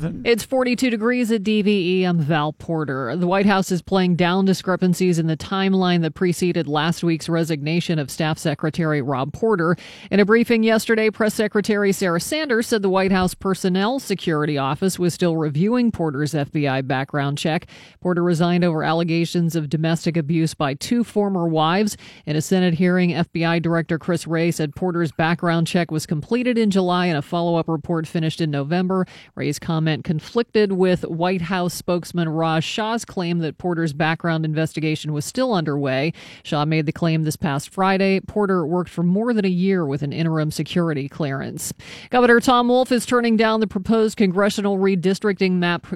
It's 42 degrees at DVE. I'm Val Porter. The White House is playing down discrepancies in the timeline that preceded last week's resignation of Staff Secretary Rob Porter. In a briefing yesterday, Press Secretary Sarah Sanders said the White House Personnel Security Office was still reviewing Porter's FBI background check. Porter resigned over allegations of domestic abuse by two former wives. In a Senate hearing, FBI Director Chris Wray said Porter's background check was completed in July and a follow up report finished in November. Wray's comment conflicted with White House spokesman Raj Shah's claim that Porter's background investigation was still underway. Shah made the claim this past Friday. Porter worked for more than a year with an interim security clearance. Governor Tom Wolf is turning down the proposed congressional redistricting map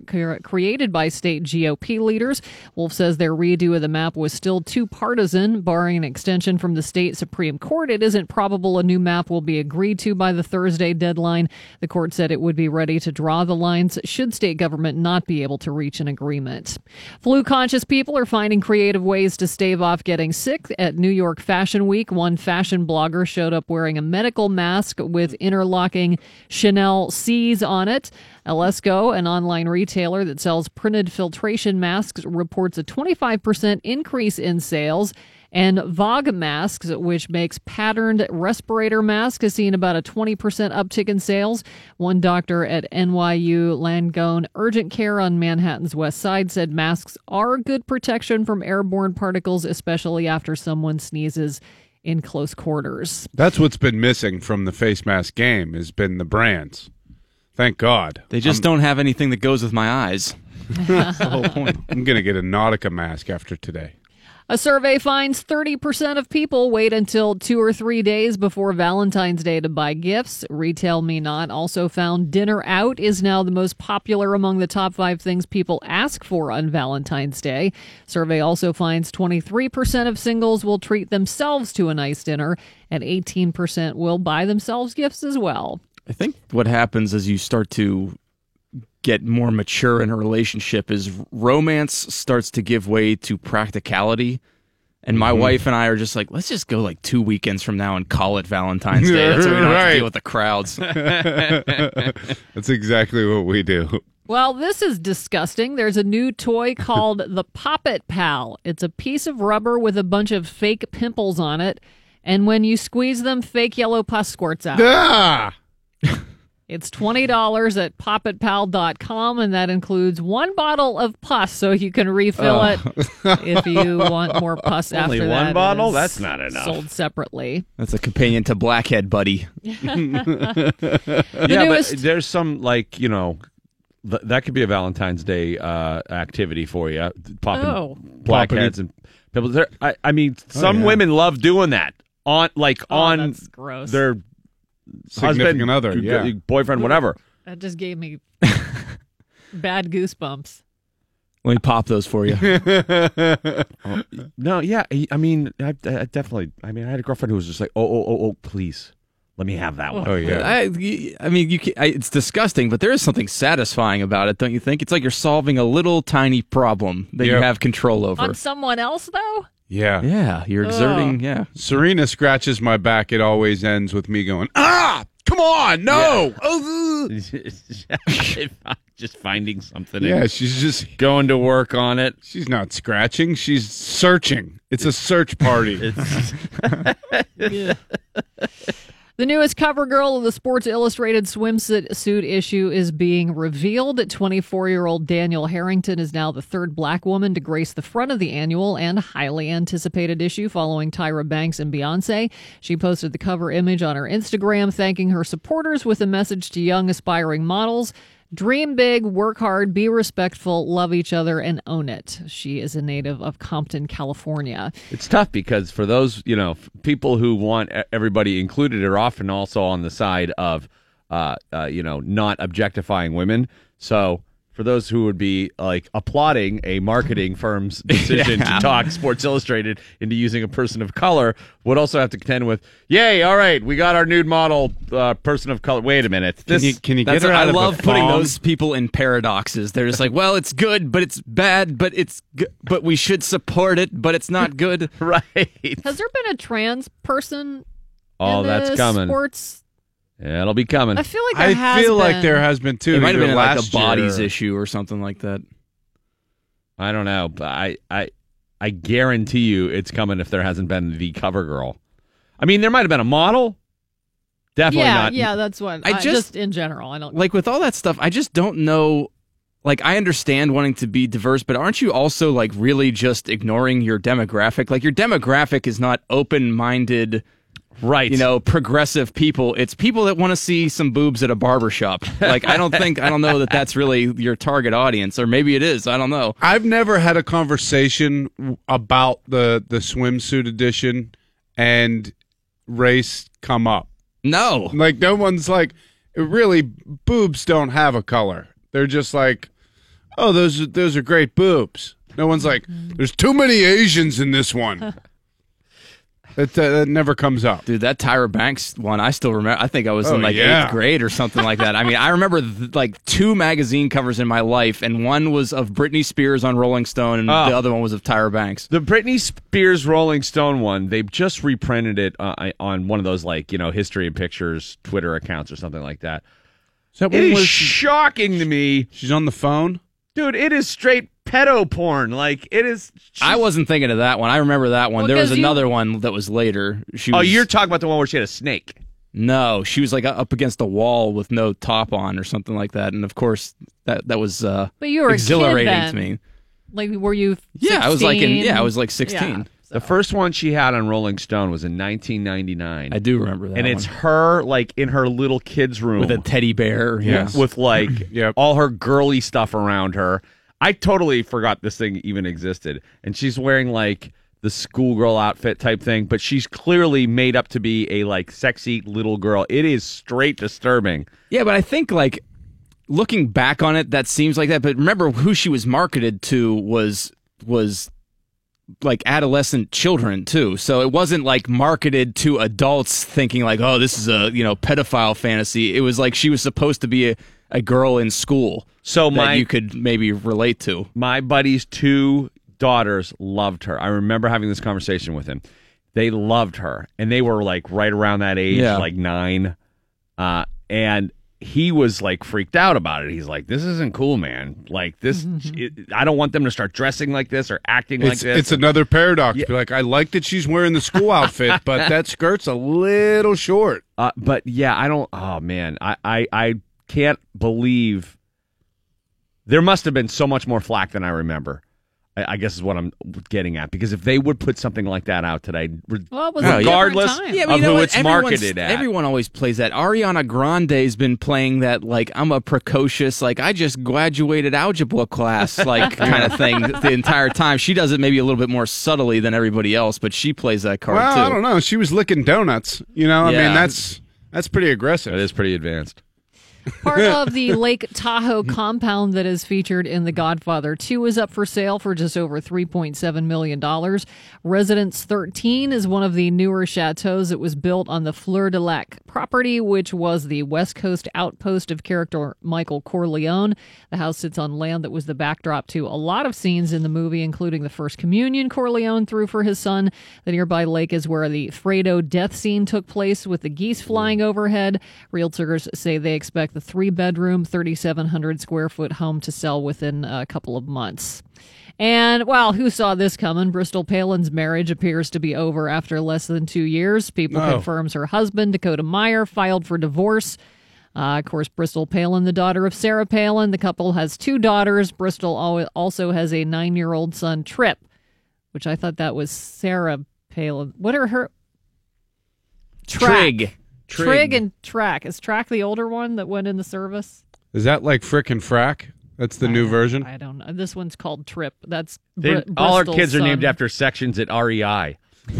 created by state GOP leaders. Wolf says their redo of the map was still too partisan, barring an extension from the state Supreme Court. It isn't probable a new map will be agreed to by the Thursday deadline. The court said it would be ready to draw the line should state government not be able to reach an agreement. Flu conscious people are finding creative ways to stave off getting sick. At New York Fashion Week, one fashion blogger showed up wearing a medical mask with interlocking Chanel C's on it. Alesco, an online retailer that sells printed filtration masks, reports a 25% increase in sales and Vogue Masks, which makes patterned respirator masks, has seen about a 20% uptick in sales. One doctor at NYU Langone Urgent Care on Manhattan's West Side said masks are good protection from airborne particles, especially after someone sneezes in close quarters. That's what's been missing from the face mask game has been the brands. Thank God. They just I'm, don't have anything that goes with my eyes. That's the whole point. I'm going to get a Nautica mask after today. A survey finds 30% of people wait until two or three days before Valentine's Day to buy gifts. RetailMeNot also found dinner out is now the most popular among the top five things people ask for on Valentine's Day. Survey also finds 23% of singles will treat themselves to a nice dinner, and 18% will buy themselves gifts as well. I think what happens as you start to get more mature in a relationship is romance starts to give way to practicality. And my mm-hmm. wife and I are just like, let's just go like two weekends from now and call it Valentine's Day. That's what we don't right. have to deal with the crowds. That's exactly what we do. Well, this is disgusting. There's a new toy called the Poppet Pal. It's a piece of rubber with a bunch of fake pimples on it. And when you squeeze them, fake yellow pus squirts out. Ah! It's $20 at poppetpal.com, and that includes one bottle of pus, so you can refill oh. it if you want more pus Only after one bottle? That's not enough. Sold separately. That's a companion to Blackhead, buddy. yeah, newest... but there's some, like, you know, th- that could be a Valentine's Day uh, activity for you. Popping oh. blackheads and people. There, I, I mean, oh, some oh, yeah. women love doing that on, like, oh, on their significant husband, other, yeah, boyfriend, whatever. That just gave me bad goosebumps. Let me pop those for you. no, yeah, I mean, I, I, definitely. I mean, I had a girlfriend who was just like, "Oh, oh, oh, oh, please, let me have that one." Oh yeah. I, I mean, you. Can, I, it's disgusting, but there is something satisfying about it, don't you think? It's like you're solving a little tiny problem that yep. you have control over on someone else, though. Yeah. Yeah. You're exerting. Yeah. Serena scratches my back. It always ends with me going, ah, come on, no. just finding something. Yeah, she's just going to work on it. She's not scratching. She's searching. It's a search party. yeah. The newest cover girl of the Sports Illustrated swimsuit issue is being revealed. 24 year old Danielle Herrington is now the third black woman to grace the front of the annual and highly anticipated issue following Tyra Banks and Beyonce. She posted the cover image on her Instagram, thanking her supporters with a message to young aspiring models. Dream big, work hard, be respectful, love each other, and own it. She is a native of Compton, California. It's tough because for those, you know, people who want everybody included are often also on the side of, uh, uh, you know, not objectifying women. So for those who would be like applauding a marketing firm's decision yeah. to talk Sports Illustrated into using a person of color, would also have to contend with, "Yay! All right, we got our nude model uh, person of color." Wait a minute, this, can you, can you get her out I of love putting those people in paradoxes. They're just like, "Well, it's good, but it's bad, but it's g- but we should support it, but it's not good." right? Has there been a trans person? Oh, that's coming. Sports It'll be coming. I feel like there I has feel like been- there has been two. It might have either been like a last year bodies or- issue or something like that. I don't know, but I, I, I guarantee you it's coming if there hasn't been the cover girl. I mean, there might have been a model. Definitely yeah, not. yeah, that's what. I I just- just, in general, I don't. Like with all that stuff, I just don't know. Like I understand wanting to be diverse, but aren't you also like really just ignoring your demographic? Like your demographic is not open-minded, Right. you know, progressive people. It's people that want to see some boobs at a barber shop. Like I don't think I don't know that that's really your target audience, or maybe it is. I don't know. I've never had a conversation about the the swimsuit edition and race come up. No, Like no one's like, really, boobs don't have a color. They're just like, oh, those are, those are great boobs. No one's like, mm-hmm. there's too many Asians in this one. That, uh, that never comes up. Dude, that Tyra Banks one, I still remember. I think I was Oh, in like yeah. eighth grade or something like that. I mean, I remember th- like two magazine covers in my life, and one was of Britney Spears on Rolling Stone, and Oh. the other one was of Tyra Banks. The Britney Spears Rolling Stone one, they just reprinted it uh, on one of those like you know history and pictures Twitter accounts or something like that. Is that It is shocking to me, she's on the phone? dude. It is straight pedo porn. Like it is. I wasn't thinking of that one. I remember that one. Well, there was 'cause you- another one that was later. She Oh, you're talking about the one where she had a snake. no, she was like up against a wall with no top on or something like that, and of course that that was uh, but you were exhilarating to me. Like, were you? Yeah, I was like in yeah, I was like sixteen. Yeah. The first one she had on Rolling Stone was in 1999, I do remember that. and it's her like in her little kid's room with a teddy bear. Yeah. Yes. with like Yep. all her girly stuff around her. I totally forgot this thing even existed. And she's wearing like the schoolgirl outfit type thing, but she's clearly made up to be a like sexy little girl. It is straight disturbing. Yeah, but I think like looking back on it, that seems like that. But remember, who she was marketed to was was like adolescent children too. So it wasn't like marketed to adults thinking like, oh, this is a you know pedophile fantasy. It was like she was supposed to be a, a girl in school So that my you could maybe relate to. my buddy's two daughters loved her. I remember having this conversation with him. They loved her, and they were like right around that age, Yeah. like nine. Uh, and he was like freaked out about it. He's like, "This isn't cool, man. Like this, it, I don't want them to start dressing like this or acting like this." it's another paradox. Be like, I like that she's wearing the school outfit, but that skirt's a little short. Uh, but yeah, I don't. Oh man, I, I I can't believe there must have been so much more flack than I remember. I, I guess is what I'm getting at because if they would put something like that out today, re- Well, it was a yeah. regardless different. Yeah, of you know who what? it's Everyone's- marketed at. Everyone always plays that. Ariana Grande's been playing that like I'm a precocious, like I just graduated algebra class, like kind of thing the entire time. She does it maybe a little bit more subtly than everybody else, but she plays that card Well, too. I don't know. She was licking donuts. You know, I Yeah. mean, that's that's pretty aggressive. That is pretty advanced. Part of the Lake Tahoe compound that is featured in The Godfather 2 is up for sale for just over $3.7 million. Residence 13 is one of the newer chateaus that was built on the Fleur de Lac property, which was the West Coast outpost of character Michael Corleone. The house sits on land that was the backdrop to a lot of scenes in the movie, including the first communion Corleone threw for his son. The nearby lake is where the Fredo death scene took place with the geese flying overhead. Realtors say they expect the three bedroom, 3,700 square foot home to sell within a couple of months. And well, who saw this coming? Bristol Palin's marriage appears to be over after less than two years. People Oh. confirms her husband, Dakota Meyer, filed for divorce. Uh, of course, Bristol Palin, the daughter of Sarah Palin. The couple has two daughters. Bristol also has a nine year old son, Tripp, which I thought that was Sarah Palin. What are her? Track. Trig. Trig and Track. Is Track the older one that went in the service? Is that like frick and frack? That's the new version. I don't know. This one's called Tripp. That's They- Br- all our Bristol's kids are named after sections at REI.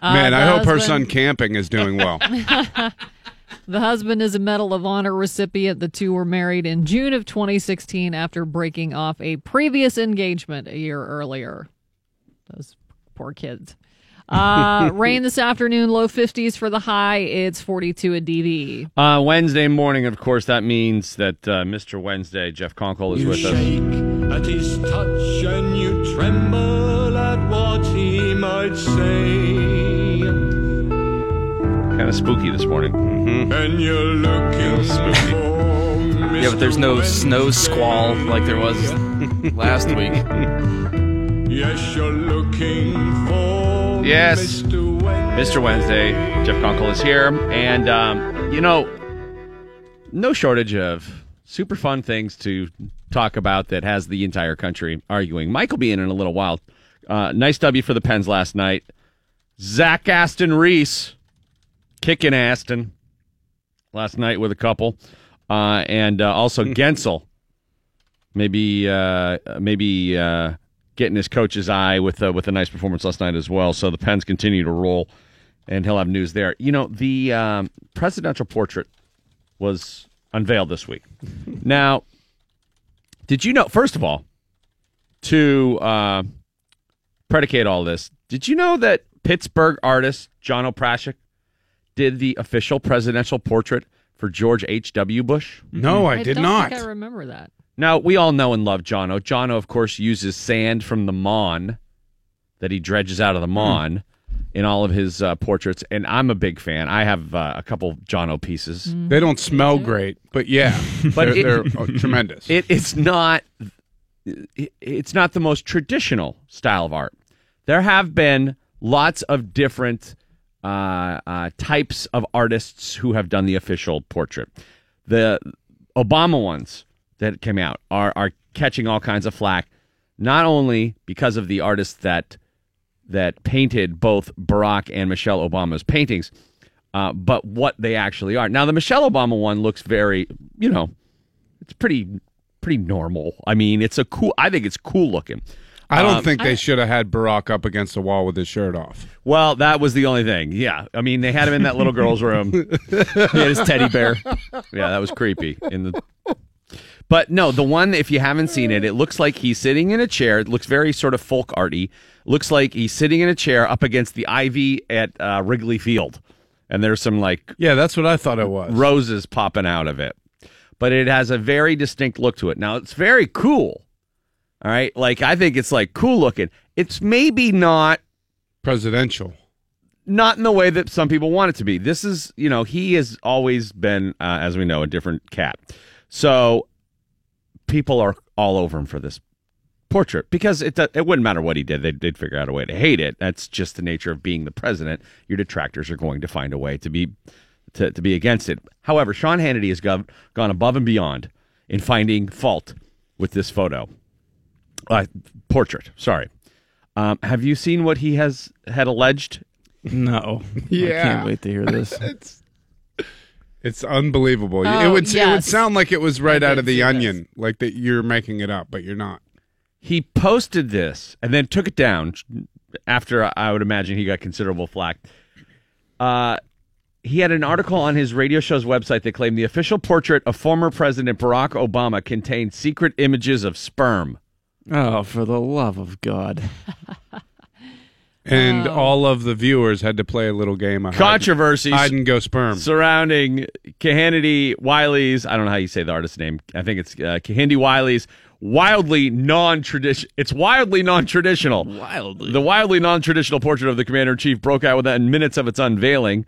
Man, Uh, I the hope her son camping is doing well. The husband is a Medal of Honor recipient. The two were married in June of 2016 after breaking off a previous engagement a year earlier. Those poor kids. Uh, rain this afternoon, low 50s for the high. It's 42 at DVE. Uh, Wednesday morning, of course, that means that uh, Mr. Wednesday, Jeff Conkle, is You with us. at his touch and you tremble at what he might say. kind of spooky this morning. And you're looking for Yeah, but there's no snow squall like there was last week. Yes, you're looking for Yes. Mr. Wednesday. Mr. Wednesday, Jeff Conkle is here, and um, you know, no shortage of super fun things to talk about that has the entire country arguing. Mike will be in in a little while. Uh, nice W for the Pens last night. Zach Aston Reese kicking Aston last night with a couple, uh, and uh, also Guentzel maybe uh, maybe uh, getting his coach's eye with uh, with a nice performance last night as well. So the Pens continue to roll, and he'll have news there. You know, the um, presidential portrait was unveiled this week. now, did you know? First of all, to uh, predicate all this, did you know that Pittsburgh artist John O'Prashik did the official presidential portrait for George H. W. Bush? No, I, did don't not. Think I remember that. Now, we all know and love Jono. Jono, of course, uses sand from the Mon that he dredges out of the Mon in all of his uh, portraits, and I'm a big fan. I have uh, a couple Jono pieces. They don't smell great, but yeah, But they're, it- they're uh, tremendous. It, it's not. it- It's not the most traditional style of art. There have been lots of different uh, uh, types of artists who have done the official portrait. The Obama ones that came out are are catching all kinds of flack, not only because of the artists that that painted both Barack and Michelle Obama's paintings, uh, but what they actually are. Now, the Michelle Obama one looks very, you know, it's pretty pretty normal. I mean, it's a cool. I think it's cool looking. I don't um, think they should have had Barack up against the wall with his shirt off. Well, that was the only thing. Yeah, I mean, they had him in that little girl's room. He had his teddy bear. Yeah, that was creepy. In the, but no, the one if you haven't seen it, it looks like he's sitting in a chair. It looks very sort of folk arty. Looks like he's sitting in a chair up against the ivy at uh, Wrigley Field, and there's some like Yeah, that's what I thought it was. roses popping out of it. But it has a very distinct look to it. Now it's very cool. All right, like I think it's like cool looking. It's maybe not Presidential. not in the way that some people want it to be. This is, you know, he has always been, uh, as we know, a different cat. So people are all over him for this portrait because it it wouldn't matter what he did; they'd, they'd figure out a way to hate it. That's just the nature of being the president. Your detractors are going to find a way to be to, to be against it. However, Sean Hannity has gone gone above and beyond in finding fault with this photo, uh, portrait. Sorry. Um, have you seen what he has had alleged No. I Yeah. can't wait to hear this. It's it's unbelievable. it Oh, would it would sound like it was right I out of the see this. onion, like that you're making it up, but you're not. he posted this and then took it down after I would imagine he got considerable flack. Uh, he had an article on his radio show's website that claimed the official portrait of former President Barack Obama contained secret images of sperm. Oh, for the love of God. And Oh. all of the viewers had to play a little game of hide- Controversies hide and go sperm. surrounding Kehinde Wiley's, I don't know how you say the artist's name. I think it's uh, Kehinde Wiley's wildly non-tradition. It's wildly non-traditional. Wildly. The wildly non-traditional portrait of the commander in chief broke out within minutes of its unveiling.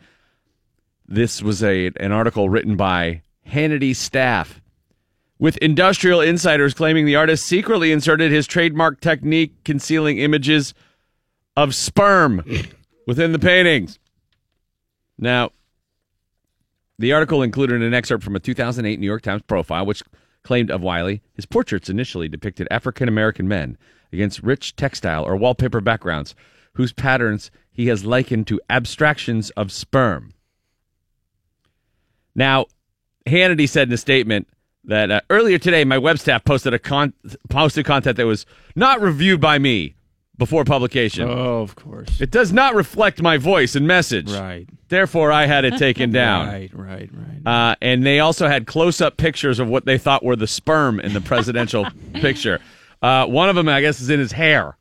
This was a an article written by Hannity staff, with industrial insiders claiming the artist secretly inserted his trademark technique concealing images of sperm within the paintings. Now, the article included an excerpt from a 2008 New York Times profile, which claimed of Wiley his portraits initially depicted African American men against rich textile or wallpaper backgrounds, whose patterns he has likened to abstractions of sperm. Now, Hannity said in a statement that uh, earlier today, my web staff posted a con- posted content that was not reviewed by me before publication. Oh, of course. It does not reflect my voice and message. Right. Therefore, I had it taken down. Right, right, right. Uh, and they also had close up pictures of what they thought were the sperm in the presidential picture. Uh, one of them, I guess, is in his hair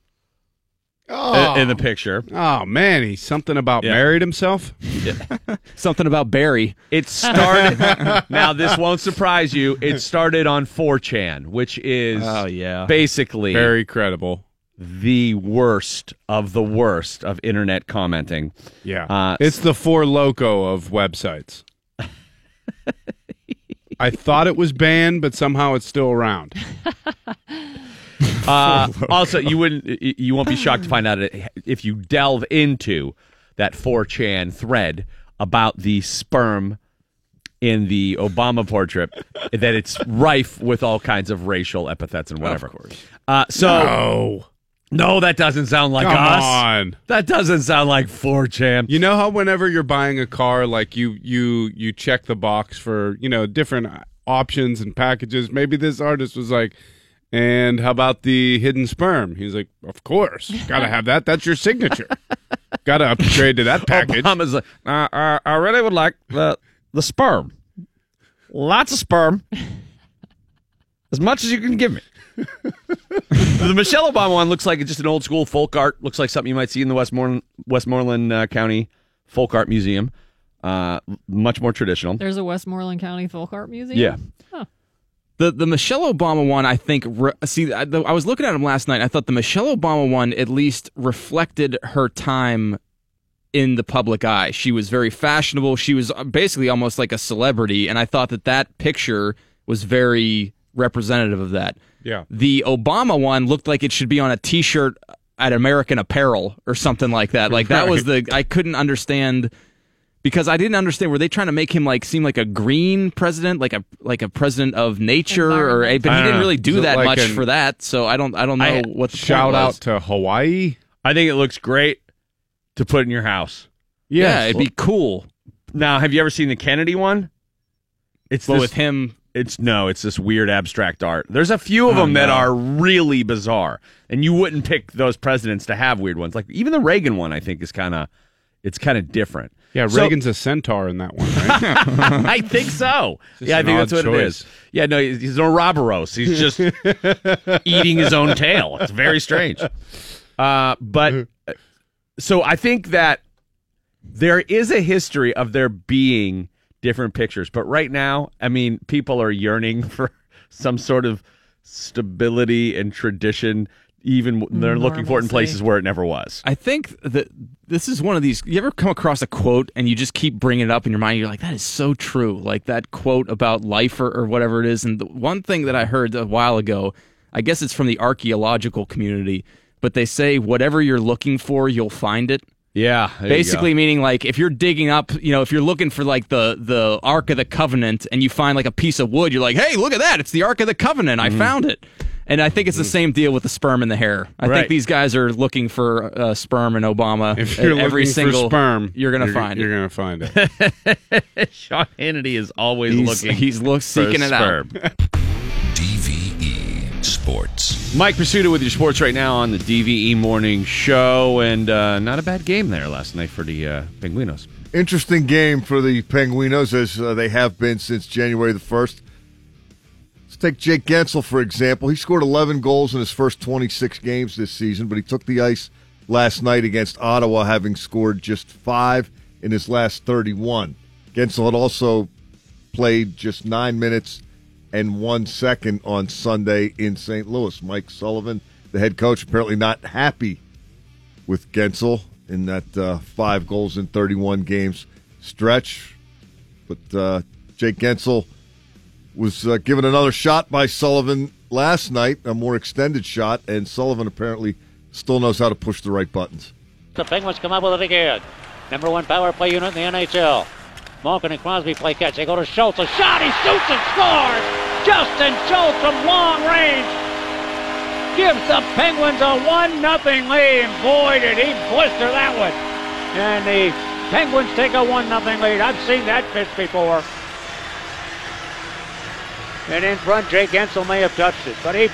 oh. in the picture. oh man, he's something about Yeah. married himself. Something about Barry. It started. now, this won't surprise you. It started on 4chan, which is Oh, yeah. basically Very credible. The worst of the worst of internet commenting. Yeah. Uh, it's the Four Loko of websites. I thought it was banned, but somehow it's still around. Uh, also, you wouldn't you won't be shocked to find out if you delve into that 4chan thread about the sperm in the Obama portrait that it's rife with all kinds of racial epithets and whatever. Of course. Uh, so Oh, no, that doesn't sound like come us. on. That doesn't sound like 4chan. You know how whenever you're buying a car, like you you you check the box for you know different options and packages. Maybe this artist was like, "And how about the hidden sperm?" He's like, "Of course, gotta have that. That's your signature. gotta upgrade to that package." Obama's like, uh, uh, I really would like the the sperm. Lots of sperm. As much as you can give me. the Michelle Obama one looks like just an old school folk art. Looks like something you might see in the Westmoreland, Westmoreland uh, County Folk Art Museum. Uh, much more traditional. There's a Westmoreland County Folk Art Museum. Yeah. The the Michelle Obama one, I think. Re- see, I, the, I was looking at him last night. And I thought the Michelle Obama one at least reflected her time in the public eye. She was very fashionable. She was uh, basically almost like a celebrity, and I thought that that picture was very representative of that. Yeah. The Obama one looked like it should be on a T-shirt at American Apparel or something like that. Like that was the I couldn't understand because I didn't understand. Were they trying to make him like seem like a green president, like a like a president of nature, or a, but he didn't really do that like much an- for that. So I don't I don't know I- what the Shout point out to Hawaii. I think it looks great to put in your house. Yeah, it'd be cool. Now, have you ever seen the Kennedy one? It's But this, with him, It's no, it's this weird abstract art. There's a few of Oh, them that are really bizarre, and you wouldn't pick those presidents to have weird ones. Like even the Reagan one, I think is kind of it's kind of different. Yeah, So- Reagan's a centaur in that one, right? I think so. Just yeah, I think that's what it choice. is. Yeah, no, he's he's an Ouroboros. He's just eating his own tail. It's very strange. Uh, but uh, so I think that there is a history of there being different pictures, but right now, I mean, people are yearning for some sort of stability and tradition. Even they're mm-hmm. looking for it in places where it never was. I think that this is one of these. You ever come across a quote and you just keep bringing it up in your mind? You're like, that is so true. Like that quote about life or, or whatever it is. And the one thing that I heard a while ago, I guess it's from the archaeological community, but they say whatever you're looking for, you'll find it. Yeah, Basically, meaning like if you're digging up, you know, if you're looking for like the the Ark of the Covenant and you find like a piece of wood, you're like, hey, look at that! It's the Ark of the Covenant. I found it. And I think it's the same deal with the sperm and the hair. I Right. think these guys are looking for uh, sperm and Obama. If you're every looking single for sperm, you're gonna you're, find You're it. gonna find it. Sean Hannity is always He's, looking. he's look, for seeking it out. DVE Sports. Mike Prisuta with your sports right now on the DVE Morning Show, and uh, not a bad game there last night for the uh, Penguinos. Interesting game for the Penguinos as uh, they have been since January the 1st. Let's take Jake Guentzel, for example. He scored 11 goals in his first 26 games this season, but he took the ice last night against Ottawa, having scored just five in his last 31. Guentzel had also played just nine minutes and one second on Sunday in St. Louis. Mike Sullivan, the head coach, apparently not happy with Guentzel in that uh, five goals in 31 games stretch. But uh, Jake Guentzel was uh, given another shot by Sullivan last night, a more extended shot, and Sullivan apparently still knows how to push the right buttons. The Penguins come up with it again. Number one power play unit in the NHL. Malkin and Crosby play catch. They go to Schultz. A shot. He shoots and scores. Justin Schultz from long range gives the Penguins a one nothing lead. Boy, did he blister that one! And the Penguins take a one nothing lead. I've seen that pitch before. And in front, Jake Guentzel may have touched it, but he,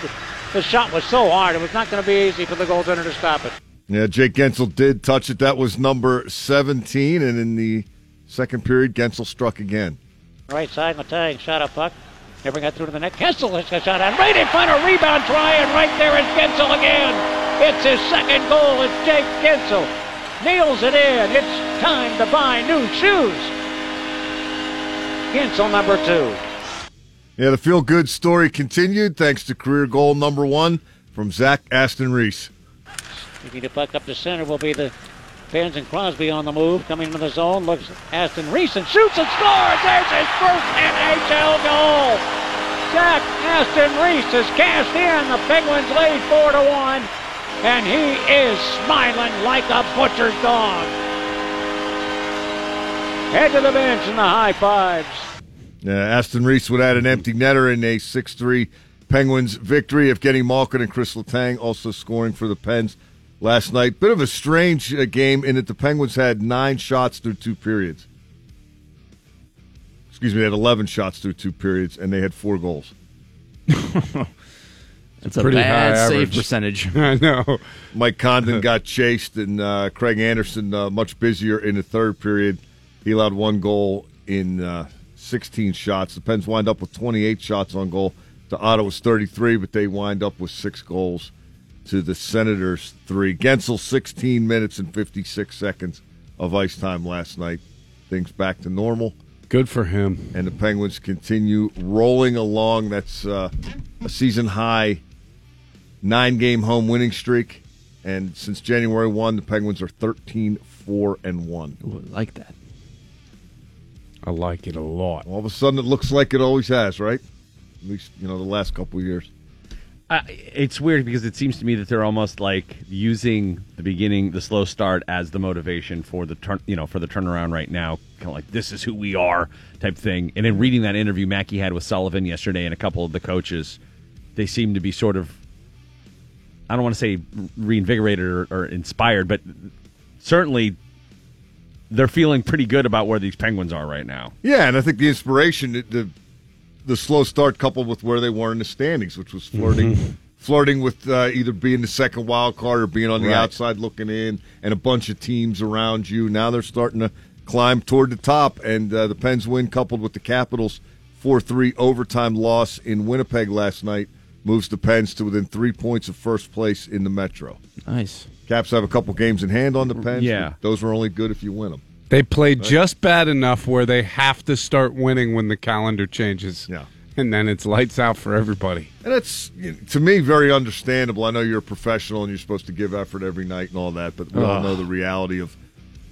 the shot was so hard, it was not going to be easy for the goaltender to stop it. Yeah, Jake Guentzel did touch it. That was number 17, and in the second period, Guentzel struck again. Right side, Letang shot a puck. Never got through to the net. Guentzel hits a shot and right in front of rebound try, and right there is Guentzel again. It's his second goal. It's Jake Guentzel. Nails it in. It's time to buy new shoes. Guentzel number two. Yeah, the feel good story continued thanks to career goal number one from Zach Aston Reese. Taking the puck up to center will be the Pens and Crosby on the move. Coming into the zone. Looks Aston Reese and shoots and scores. There's his first NHL goal. Zach Aston Reese has cashed in. The Penguins lead 4 to 1. And he is smiling like a butcher's dog. Head to the bench and the high fives. Uh, Aston Reese would add an empty netter in a 6 3 Penguins victory. of getting Malkin and Kris Letang also scoring for the Pens last night. Bit of a strange uh, game in that the Penguins had nine shots through two periods. Excuse me, they had 11 shots through two periods, and they had four goals. That's a Pretty bad high save average. percentage. I know. Mike Condon got chased, and uh, Craig Anderson uh, much busier in the third period. He allowed one goal in uh, 16 shots. The Pens wind up with 28 shots on goal. The Ottawa's 33, but they wind up with six goals to the Senators three. Guentzel 16 minutes and 56 seconds of ice time last night. Things back to normal Good for him. and the Penguins continue rolling along. That's uh, a season high nine game home winning streak. And since January 1, the Penguins are 13 4 and 1. Ooh, I like that. I like it a lot. All of a sudden, it looks like it always has, right? At least, you know, the last couple of years. Uh, it's weird because it seems to me that they're almost like using the beginning, the slow start, as the motivation for the turn, you know, for the turnaround right now. Kind of like this is who we are type thing. And in reading that interview Mackey had with Sullivan yesterday and a couple of the coaches, they seem to be sort of, I don't want to say reinvigorated or, or inspired, but certainly they're feeling pretty good about where these Penguins are right now. Yeah, and I think the inspiration, the, the, the slow start coupled with where they were in the standings, which was flirting. Flirting with uh, either being the second wild card or being on the Right. outside looking in, and a bunch of teams around you. Now they're starting to climb toward the top, and uh, the Pens win coupled with the Capitals' 4 3 overtime loss in Winnipeg last night moves the Pens to within three points of first place in the Metro. Nice. Caps have a couple games in hand on the Pens. Yeah. those are only good if you win them. They played just bad enough where they have to start winning when the calendar changes. Yeah. And then it's lights out for everybody. And it's to me very understandable. I know you're a professional and you're supposed to give effort every night and all that, but we all know the reality of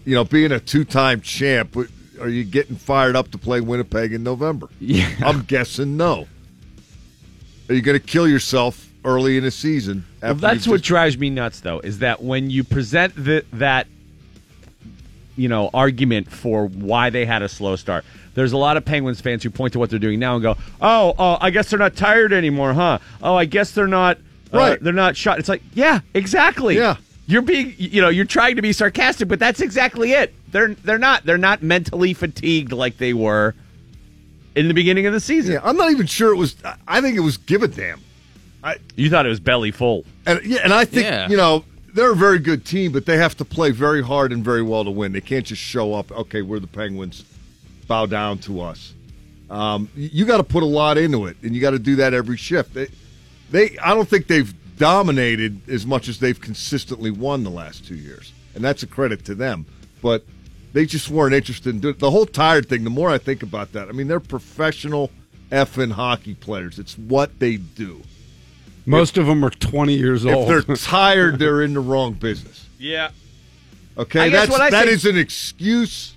you know being a two-time champ. Are you getting fired up to play Winnipeg in November? Yeah. I'm guessing no. Are you going to kill yourself early in the season? Well, that's you've what drives me nuts, though, is that when you present the, that, you know, argument for why they had a slow start, there's a lot of Penguins fans who point to what they're doing now and go, "Oh, oh, I guess they're not tired anymore, huh? Oh, I guess they're not, uh, Right. they're not shot." It's like, yeah, exactly. Yeah. you're being, you know, you're trying to be sarcastic, but that's exactly it. They're they're not they're not mentally fatigued like they were in the beginning of the season. Yeah, I'm not even sure it was. I- I think it was give a damn. I, you thought it was belly full. And yeah, and I think Yeah. you know they're a very good team, but they have to play very hard and very well to win. They can't just show up. Okay, we're the Penguins. Bow down to us. Um, you got to put a lot into it, and you got to do that every shift. They, they, I don't think they've dominated as much as they've consistently won the last two years, and that's a credit to them. But they just weren't interested in doing the whole tired thing. The more I think about that, I mean, they're professional effing hockey players. It's what they do. Most of them are 20 years old. If they're tired, they're in the wrong business. Yeah. Okay, I that's what I that say- is an excuse,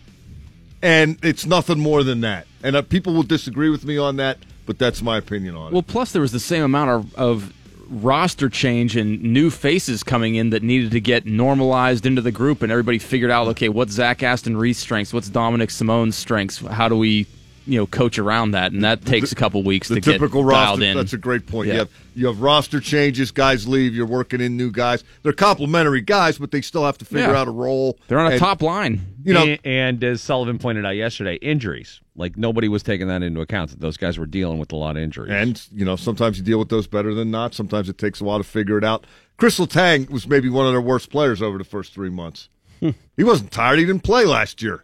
and it's nothing more than that. And uh, people will disagree with me on that, but that's my opinion on Well, it. Well, plus there was the same amount of, of roster change and new faces coming in that needed to get normalized into the group, and everybody figured out, okay, what's Zach Aston Reese strengths, what's Dominik Simon's strengths, how do we, you know, coach around that, and that takes a couple weeks The to typical get dialed roster. in. That's a great point. Yeah. You have you have roster changes, guys leave, you're working in new guys. They're complementary guys, but they still have to figure Yeah. out a role. They're on a And, top line. You know, and, and as Sullivan pointed out yesterday, injuries. Like nobody was taking that into account. That those guys were dealing with a lot of injuries. And you know, sometimes you deal with those better than not. Sometimes it takes a while to figure it out. Kris Letang was maybe one of their worst players over the first three months. Hmm. he wasn't tired. He didn't play last year.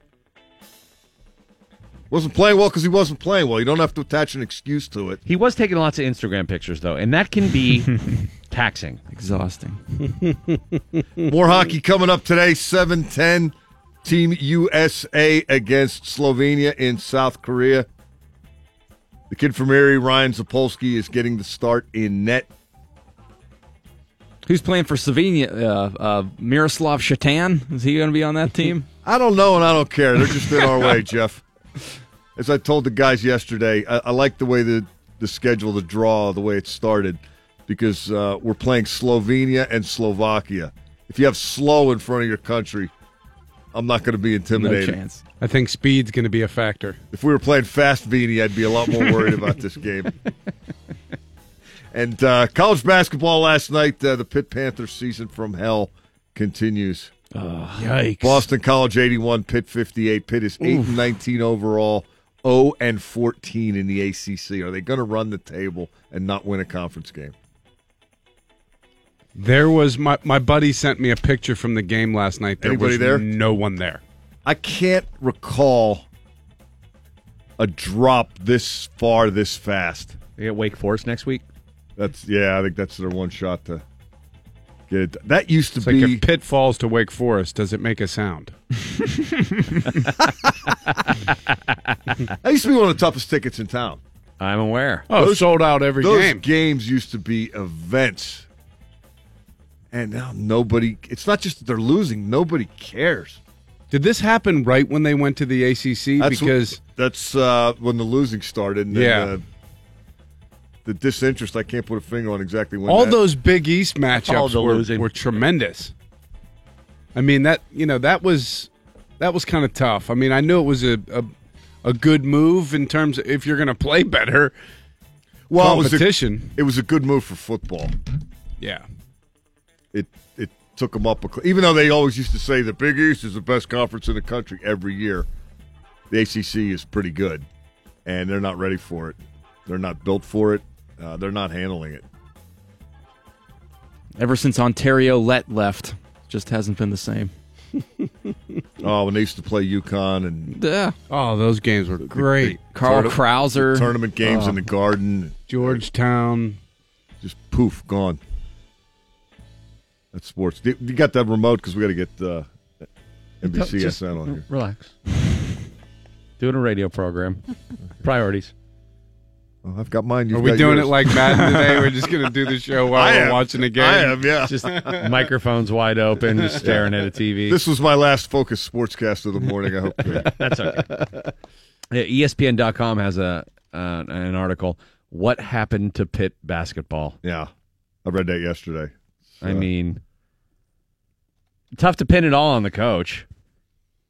Wasn't playing well because he wasn't playing well. You don't have to attach an excuse to it. he was taking lots of Instagram pictures though, and that can be taxing. Exhausting. More hockey coming up today. Seven ten. Team USA against Slovenia in South Korea. The kid from Erie, Ryan Zapolski, is getting the start in net. Who's playing for Slovenia? Uh, uh, Miroslav Šatan? Is he going to be on that team? I don't know, and I don't care. They're just in our way, Jeff. As I told the guys yesterday, I, I like the way the the schedule, the draw, the way it started, because uh, we're playing Slovenia and Slovakia. If you have slow in front of your country, I'm not going to be intimidated. No chance. I think speed's going to be a factor. If we were playing fast Vini, I'd be a lot more worried about this game. And uh, college basketball last night, uh, the Pitt Panthers season from hell continues. Yikes. Boston College 81, Pitt 58. Pitt is 8 and 19 overall, 0 and 14 in the ACC. Are they going to run the table and not win a conference game? There was my my buddy sent me a picture from the game last night. There Anybody was there? no one there. I can't recall a drop this far this fast. They get Wake Forest next week. That's yeah, I think that's their one shot to get it. That used to It's like be if Pitt falls to Wake Forest, does it make a sound? that used to be one of the toughest tickets in town. I'm aware. Oh, Those- sold out every Those game. games used to be events. And now nobody it's not just that they're losing, nobody cares. Did this happen right when they went to the ACC? That's wh- because that's uh, when the losing started and then, Yeah. uh, the disinterest, I can't put a finger on exactly when all that- those Big East matchups were, losing. were tremendous. I mean that you know that was that was kind of tough. I mean I knew it was a a, a good move in terms of if you're going to play better well, it was a- competition. it was a good move for football. yeah. it it took them up a cl- even though they always used to say the Big East is the best conference in the country every year. The ACC is pretty good, and they're not ready for it. They're not built for it. Uh, they're not handling it. Ever since Ontario Lett left, just hasn't been the same. Oh, when they used to play UConn and Yeah. Oh, those games were great. Carl Tourna- Krauser. tournament games Oh. in the Garden, Georgetown. just poof, gone. That's sports. You you got that remote because we got to get uh, NBCSN on here. Relax. Doing a radio program. Priorities. Oh, I've got mine. Are You've we doing yours. it like Madden today? We're just going to do the show while I we're am. watching a game. I am, yeah. Just microphones wide open, just staring at a TV. This was my last focus sportscast of the morning. I hope. That's okay. Yeah, ESPN.com has a uh, an article. What happened to Pitt basketball? yeah, I read that yesterday. I mean, tough to pin it all on the coach.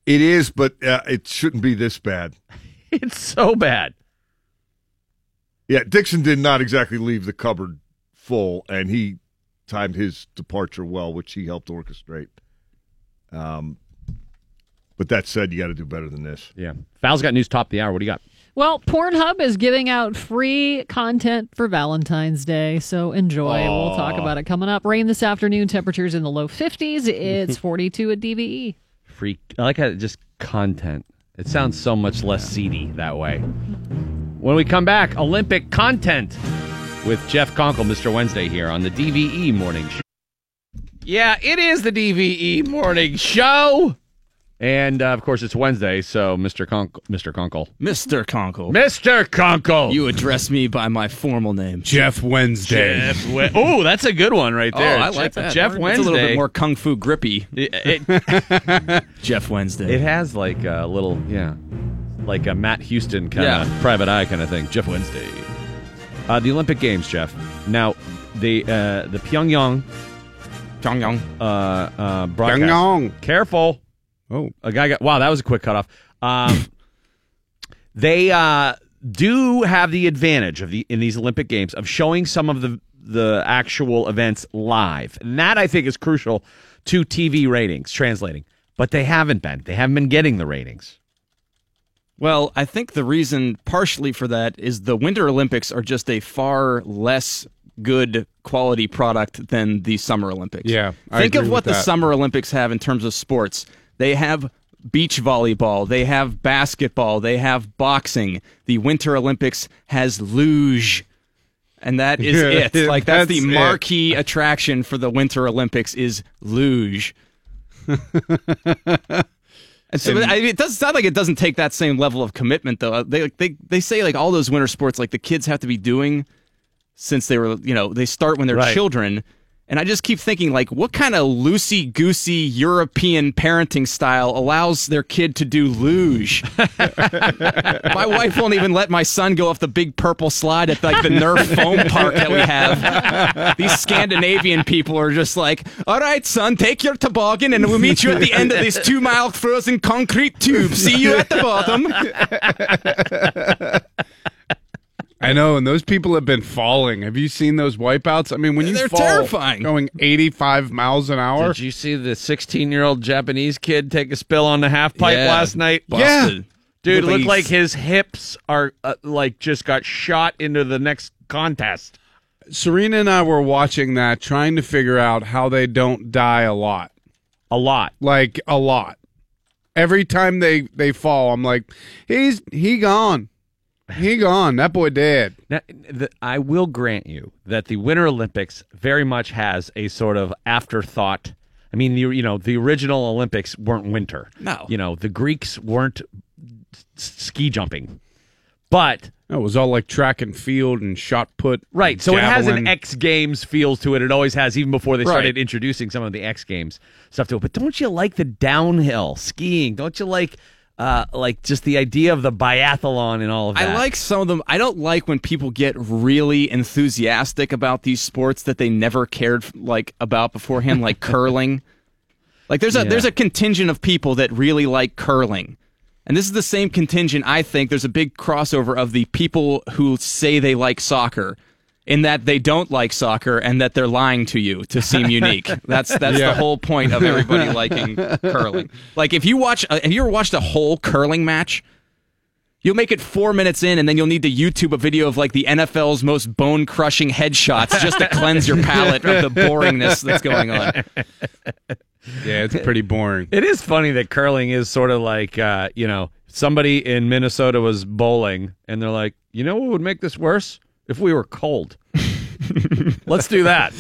It is, but uh, it shouldn't be this bad. It's so bad. Yeah, Dixon did not exactly leave the cupboard full, and he timed his departure well, which he helped orchestrate. Um, but that said, you got to do better than this. Yeah. Val's got news top of the hour. What do you got? Well, Pornhub is giving out free content for Valentine's Day, so enjoy. We'll talk about it coming up. Rain this afternoon, temperatures in the low 50s. It's 42 at E. DVE. Freak. I like how it just content. It sounds so much less seedy that way. When we come back, Olympic content with Jeff Conkle, Mr. Wednesday here on the DVE Morning Show. Yeah, it is the DVE Morning Show. And uh, of course, it's Wednesday, so Mr. Conkle, Mr. Conkle, Mr. Conkle. Mr. Conkle, You address me by my formal name. Jeff Wednesday. Jeff. We- oh, that's a good one right there. Oh, I Jeff, like that. Jeff It's Wednesday. It's a little bit more kung fu grippy. It, it, Jeff Wednesday. it has like a little, yeah, like a Matt Houston kind of Yeah. private eye kind of thing. Jeff Wednesday. Uh, the Olympic Games, Jeff. Now, the uh, the Pyongyang Pyongyang. uh, uh, broadcast. Pyongyang. Careful. Oh, A guy got wow, that was a quick cutoff. Um, they uh, do have the advantage of the in these Olympic Games of showing some of the the actual events live, and that I think is crucial to TV ratings translating. But they haven't been. They haven't been getting the ratings. Well, I think the reason partially for that is the Winter Olympics are just a far less good quality product than the Summer Olympics. Yeah, I Think of what the. Summer Olympics have in terms of sports. They have beach volleyball, they have basketball, they have boxing. The Winter Olympics has luge. And that is it. Like that's, the that's it. marquee attraction for the Winter Olympics is luge. And so I mean, it does sound like it doesn't take that same level of commitment, though. They they they say like all those winter sports, like the kids have to be doing since they were, you know, they start when they're Right. children, And I just keep thinking, like, what kind of loosey goosey European parenting style allows their kid to do luge? my wife won't even let my son go off the big purple slide at like the Nerf foam park that we have. These Scandinavian people are just like, all right, son, take your toboggan and we'll meet you at the end of this two mile frozen concrete tube. See you at the bottom. I know, and those people have been falling. Have you seen those wipeouts? I mean, when you They're fall terrifying. going 85 miles an hour. Did you see the 16 year old Japanese kid take a spill on the half pipe Yeah. last night? Busted. Dude, it Looked looked like like his hips are uh, like just got shot into the next contest. Serena and I were watching that, trying to figure out how they don't die a lot. A lot. Like a lot. Every time they they fall, I'm like, he's he gone, he gone. That boy dead. Now, the, I will grant you that the Winter Olympics very much has a sort of afterthought. I mean, the, you know, the original Olympics weren't winter. No. You know, the Greeks weren't s- ski jumping. But It was all like track and field and shot put. Right. So it has an. X Games feels to it. It always has, even before they started Right. introducing some of the X Games stuff to it. But don't you like the downhill skiing? Don't you like, uh, like just the idea of the biathlon and all of that? I like some of them. I don't like when people get really enthusiastic about these sports that they never cared like about beforehand, like curling. Like there's a Yeah. there's a contingent of people that really like curling. And this is the same contingent I think there's a big crossover of the people who say they like soccer in that they don't like soccer and that they're lying to you to seem unique. That's that's the whole point of everybody liking curling. Like if you watch uh, have you ever watched a whole curling match? You'll make it four minutes in, and then you'll need to YouTube a video of like the NFL's most bone crushing headshots just to cleanse your palate of the boringness that's going on. Yeah, it's pretty boring. It is funny that curling is sort of like, uh, you know, somebody in Minnesota was bowling and they're like, you know what would make this worse? If we were cold. Let's do that.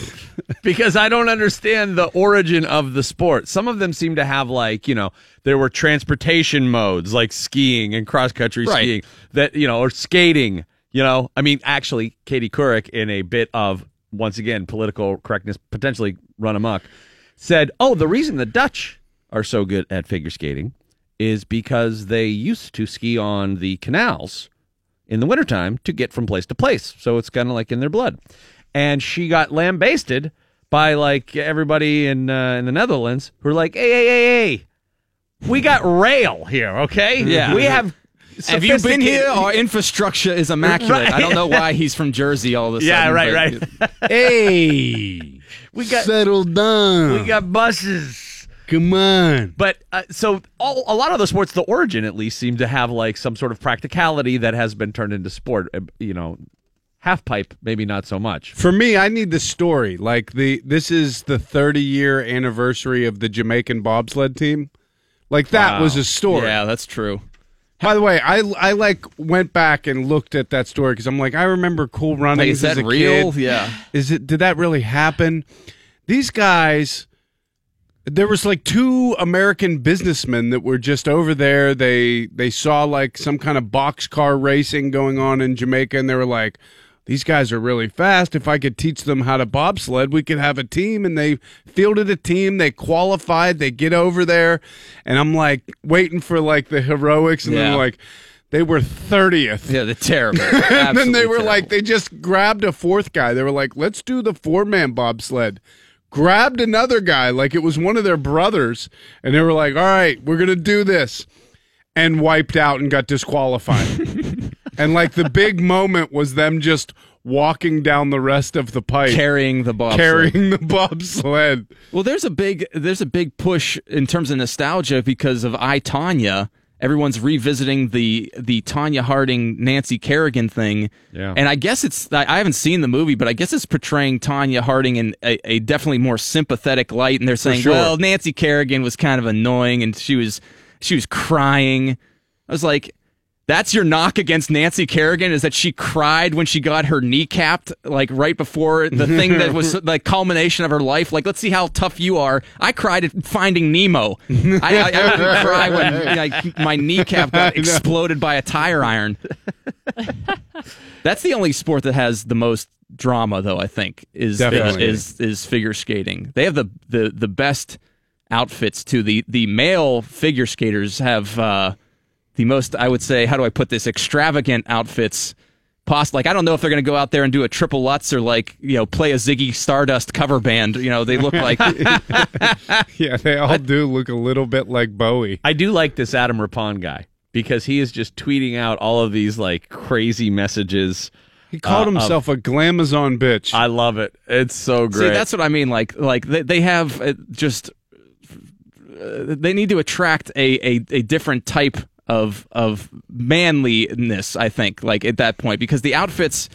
Because I don't understand the origin of the sport. Some of them seem to have like, you know, there were transportation modes like skiing and cross country Right. skiing that, you know, or skating, you know. I mean, actually, Katie Couric in a bit of once again political correctness potentially run amok said, "Oh, the reason the Dutch are so good at figure skating is because they used to ski on the canals in the wintertime to get from place to place. So it's kind of like in their blood." And she got lambasted by like everybody in uh, in the Netherlands who were like, "Hey, hey, hey, hey, we got rail here, okay? Yeah. we have." Have you been here? Our infrastructure is immaculate. I don't know why he's from Jersey all of a sudden. Yeah, right, right. hey, We got settle down. we got buses. Come on. But uh, so all, a lot of the sports, the origin at least, seem to have like some sort of practicality that has been turned into sport. Uh, You know, half pipe maybe not so much. For me, I need the story. Like the this is the 30 year anniversary of the Jamaican bobsled team. Like that Wow. was a story. Yeah, that's true. By the way, I I like went back and looked at that story because I'm like I remember Cool running Like, is that a real? kid. Yeah. Is it? Did that really happen? These guys. There was like two American businessmen that were just over there. They they saw like some kind of boxcar racing going on in Jamaica, and they were like, "These guys are really fast. If I could teach them how to bobsled, we could have a team." And they fielded a team. They qualified. They get over there, and I'm like waiting for like the heroics, and Yeah. then like they were thirtieth. Yeah, the terrible. And then they were like, they just grabbed a fourth guy. They were like, let's do the four man bobsled. Grabbed another guy, like it was one of their brothers. And they were like, all right, we're going to do this. And wiped out and got disqualified. and like the big moment was them just walking down the rest of the pipe. carrying the bobsled. Carrying the bobsled. Well, there's a big there's a big push in terms of nostalgia because of I Tonya. Everyone's revisiting the the Tonya Harding Nancy Kerrigan thing, Yeah. and I guess it's I haven't seen the movie, but I guess it's portraying Tonya Harding in a, a definitely more sympathetic light. And they're saying, sure. well, Nancy Kerrigan was kind of annoying, and she was she was crying. I was like. That's your knock against Nancy Kerrigan is that she cried when she got her kneecapped, like right before the thing that was the culmination of her life. Like, let's see how tough you are. I cried at Finding Nemo. I, I, I didn't cry when like, my kneecap got exploded by a tire iron. That's the only sport that has the most drama, though. I think is Definitely. is is figure skating. They have the the the best outfits too. The the male figure skaters have uh, the most. I would say, how do I put this? Extravagant outfits. Poss- like I don't know if they're going to go out there and do a triple Lutz or like you know play a Ziggy Stardust cover band. You know they look like Yeah, they all do look a little bit like Bowie. I do like this Adam Rippon guy because he is just tweeting out all of these like crazy messages. He called Uh, of- himself a glamazon bitch. I love it. It's so great. See, that's what I mean. Like, like they, they have uh, just uh, they need to attract a, a, a different type of of manliness. I think, like at that point, because the outfits,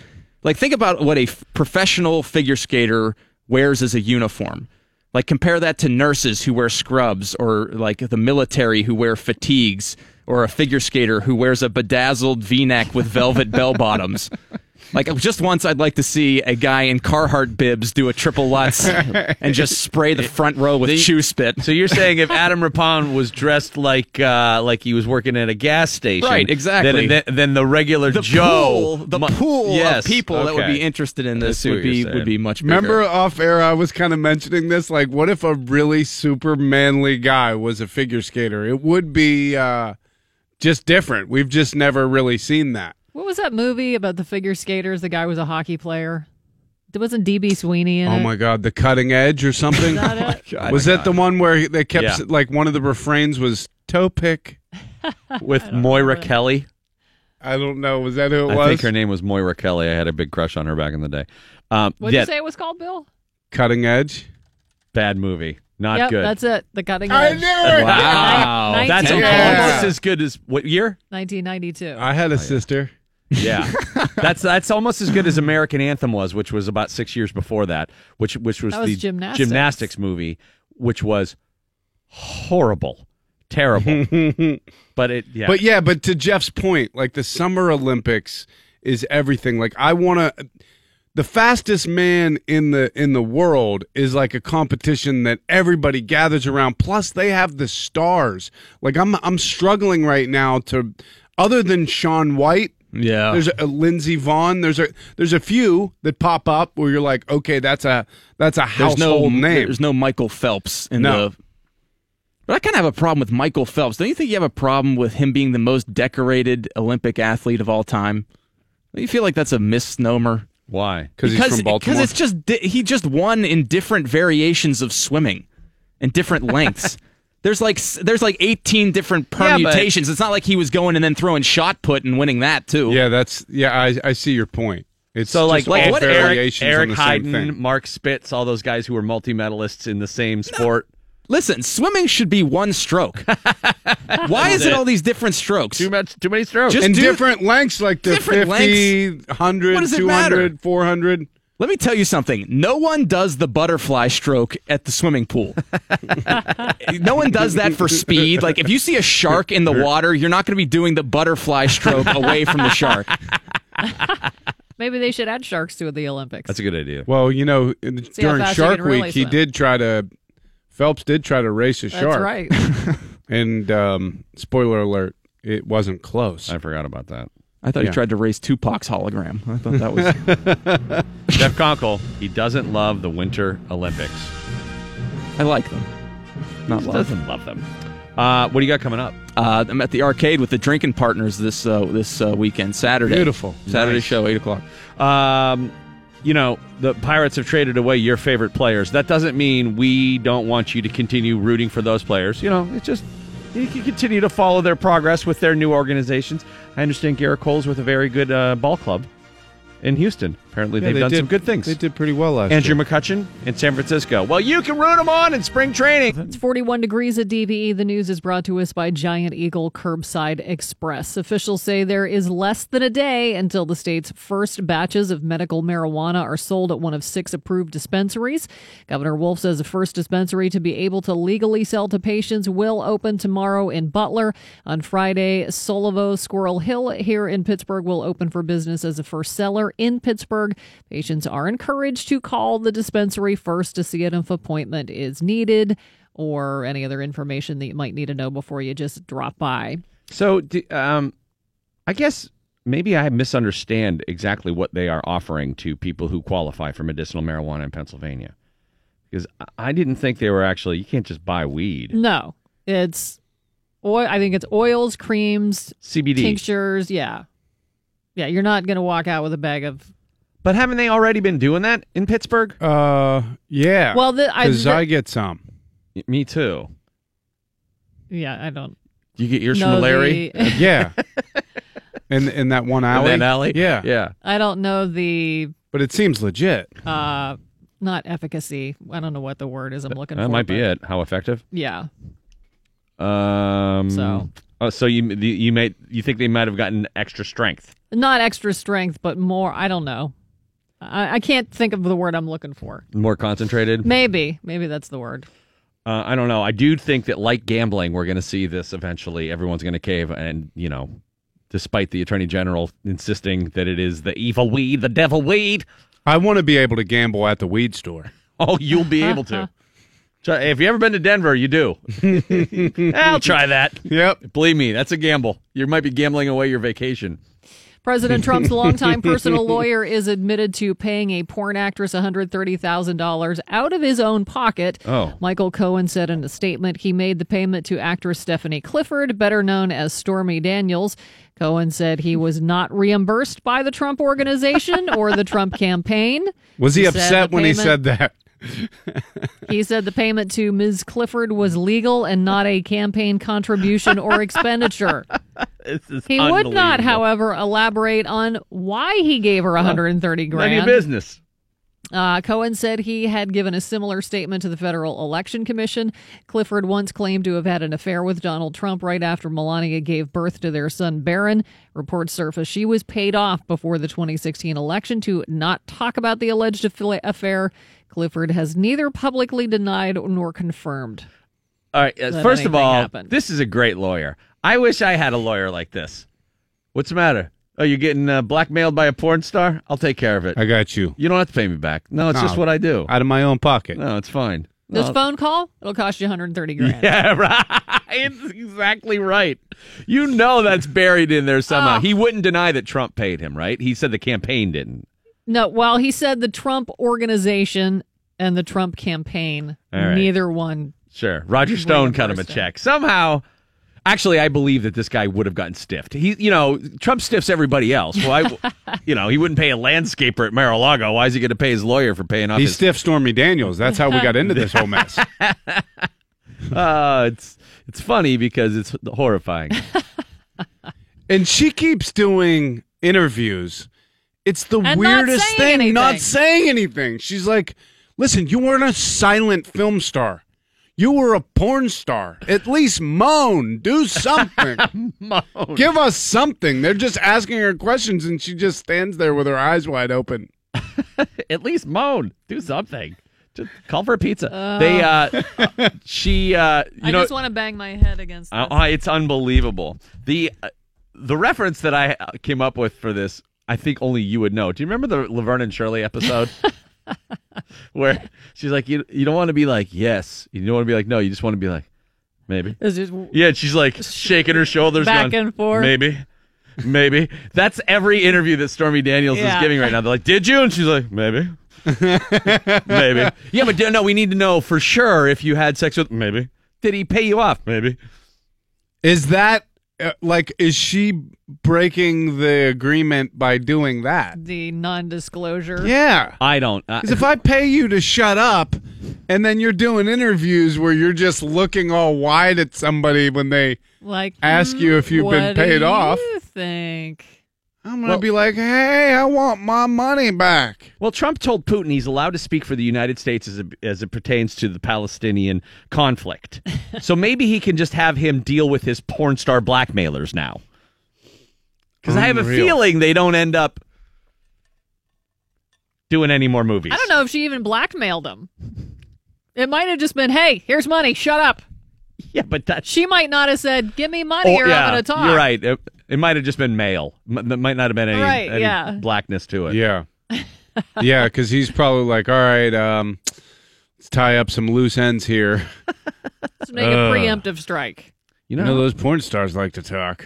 like, think about what a f- professional figure skater wears as a uniform. Like, compare that to nurses who wear scrubs, or like the military who wear fatigues, or a figure skater who wears a bedazzled V-neck with velvet bell bottoms. Like just once, I'd like to see a guy in Carhartt bibs do a triple Lutz and just spray the front row with chew spit. so you're saying if Adam Rippon was dressed like uh, like he was working at a gas station, Right, exactly. Then, then, then the regular the Joe, pool, the mu- pool yes, of people that would be interested in this would be saying. would be much bigger. Remember off air, I was kind of mentioning this. Like, what if a really super manly guy was a figure skater? It would be uh, just different. We've just never really seen that. What was that movie about the figure skaters? The guy was a hockey player. There wasn't DB Sweeney in Oh it. my God, the cutting edge or something? Is that it? was that the one where they kept Yeah. like one of the refrains was toe pick? with Moira Kelly. I don't know. Was that who it was? I was? think her name was Moira Kelly. I had a big crush on her back in the day. Um, What did yeah, you say it was called, Bill? Cutting edge. bad movie, not yep, good. that's it. The cutting edge. I edge. knew it. Wow, Nineteen- That's Yeah. almost as good as what year? 1992. I had a sister. Yeah, that's that's almost as good as American Anthem was, which was about six years before that, which which was was the gymnastics. gymnastics movie, which was horrible, terrible. but it, yeah, But yeah, but to Jeff's point, like the Summer Olympics is everything. Like I want to the fastest man in the in the world is like a competition that everybody gathers around. Plus they have the stars. Like I'm I'm struggling right now to other than Shaun White, yeah. there's a, Lindsey Vonn, there's a there's a few that pop up where you're like, okay, that's a that's a There's household no name. There's no Michael Phelps in No. the. But I kind of have a problem with Michael Phelps. Don't you think you have a problem with him being the most decorated Olympic athlete of all time? Don't you feel like that's a misnomer? why? Because he's from Baltimore. Because it's just he just won in different variations of swimming, in different lengths. There's like there's like 18 different Yeah, but- permutations. it's not like he was going and then throwing shot put and winning that too. yeah, that's yeah. I I see your point. It's So like, just like all what- Eric, variations on Eric the same Heiden, thing. Mark Spitz, all those guys who were multi medalists in the same sport. Listen, swimming should be one stroke. Why is it all these different strokes? Too much, too many strokes. Just in do- different lengths, like the Different 50, 100, What does it 200, 400. Let me tell you something. No one does the butterfly stroke at the swimming pool. no one does that for speed. Like if you see a shark in the water, you're not going to be doing the butterfly stroke away from the shark. Maybe they should add sharks to the Olympics. That's a good idea. Well, you know, in- See how during fast you Shark can really Week, he swim. did try to. Phelps did try to race a shark. That's shark, right. and um, spoiler alert, it wasn't close. I forgot about that. I thought Yeah. he tried to race Tupac's hologram. I thought that was. Jeff Conkle, he doesn't love the Winter Olympics. I like them. Not He love them. doesn't love them. Uh, what do you got coming up? Uh, I'm at the arcade with the drinking partners this uh, this uh, weekend, Saturday. Beautiful. Saturday Nice. show, eight o'clock. Um, you know, the Pirates have traded away your favorite players. That doesn't mean we don't want you to continue rooting for those players. You know, it's just you can continue to follow their progress with their new organizations. I understand Gerrit Cole's with a very good uh, ball club in Houston. Apparently, Yeah, they've they done did- some good things. They did pretty well last year. Andrew year. McCutchen in San Francisco. Well, you can root them on in spring training. It's 41 degrees at DVE. The news is brought to us by Giant Eagle Curbside Express. Officials say there is less than a day until the state's first batches of medical marijuana are sold at one of six approved dispensaries. Governor Wolf says the first dispensary to be able to legally sell to patients will open tomorrow in Butler. On Friday, Solevo Squirrel Hill here in Pittsburgh will open for business as a first seller in Pittsburgh. Patients are encouraged to call the dispensary first to see if an appointment is needed or any other information that you might need to know before you just drop by. So, um, I guess maybe I misunderstand exactly what they are offering to people who qualify for medicinal marijuana in Pennsylvania. Because I- I didn't think they were actually. You can't just buy weed. No, it's oil. I think it's oils, creams, CBD. tinctures. Yeah, yeah. You're not gonna walk out with a bag of. But haven't they already been doing that in Pittsburgh? Uh, yeah. Well, the, I, because the- I get some. Me too. yeah, I don't You get yours know from Larry. the- Yeah. in in that one In alley. that alley. Yeah. Yeah. I don't know the But it seems legit. uh not efficacy. I don't know what the word is I'm looking That for. might be but it. How effective? Yeah. Um. So. Oh, so you you may you think they might have gotten extra strength? Not extra strength, but more. I don't know. I, I can't think of the word I'm looking for. More concentrated? Maybe. Maybe that's the word. Uh, I don't know. I do think that, like gambling, we're going to see this eventually. Everyone's going to cave, and you know, despite the attorney general insisting that it is the evil weed, the devil weed. I want to be able to gamble at the weed store. Oh, you'll be able to. Try, if you ever been to Denver, you do. I'll try that. Yep. Believe me, that's a gamble. You might be gambling away your vacation. President Trump's longtime personal lawyer is admitted to paying a porn actress $130,000 out of his own pocket. Oh. Michael Cohen said in a statement he made the payment to actress Stephanie Clifford, better known as Stormy Daniels. Cohen said he was not reimbursed by the Trump organization or the Trump campaign. Was he, He upset when he said that? He said the payment to Ms. Clifford was legal and not a campaign contribution or expenditure. He would not, however, elaborate on why he gave her 130 None of your business. Uh, Cohen said he had given a similar statement to the Federal Election Commission. Clifford once claimed to have had an affair with Donald Trump right after Melania gave birth to their son Barron. Reports surfaced she was paid off before the 2016 election to not talk about the alleged affa- affair. Clifford has neither publicly denied nor confirmed. All right. uh, first of all, happened. this is a great lawyer. I wish I had a lawyer like this. What's the matter? Oh, you're getting uh, blackmailed by a porn star? I'll take care of it. I got you. You don't have to pay me back. No, it's just what I do. Out of my own pocket. No, it's fine. This No. phone call, it'll cost you 130 grand. Yeah, right. It's exactly right. You know that's buried in there somehow. Oh. He wouldn't deny that Trump paid him, right? He said the campaign didn't. No, well, he said the Trump organization and the Trump campaign, All right. neither one. Sure. Roger Stone cut him a check. Somehow, actually, I believe that this guy would have gotten stiffed. He, you know, Trump stiffs everybody else. Well, I, you know, he wouldn't pay a landscaper at Mar-a-Lago. Why is he going to pay his lawyer for paying off He his stiffed Stormy Daniels. That's how we got into this whole mess. Uh, it's it's funny because it's horrifying. And she keeps doing interviews. It's the And weirdest saying thing. anything. Not saying anything. She's like, listen, you weren't a silent film star. You were a porn star. At least moan. Do something. Moan. Give us something. They're just asking her questions and she just stands there with her eyes wide open. At least moan. Do something. Just call for a pizza. they uh she uh you I know just want to bang my head against. Uh, this. uh, it's unbelievable. The uh, the reference that I uh, came up with for this, I think only you would know. Do you remember the Laverne and Shirley episode? Where she's like, you, you don't want to be like, yes. You don't want to be like, no. You just want to be like, maybe. Just Yeah, and she's like shaking her shoulders. Back going, and forth. Maybe. Maybe. That's every interview that Stormy Daniels Yeah. is giving right now. They're like, did you? And she's like, maybe. maybe. Yeah, but no, we need to know for sure if you had sex with. Maybe. Did he pay you off? Maybe. Is that like, is she breaking the agreement by doing that? the non-disclosure. Yeah. I don't. Uh, Because if I pay you to shut up and then you're doing interviews where you're just looking all wide at somebody when they Like ask you if you've what been do paid off, What do You think? I'm going to be like, hey, I want my money back. Well, Trump told Putin he's allowed to speak for the United States as, as it pertains to the Palestinian conflict. so maybe he can just have him deal with his porn star blackmailers now. Because I have a feeling they don't end up doing any more movies. I don't know if she even blackmailed him. It might have just been, "Hey, here's money. Shut up." Yeah, but that's. She might not have said, "Give me money, or yeah, I'm going to talk." You're right. It, it might have just been male. M- There might not have been any, Right, any yeah. blackness to it. Yeah. yeah, because he's probably like, all right, um, let's tie up some loose ends here. Let's make a preemptive strike. You You know, know, those porn stars like to talk.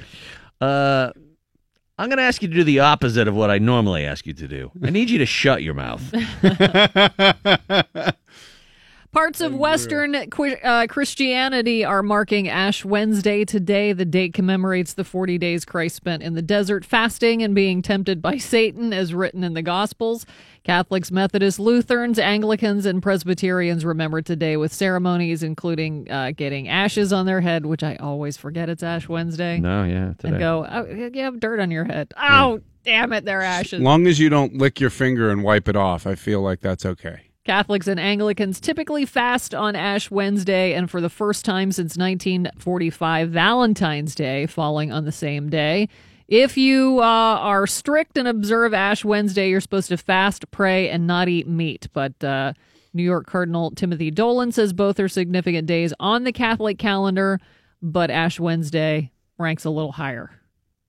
Uh, I'm going to ask you to do the opposite of what I normally ask you to do. I need you to shut your mouth. Parts of Western uh, Christianity are marking Ash Wednesday today. The date commemorates the 40 days Christ spent in the desert fasting and being tempted by Satan, as written in the Gospels. Catholics, Methodists, Lutherans, Anglicans, and Presbyterians remember today with ceremonies including uh, getting ashes on their head, which I always forget it's Ash Wednesday, No, yeah, today. and go, oh, you have dirt on your head. Oh, damn it, they're ashes. As long as you don't lick your finger and wipe it off, I feel like that's okay. Catholics and Anglicans typically fast on Ash Wednesday, and for the first time since 1945, Valentine's Day falling on the same day. If you uh, are strict and observe Ash Wednesday, you're supposed to fast, pray, and not eat meat. But uh, New York Cardinal Timothy Dolan says both are significant days on the Catholic calendar, but Ash Wednesday ranks a little higher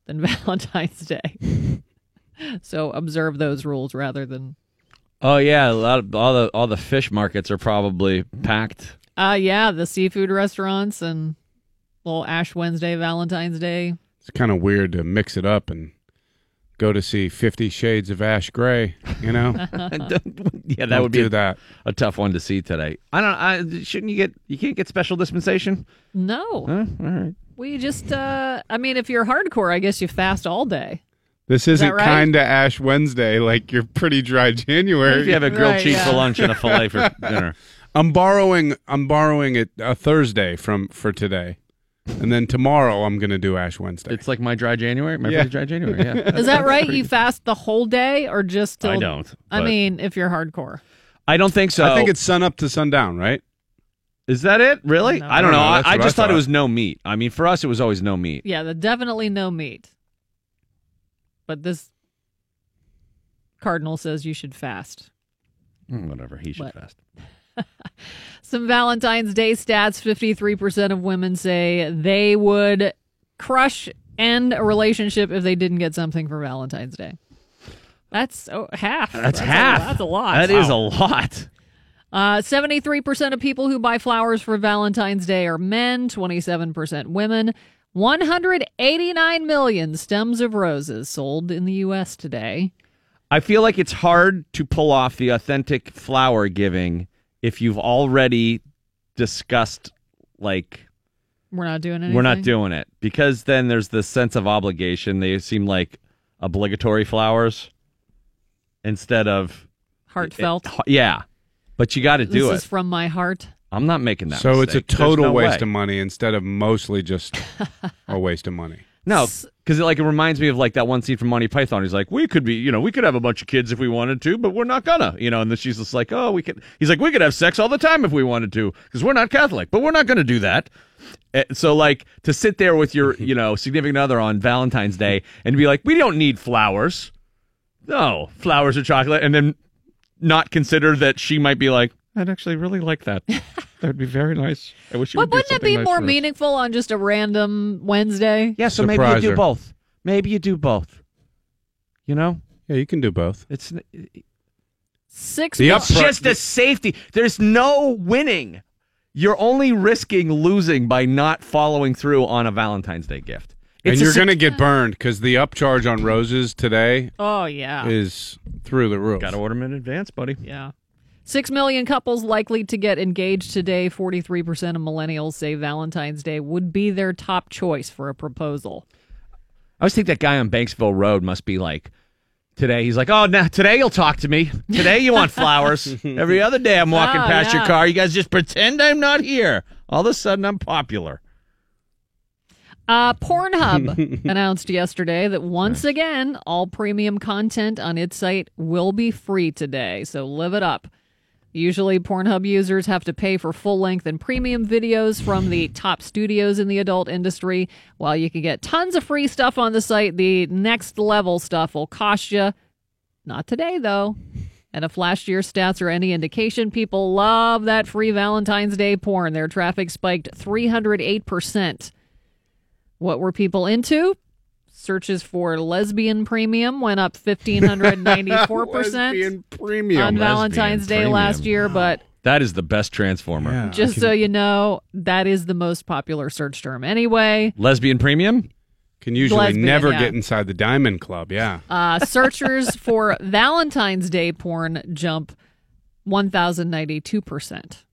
than Valentine's Day. so observe those rules rather than Oh yeah, a lot of all the all the fish markets are probably packed. Uh yeah, the seafood restaurants and little Ash Wednesday, Valentine's Day. It's kind of weird to mix it up and go to see Fifty Shades of Ash Gray. You know, yeah, that Don't would be do a, that. a tough one to see today. I don't. I shouldn't you get you can't get special dispensation? No. Huh? All right. We just uh I mean if you're hardcore, I guess you fast all day. This isn't right? kind of Ash Wednesday. Like you're pretty dry January. If you have a grilled Right, cheese yeah. for lunch and a fillet for dinner. I'm borrowing. I'm borrowing it a Thursday from for today, and then tomorrow I'm gonna do Ash Wednesday. It's like my dry January. My Yeah. pretty dry January. Yeah. Is that right? You fast the whole day or just till I don't. I mean, if you're hardcore. I don't think so. I think it's sun up to sundown, right? Is that it? Really? No. I don't know. I. I, That's I what I just thought it was no meat. I mean, for us, it was always no meat. Yeah, the definitely no meat. But this cardinal says you should fast. Mm, Whatever. He should What? fast. Some Valentine's Day stats 53% of women say they would crush end a relationship if they didn't get something for Valentine's Day. That's oh, half. That's, a- half. that's a lot. That is a lot. Uh, 73% of people who buy flowers for Valentine's Day are men, 27% women. 189 million stems of roses sold in the U.S. today. I feel like it's hard to pull off the authentic flower giving if you've already discussed like We're not doing anything. we're not doing it because then there's this sense of obligation. They seem like obligatory flowers instead of Heartfelt. yeah. But you got to do it. this it. is from my heart. I'm not making that. So it's a total no waste way. of money instead of mostly just a waste of money. No, because it, like it reminds me of like that one scene from Monty Python. He's like, we could be, you know, we could have a bunch of kids if we wanted to, but we're not gonna, you know. And then she's just like, oh, we could. He's like, we could have sex all the time if we wanted to, because we're not Catholic, but we're not gonna do that. Eh, So like to sit there with your, you know, significant other on Valentine's Day and be like, we don't need flowers. No, flowers or chocolate, and then not consider that she might be like, I'd actually really like that. that would be very nice. I wish you But would do wouldn't it be nice more meaningful on just a random Wednesday? Yeah, so maybe you Surprise do her. both. Maybe you do both. You know, Yeah, you can do both. it's Six. The mil- up- it's just a safety. There's no winning. You're only risking losing by not following through on a Valentine's Day gift. and It's a you're si- gonna get burned because the upcharge on roses today oh yeah. is through the roof. gotta order them in advance, buddy. Yeah. Six million couples likely to get engaged today. 43% of millennials say Valentine's Day would be their top choice for a proposal. I always think that guy on Banksville Road must be like. Today he's like, oh, now today you'll talk to me. Today you want flowers. Every other day I'm walking Oh, past your car. You guys just pretend I'm not here. All of a sudden I'm popular. Uh, Pornhub announced yesterday that once again, all premium content on its site will be free today. So live it up. Usually, Pornhub users have to pay for full length and premium videos from the top studios in the adult industry. While you can get tons of free stuff on the site, the next level stuff will cost you. Not today, though. And if last year's stats are any indication, people love that free Valentine's Day porn. Their traffic spiked 308%. What were people into? Searches for lesbian premium went up 1,594% Lesbian premium. on Valentine's Day premium. last year. But That is the best transformer. Yeah. just so you know, that is the most popular search term anyway. Lesbian premium? Can usually Lesbian, never yeah. get inside the Diamond Club. Yeah. Uh, searchers for Valentine's Day porn jump 1,092%.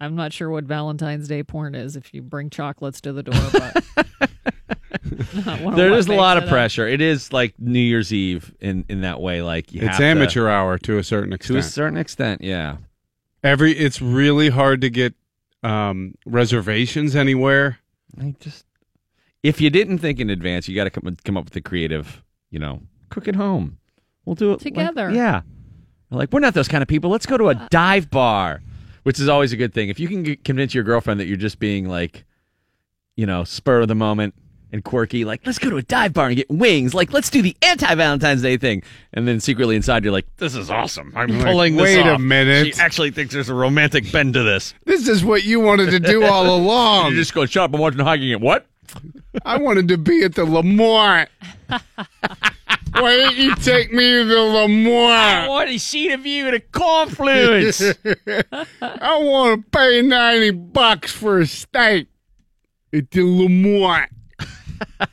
I'm not sure what Valentine's Day porn is if you bring chocolates to the door, but. Not one of There what is a lot it of up. pressure. It is like New Year's Eve in in that way. Like you it's have to- amateur hour to a certain to a extent. certain extent. Yeah. Every it's really hard to get um, reservations anywhere. I just if you didn't think in advance, you got to come come up with a creative. You know, cook at home. We'll do it like- Together. yeah. Like we're not those kind of people. Let's go to a dive bar, which is always a good thing. If you can convince your girlfriend that you're just being like, you know, spur of the moment and quirky, like let's go to a dive bar and get wings. Like let's do the anti Valentine's Day thing, and then secretly inside you're like, this is awesome. I'm Like, pulling this wait a minute. She actually thinks there's a romantic bend to this. This is what you wanted to do all along. You just go shut up. I'm watching hockey. game. What? I wanted to be at the LeMont. Why didn't you take me to the I LeMont? want to see the view of the confluence. I want to pay 90 bucks for a steak at the LeMont.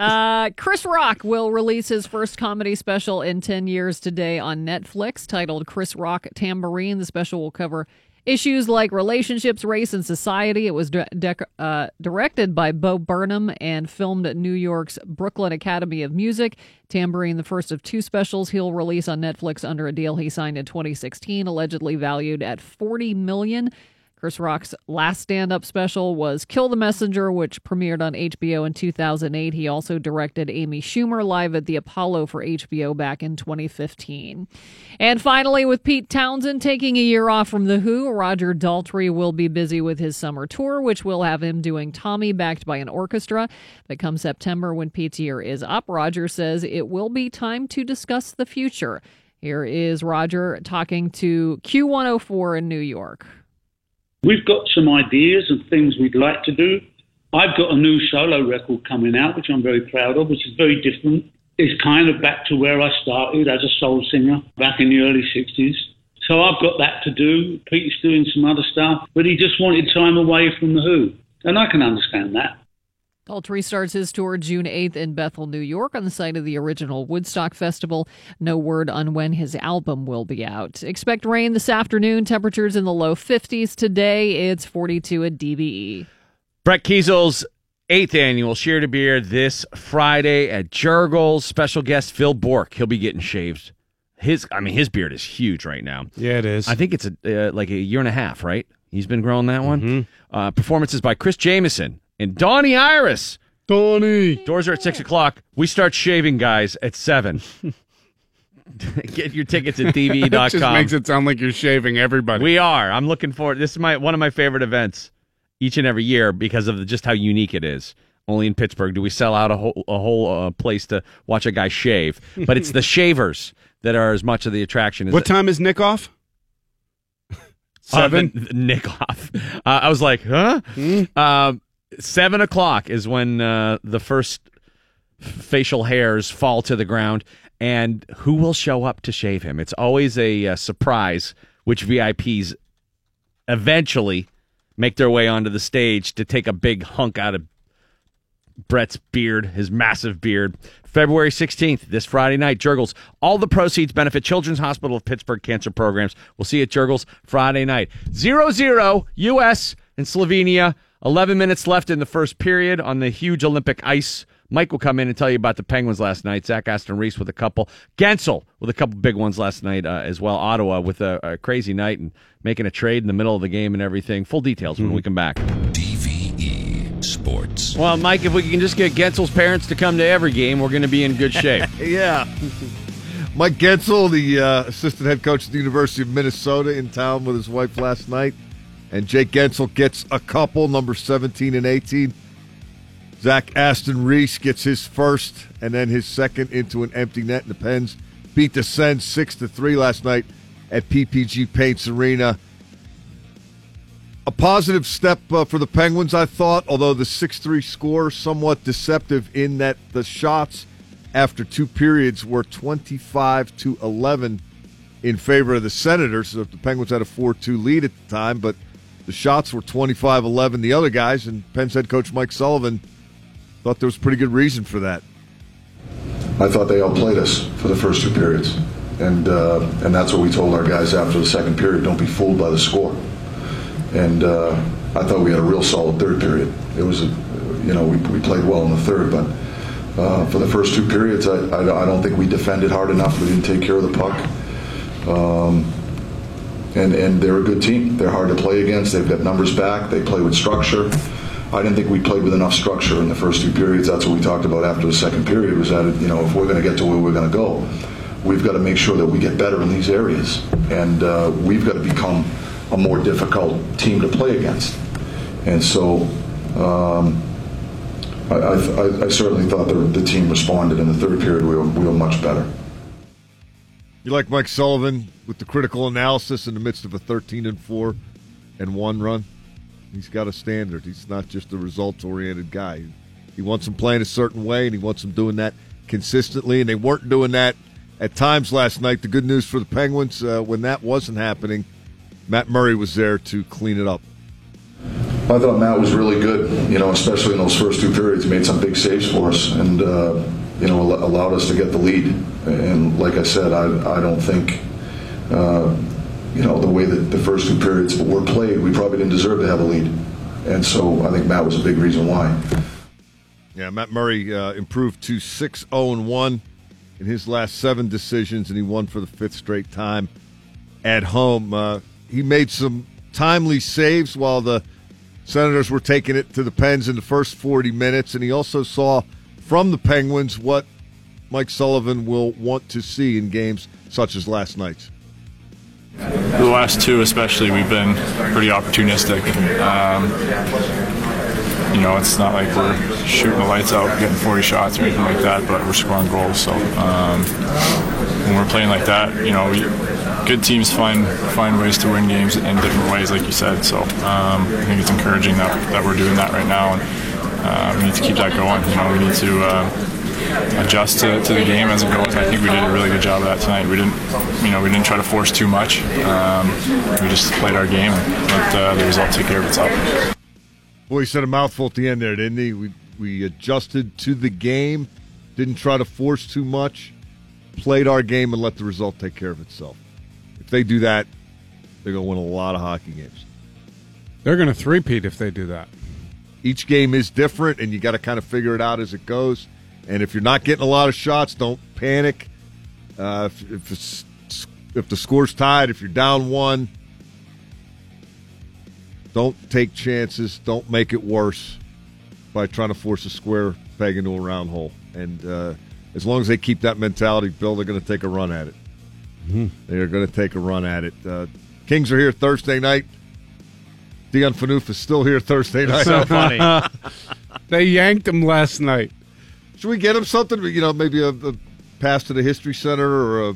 Uh, Chris Rock will release his first comedy special in 10 years today on Netflix titled Chris Rock Tambourine. The special will cover issues like relationships, race, and society. It was dec- uh, directed by Bo Burnham and filmed at New York's Brooklyn Academy of Music. Tambourine, the first of two specials he'll release on Netflix under a deal he signed in 2016, allegedly valued at 40 million. Chris Rock's last stand up special was Kill the Messenger, which premiered on HBO in 2008. He also directed Amy Schumer live at the Apollo for HBO back in 2015. And finally, with Pete Townshend taking a year off from The Who, Roger Daltrey will be busy with his summer tour, which will have him doing Tommy backed by an orchestra. But come September, when Pete's year is up, Roger says it will be time to discuss the future. Here is Roger talking to Q104 in New York. We've got some ideas and things we'd like to do. I've got a new solo record coming out, which I'm very proud of, which is very different. It's kind of back to where I started as a soul singer back in the early 60s. So I've got that to do. Pete's doing some other stuff, but he just wanted time away from The Who. And I can understand that. Daltrey starts his tour June 8th in Bethel, New York, on the site of the original Woodstock Festival. No word on when his album will be out. Expect rain this afternoon. Temperatures in the low 50s. Today, it's 42 at E. DVE. Brett Keisel's eighth annual Share to Beer this Friday at Jergel's. Special guest Phil Bourque. He'll be getting shaved. His, I mean, his beard is huge right now. Yeah, it is. I think it's a, uh, like a year and a half, right? He's been growing that one. Uh, performances by Chris Jamison and Donnie Iris. Tony. Doors are at six o'clock. We start shaving, guys, at seven. Get your tickets at That just makes it sound like you're shaving everybody. We are. I'm looking forward. This is my one of my favorite events each and every year because of the, just how unique it is. Only in Pittsburgh do we sell out a whole a whole uh, place to watch a guy shave. But it's the shavers that are as much of the attraction as what time is Nick off? Uh, Seven. the Nick off. Uh, I was like, huh? Um, seven o'clock is when uh, the first facial hairs fall to the ground, and who will show up to shave him? It's always a, uh surprise which VIPs eventually make their way onto the stage to take a big hunk out of Brett's beard, his massive beard. February 16th, this Friday night, Jergel's. All the proceeds benefit Children's Hospital of Pittsburgh cancer programs. We'll see you at Jergel's Friday night. 0 0 U.S. and Slovenia. 11 minutes left in the first period on the huge Olympic ice. Mike will come in and tell you about the Penguins last night. Zach Aston Reese with a couple. Guentzel with a couple big ones last night uh, as well. Ottawa with a, a crazy night and making a trade in the middle of the game and everything. Full details when we come back. DVE Sports. Well, Mike, if we can just get Guentzel's parents to come to every game, we're going to be in good shape. Yeah. Mike Guentzel, the uh, assistant head coach at the University of Minnesota, in town with his wife last night. And Jake Guentzel gets a couple, number 17 and 18. Zach Aston Reese gets his first and then his second into an empty net. And the Pens beat the Sens 6 to 3 last night at PPG Paints Arena. A positive step uh, for the Penguins, I thought, although the 6 3 score somewhat deceptive in that the shots after two periods were 25 to 11 in favor of the Senators. So the Penguins had a 4 2 lead at the time, but the shots were 25 11 the other guys, and Penn's head coach Mike Sullivan thought there was pretty good reason for that. I thought they outplayed us for the first two periods, and uh, and that's what we told our guys after the second period. Don't be fooled by the score. And uh, I thought we had a real solid third period. It was, a, you know, we, we played well in the third, but uh, for the first two periods, I, I, I don't think we defended hard enough. We didn't take care of the puck. Um, and and they're a good team. They're hard to play against. They've got numbers back. They play with structure. I didn't think we played with enough structure in the first two periods. That's what we talked about after the second period. Was that you know if we're going to get to where we're going to go, we've got to make sure that we get better in these areas, and uh, we've got to become a more difficult team to play against. And so. Um, I, I, I certainly thought the, the team responded in the third period. We were, we were much better. You like Mike Sullivan with the critical analysis in the midst of a 13 and 4 and 1 run? He's got a standard. He's not just a results oriented guy. He wants them playing a certain way, and he wants them doing that consistently. And they weren't doing that at times last night. The good news for the Penguins, uh, when that wasn't happening, Matt Murray was there to clean it up. I thought Matt was really good, you know, especially in those first two periods. He made some big saves for us and, uh, you know, allowed us to get the lead. And like I said, I, I don't think, uh, you know, the way that the first two periods were played, we probably didn't deserve to have a lead. And so I think Matt was a big reason why. Yeah, Matt Murray uh, improved to 6 0 1 in his last seven decisions, and he won for the fifth straight time at home. Uh, he made some timely saves while the Senators were taking it to the Pens in the first 40 minutes, and he also saw from the Penguins what Mike Sullivan will want to see in games such as last night's. The last two, especially, we've been pretty opportunistic. Um, you know, it's not like we're shooting the lights out, getting 40 shots or anything like that, but we're scoring goals. So um, when we're playing like that, you know, we, good teams find find ways to win games in different ways, like you said. So um, I think it's encouraging that, that we're doing that right now, and uh, we need to keep that going. You know, we need to. Uh, adjust to, to the game as it goes. I think we did a really good job of that tonight. We didn't, you know, we didn't try to force too much. Um, we just played our game and let uh, the result take care of itself. Boy, he said a mouthful at the end there, didn't he? We, we adjusted to the game, didn't try to force too much, played our game, and let the result take care of itself. If they do that, they're going to win a lot of hockey games. They're going to three-peat if they do that. Each game is different, and you got to kind of figure it out as it goes. And if you're not getting a lot of shots, don't panic. Uh, if, if, if the score's tied, if you're down one, don't take chances. Don't make it worse by trying to force a square peg into a round hole. And uh, as long as they keep that mentality, Bill, they're going to take a run at it. Mm-hmm. They are going to take a run at it. Uh, Kings are here Thursday night. Dion Phaneuf is still here Thursday night. So funny. they yanked him last night. Should we get him something? You know, maybe a, a pass to the History Center or a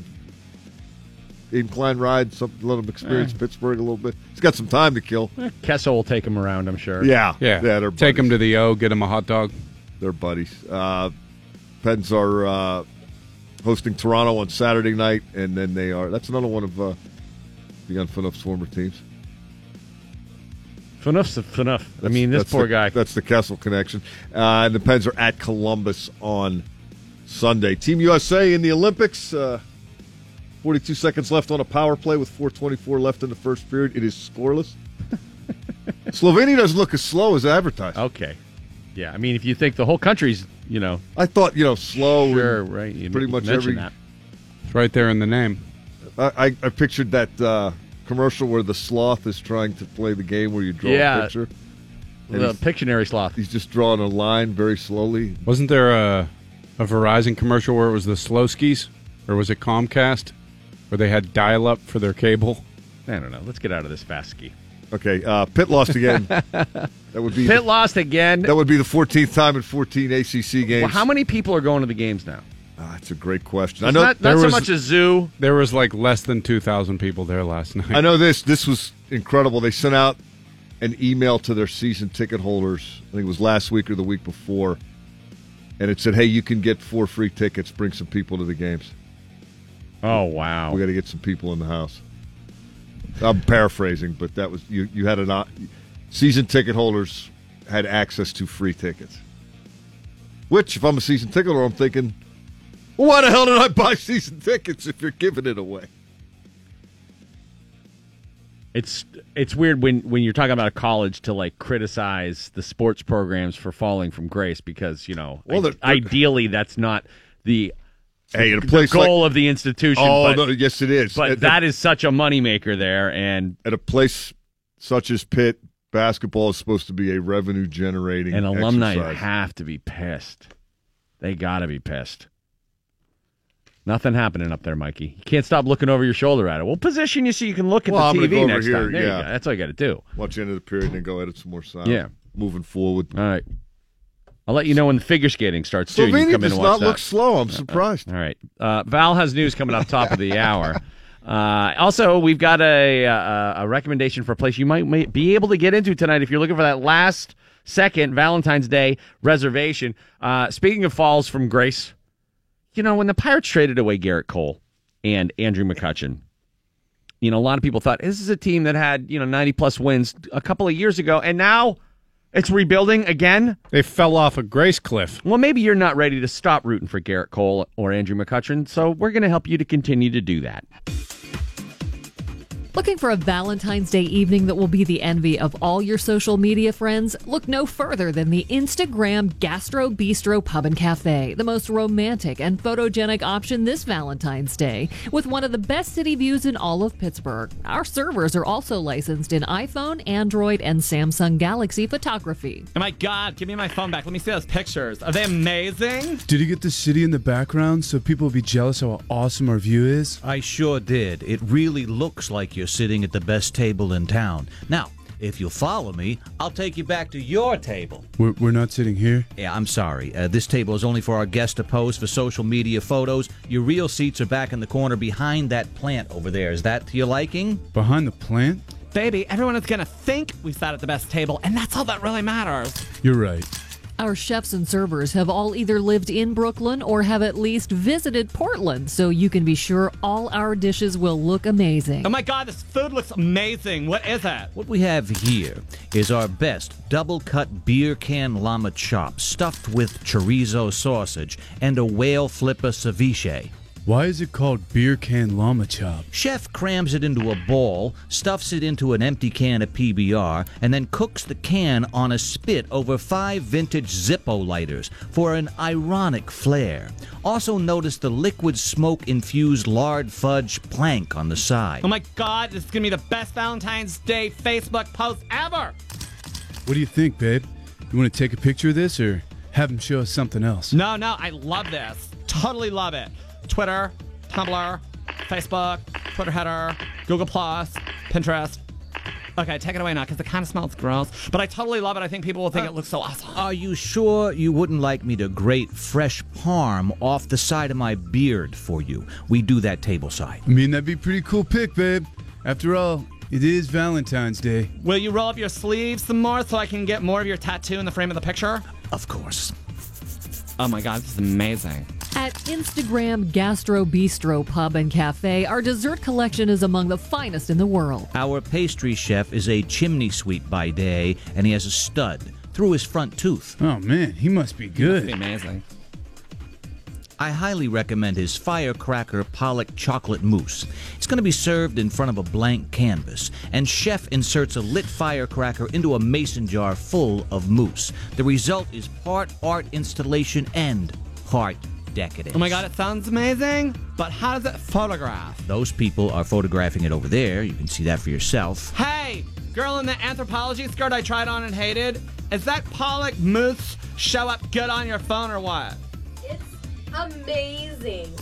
incline ride, something let him experience Eh. Pittsburgh a little bit. He's got some time to kill. Kessel will take him around, I'm sure. Yeah, Yeah, yeah. They're take him to the O, get him a hot dog. They're buddies. Uh, Pens are uh, hosting Toronto on Saturday night, and then they are. That's another one of uh, Dion Phaneuf's former teams. Enough, enough. I mean, this poor the- guy. That's the Kessel connection. Uh, and the Pens are at Columbus on Sunday. Team USA in the Olympics. Uh, 42 seconds left on a power play with 4:24 left in the first period. It is scoreless. Slovenia doesn't look as slow as advertised. Okay. Yeah, I mean, if you think the whole country's, you know, I thought you know slow. sure, right? You pretty m- much every. that. It's right there in the name. I, I, I pictured that uh, commercial where the sloth is trying to play the game where you draw Yeah. a picture. And The Pictionary sloth. he's just drawing a line very slowly. Wasn't there a a Verizon commercial where it was the slow skis, or was it Comcast, where they had dial up for their cable? I don't know. Let's get out of this fast ski. Okay, uh, Pitt lost again. that would be Pitt lost again. That would be the 14th time in 14 ACC games. Well, how many people are going to the games now? Ah, that's a great question. I know. not, not there so was- much a zoo. There was like less than two thousand people there last night. I know this. This was incredible. They sent out an email to their season ticket holders. I think it was last week or the week before, and it said, "Hey, you can get four free tickets. Bring some people to the games. Oh wow! We got to get some people in the house." I'm paraphrasing, but that was you. You had an season ticket holders had access to free tickets. Which, if I'm a season ticket holder, I'm thinking, why the hell did I buy season tickets if you're giving it away? It's it's weird when when you're talking about a college to like criticize the sports programs for falling from grace because you know Well, I- they're- ideally that's not the Hey, in a the place goal like- of the institution. Oh, but, no, yes, it is. But At- that is such a moneymaker there, and at a place such as Pitt, basketball is supposed to be a revenue generating and alumni exercise. have to be pissed. They got to be pissed. Nothing happening up there, Mikey. You can't stop looking over your shoulder at it. We'll position you so you can look at Well, I'm the gonna TV go over next here, time. There yeah. you go. That's all you got to do. Watch the end of the period and then go edit some more sound. Yeah. Moving forward. All right. I'll let you know when the figure skating starts too. Slovenia does not that. look slow. I'm surprised. All right. Uh, Val has news coming up top of the hour. Uh, also, we've got a, a a recommendation for a place you might, may be able to get into tonight if you're looking for that last second Valentine's Day reservation. Uh, speaking of falls from grace, you know when the Pirates traded away Gerrit Cole and Andrew McCutchen, you know a lot of people thought this is a team that had you know 90 plus wins a couple of years ago, and now it's rebuilding again. They fell off a grace cliff. Well, maybe you're not ready to stop rooting for Gerrit Cole or Andrew McCutchen, so we're going to help you to continue to do that. Looking for a Valentine's Day evening that will be the envy of all your social media friends? Look no further than the Instagram Gastro Bistro Pub and Cafe, the most romantic and photogenic option this Valentine's Day, with one of the best city views in all of Pittsburgh. Our servers are also licensed in iPhone, Android, and Samsung Galaxy photography. Oh my god, give me my phone back. Let me see those pictures. Are they amazing? Did you get the city in the background so people will be jealous of how awesome our view is? I sure did. It really looks like you're sitting at the best table in town. Now, if you'll follow me, I'll take you back to your table. We're, we're not sitting here. Yeah, I'm sorry. Uh, this table is only for our guests to pose for social media photos. Your real seats are back in the corner behind that plant over there. Is that to your liking? Behind the plant? Baby, everyone is gonna think we sat at the best table, and that's all that really matters. You're right. Our chefs and servers have all either lived in Brooklyn or have at least visited Portland, so you can be sure all our dishes will look amazing. Oh my god, this food looks amazing. What is it? What we have here is our best double cut beer can llama chop stuffed with chorizo sausage and a whale flipper ceviche. Why is it called beer can llama chop? Chef crams it into a ball, stuffs it into an empty can of PBR, and then cooks the can on a spit over five vintage Zippo lighters for an ironic flair. Also notice the liquid smoke infused lard fudge plank on the side. Oh my god, this is gonna be the best Valentine's Day Facebook post ever. What do you think, babe? You want to take a picture of this or have him show us something else? No, no, I love this. Totally love it. Twitter, Tumblr, Facebook, Twitter header, Google Plus, Pinterest. Okay, take it away now because it kind of smells gross. But I totally love it. I think people will think it looks so uh, awesome. Are you sure you wouldn't like me to grate fresh parm off the side of my beard for you? We do that tableside. I mean, that'd be a pretty cool pick, babe. After all, it is Valentine's Day. Will you roll up your sleeves some more so I can get more of your tattoo in the frame of the picture? Of course. Oh my god, this is amazing. At Instagram Gastro Bistro Pub and Cafe, our dessert collection is among the finest in the world. Our pastry chef is a chimney sweep by day, and he has a stud through his front tooth. Oh man, he must be This good. is amazing. I highly recommend his Firecracker Pollock Chocolate Mousse. It's going to be served in front of a blank canvas, and Chef inserts a lit firecracker into a mason jar full of mousse. The result is part art installation and part decadence. Oh my god, it sounds amazing. But how does it photograph? Those people are photographing it over there. You can see that for yourself. Hey, girl in the Anthropologie skirt I tried on and hated. Is that Pollock mousse show up good on your phone or what? It's amazing.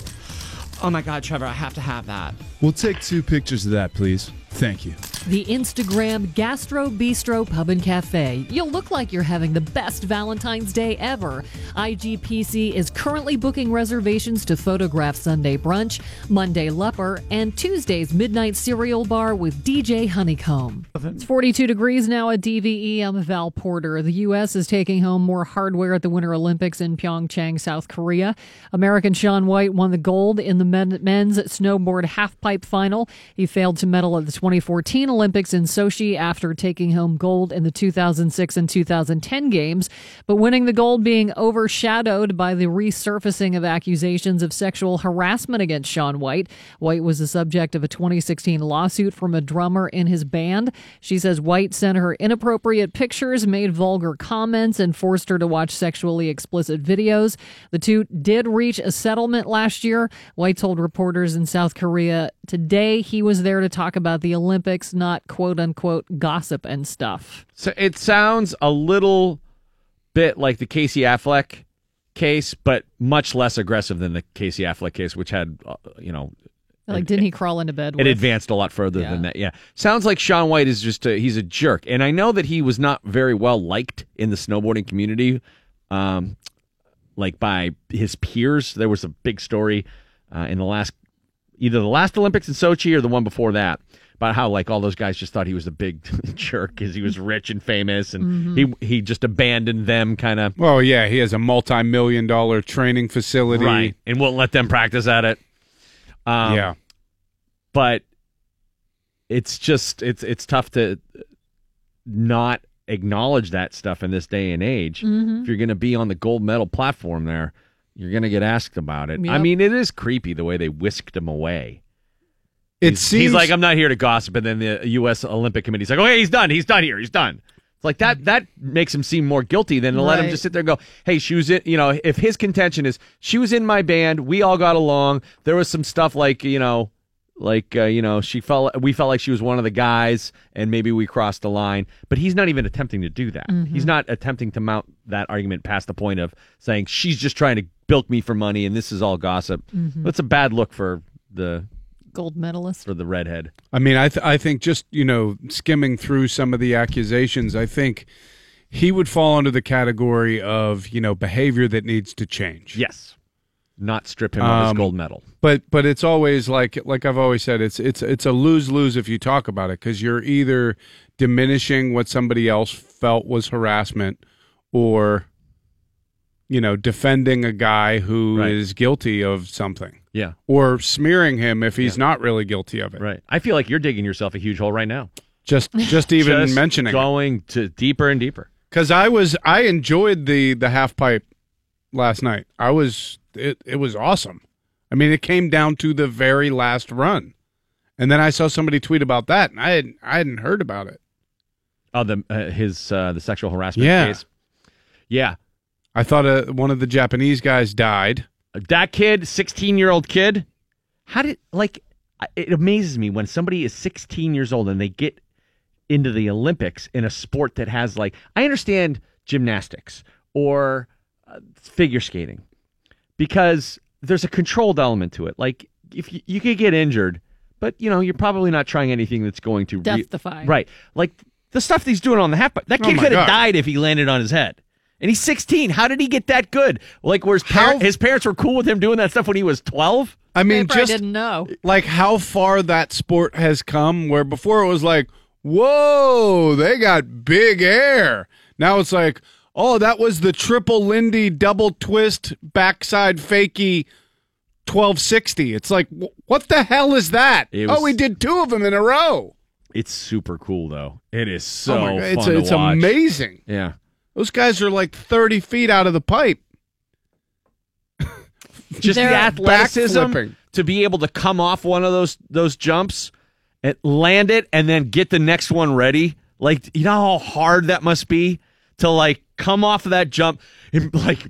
Oh my god, Trevor, I have to have that. We'll take two pictures of that, please. Thank you. The Instagram Gastro Bistro Pub and Cafe. You'll look like you're having the best Valentine's Day ever. IGPC is currently booking reservations to Photograph Sunday Brunch, Monday Leper, and Tuesday's Midnight Cereal Bar with DJ Honeycomb. It's 42 degrees now at DVE. I'm Val Porter. The U.S. is taking home more hardware at the Winter Olympics in Pyeongchang, South Korea. American Shaun White won the gold in the men's snowboard halfpipe final. He failed to medal at the 2014 Olympics in Sochi after taking home gold in the 2006 and 2010 games, but winning the gold being overshadowed by the resurfacing of accusations of sexual harassment against Shaun White. White was the subject of a 2016 lawsuit from a drummer in his band. She says White sent her inappropriate pictures, made vulgar comments, and forced her to watch sexually explicit videos. The two did reach a settlement last year. White told reporters in South Korea today he was there to talk about the Olympics, not quote unquote gossip and stuff. So it sounds a little bit like the Casey Affleck case, but much less aggressive than the Casey Affleck case, which had, uh, you know, Like, didn't he crawl into bed? With, it advanced a lot further Yeah. than that. Yeah, sounds like Shaun White is just a, he's a jerk, and I know that he was not very well liked in the snowboarding community, um, like by his peers. There was a big story uh, in the last either the last Olympics in Sochi or the one before that about how like all those guys just thought he was a big jerk because he was rich and famous, and he he just abandoned them kind of Well, yeah, he has a multi-million dollar training facility. right and won't let them practice at it. Um, yeah. but it's just it's it's tough to not acknowledge that stuff in this day and age. Mhm. If you're going to be on the gold medal platform there, you're going to get asked about it. I mean, it is creepy the way they whisked him away. It he's, seems he's like, I'm not here to gossip, and then the U.S. Olympic Committee's like, okay, he's done. He's done here. He's done. It's like that. That makes him seem more guilty than to let him just sit there and go, "Hey, she was in." You know, if his contention is she was in my band, we all got along. There was some stuff like you know, like uh, you know, she felt we felt like she was one of the guys, and maybe we crossed the line. But he's not even attempting to do that. Mhm. He's not attempting to mount that argument past the point of saying she's just trying to bilk me for money, and this is all gossip. Mhm. That's a bad look for the Gold medalist. for the redhead. I mean, I th- I think just you know skimming through some of the accusations, I think he would fall under the category of you know behavior that needs to change. Yes, not strip him of his Um, gold medal. But but it's always like like I've always said, it's it's it's a lose lose if you talk about it because you're either diminishing what somebody else felt was harassment, or you know defending a guy who is Right. guilty of something. Yeah. Or smearing him if he's not really guilty of it. Right. I feel like you're digging yourself a huge hole right now. Just just even Just mentioning it. going to deeper and deeper. Because I was, I enjoyed the the half pipe last night. I was, it it was awesome. I mean, it came down to the very last run, and then I saw somebody tweet about that, and I hadn't, I hadn't heard about it. Oh, the uh, his uh, the sexual harassment Yeah. case. Yeah, I thought uh, one of the Japanese guys died. that kid, sixteen year old kid. How did like? It amazes me when somebody is sixteen years old and they get into the Olympics in a sport that has like I understand gymnastics or uh, figure skating because there's a controlled element to it. Like if you, you could get injured, but you know you're probably not trying anything that's going to Death-defying. right? Like the stuff that he's doing on the half pipe. That Oh kid my could have died if he landed on his head. And he's 16. How did he get that good? Like, where his, par- his parents were cool with him doing that stuff when he was 12? I mean, probably just didn't know. like how far that sport has come. Where before it was like, whoa, they got big air. Now it's like, oh, that was the triple Lindy double twist backside fakie. 1260. It's like, wh- what the hell is that? It was- oh, we did two of them in a row. It's super cool, though. It is so oh my God. It's, to it's watch. amazing. Yeah. Those guys are like 30 feet out of the pipe. Just the They're athleticism to be able to come off one of those those jumps and land it and then get the next one ready. Like, you know how hard that must be to like come off of that jump and like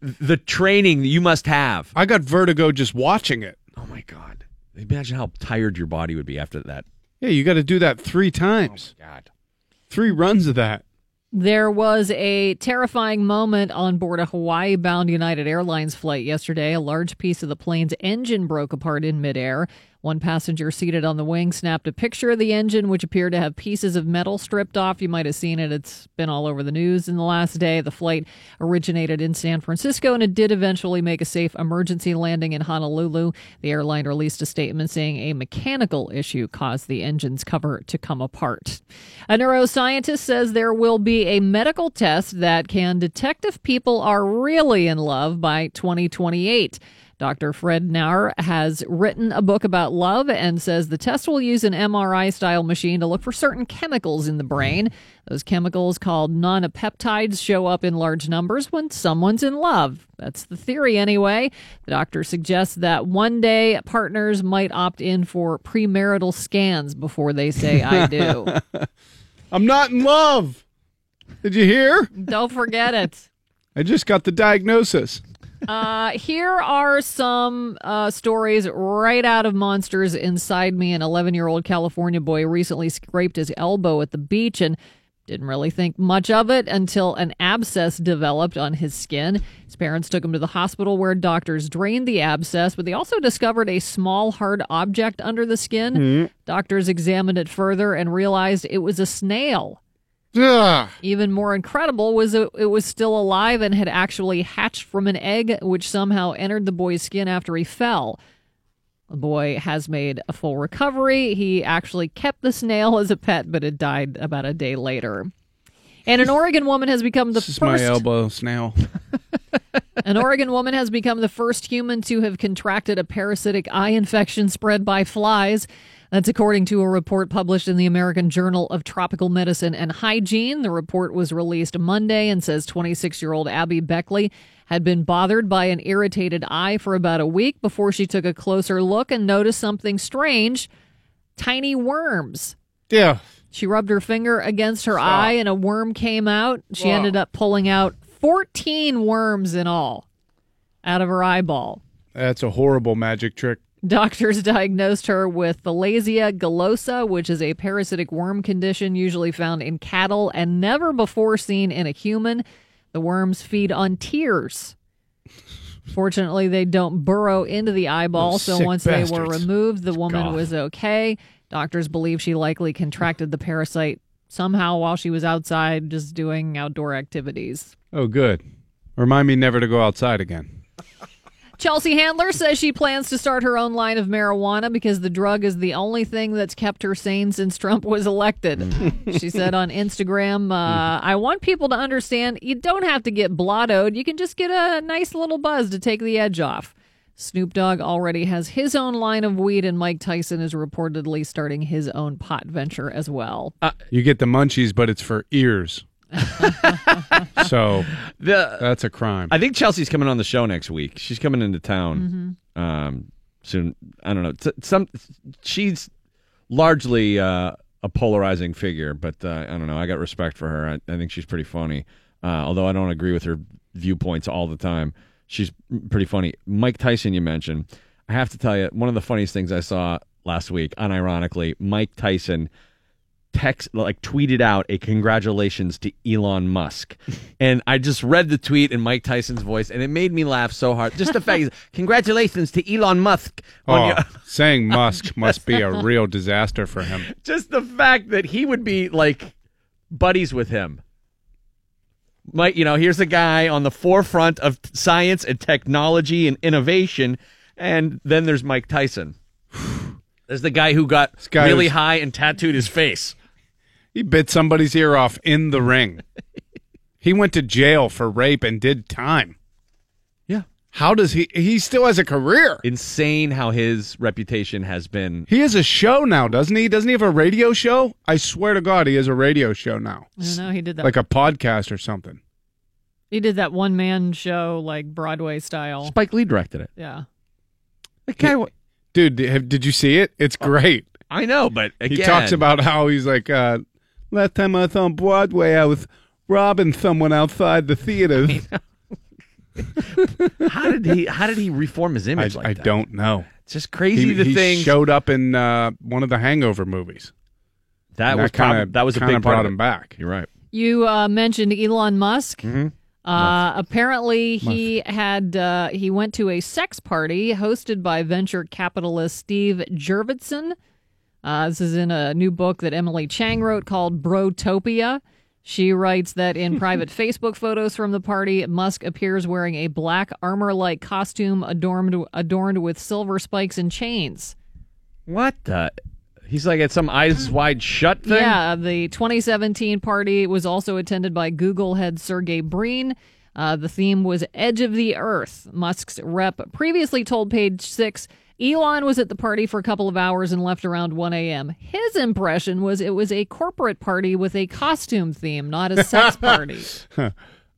the training you must have. I got vertigo just watching it. Oh my god. Imagine how tired your body would be after that. Yeah, you got to do that three times. Oh, god. Three runs of that. There was a terrifying moment on board a Hawaii bound United Airlines flight yesterday. A large piece of the plane's engine broke apart in midair. One passenger seated on the wing snapped a picture of the engine, which appeared to have pieces of metal stripped off. You might have seen it. It's been all over the news in the last day. The flight originated in San Francisco and it did eventually make a safe emergency landing in Honolulu. The airline released a statement saying a mechanical issue caused the engine's cover to come apart. A neuroscientist says there will be a medical test that can detect if people are really in love by 2028. Dr. Fred Nour has written a book about love and says the test will use an MRI style machine to look for certain chemicals in the brain. Those chemicals, called nonapeptides, show up in large numbers when someone's in love. That's the theory, anyway. The doctor suggests that one day partners might opt in for premarital scans before they say, I do. I'm not in love. Did you hear? Don't forget it. I just got the diagnosis. Uh, here are some uh, stories right out of Monsters Inside Me. An 11 year old California boy recently scraped his elbow at the beach and didn't really think much of it until an abscess developed on his skin. His parents took him to the hospital where doctors drained the abscess, but they also discovered a small hard object under the skin. Mhm. Doctors examined it further and realized it was a snail. Ugh. Even more incredible was it, it was still alive and had actually hatched from an egg, which somehow entered the boy's skin after he fell. The boy has made a full recovery. He actually kept the snail as a pet, but it died about a day later. And an Oregon woman has become the This is first my elbow snail. an Oregon woman has become the first human to have contracted a parasitic eye infection spread by flies. That's according to a report published in the American Journal of Tropical Medicine and Hygiene. The report was released Monday and says 26 year old Abby Beckley had been bothered by an irritated eye for about a week before she took a closer look and noticed something strange tiny worms. Yeah. She rubbed her finger against her eye and a worm came out. She ended up pulling out 14 worms in all out of her eyeball. That's a horrible magic trick. Doctors diagnosed her with Thelazia gulosa, which is a parasitic worm condition usually found in cattle and never before seen in a human. The worms feed on tears. Fortunately, they don't burrow into the eyeball, Those so once they were removed, the woman God. was okay. Doctors believe she likely contracted the parasite somehow while she was outside just doing outdoor activities. Oh, good. Remind me never to go outside again. Chelsea Handler says she plans to start her own line of marijuana because the drug is the only thing that's kept her sane since Trump was elected. she said on Instagram, uh, I want people to understand you don't have to get blottoed. You can just get a nice little buzz to take the edge off. Snoop Dogg already has his own line of weed, and Mike Tyson is reportedly starting his own pot venture as well. You get the munchies, but it's for ears. so The that's a crime. I think Chelsea's coming on the show next week. She's coming into town Mm-hmm. um, soon. I don't know. T- Some she's largely uh, a polarizing figure, but uh, I don't know. I got respect for her. I, I think she's pretty funny, uh, although I don't agree with her viewpoints all the time. She's pretty funny. Mike Tyson, you mentioned. I have to tell you, one of the funniest things I saw last week, unironically, Mike Tyson text like tweeted out a congratulations to Elon Musk. and I just read the tweet in Mike Tyson's voice and it made me laugh so hard. Just the fact congratulations to Elon Musk Oh, your saying Musk must be a real disaster for him. just the fact that he would be like buddies with him. Mike, you know, here's a guy on the forefront of science and technology and innovation, and then there's Mike Tyson. There's the guy who got guy really was- high and tattooed his face. He bit somebody's ear off in the ring. he went to jail for rape and did time. Yeah. How does he? He still has a career. Insane how his reputation has been. He has a show now, doesn't he? Doesn't he have a radio show? I swear to God, he has a radio show now, I don't know. He did that. like a podcast or something. he did that one man show, like Broadway style. Spike Lee directed it. Yeah. The guy, wa- Dude, did, have- did you see it? It's great. I know, but again, He talks about how he's like, uh, last time I was on Broadway, I was robbing someone outside the theater. how did he how did he reform his I, image like I that? don't know. It's just crazy He, the he thing showed up in uh, one of the Hangover movies. that And was kinda- prob- that was a kinda big part brought of him it. back. You're right. You uh, mentioned Elon Musk. Mhm. Uh, apparently, he had uh, he went to a sex party hosted by venture capitalist Steve Jurvetson. Uh, this is in a new book that Emily Chang wrote called Brotopia. She writes that in private Facebook photos from the party, Musk appears wearing a black armor-like costume adorned adorned with silver spikes and chains. What the? He's like at some eyes wide shut thing. Yeah, the 2017 party was also attended by Google head Sergey Brin. Uh, the theme was Edge of the Earth. Musk's rep previously told Page Six Elon was at the party for a couple of hours and left around 1 a.m. His impression was it was a corporate party with a costume theme, not a sex party,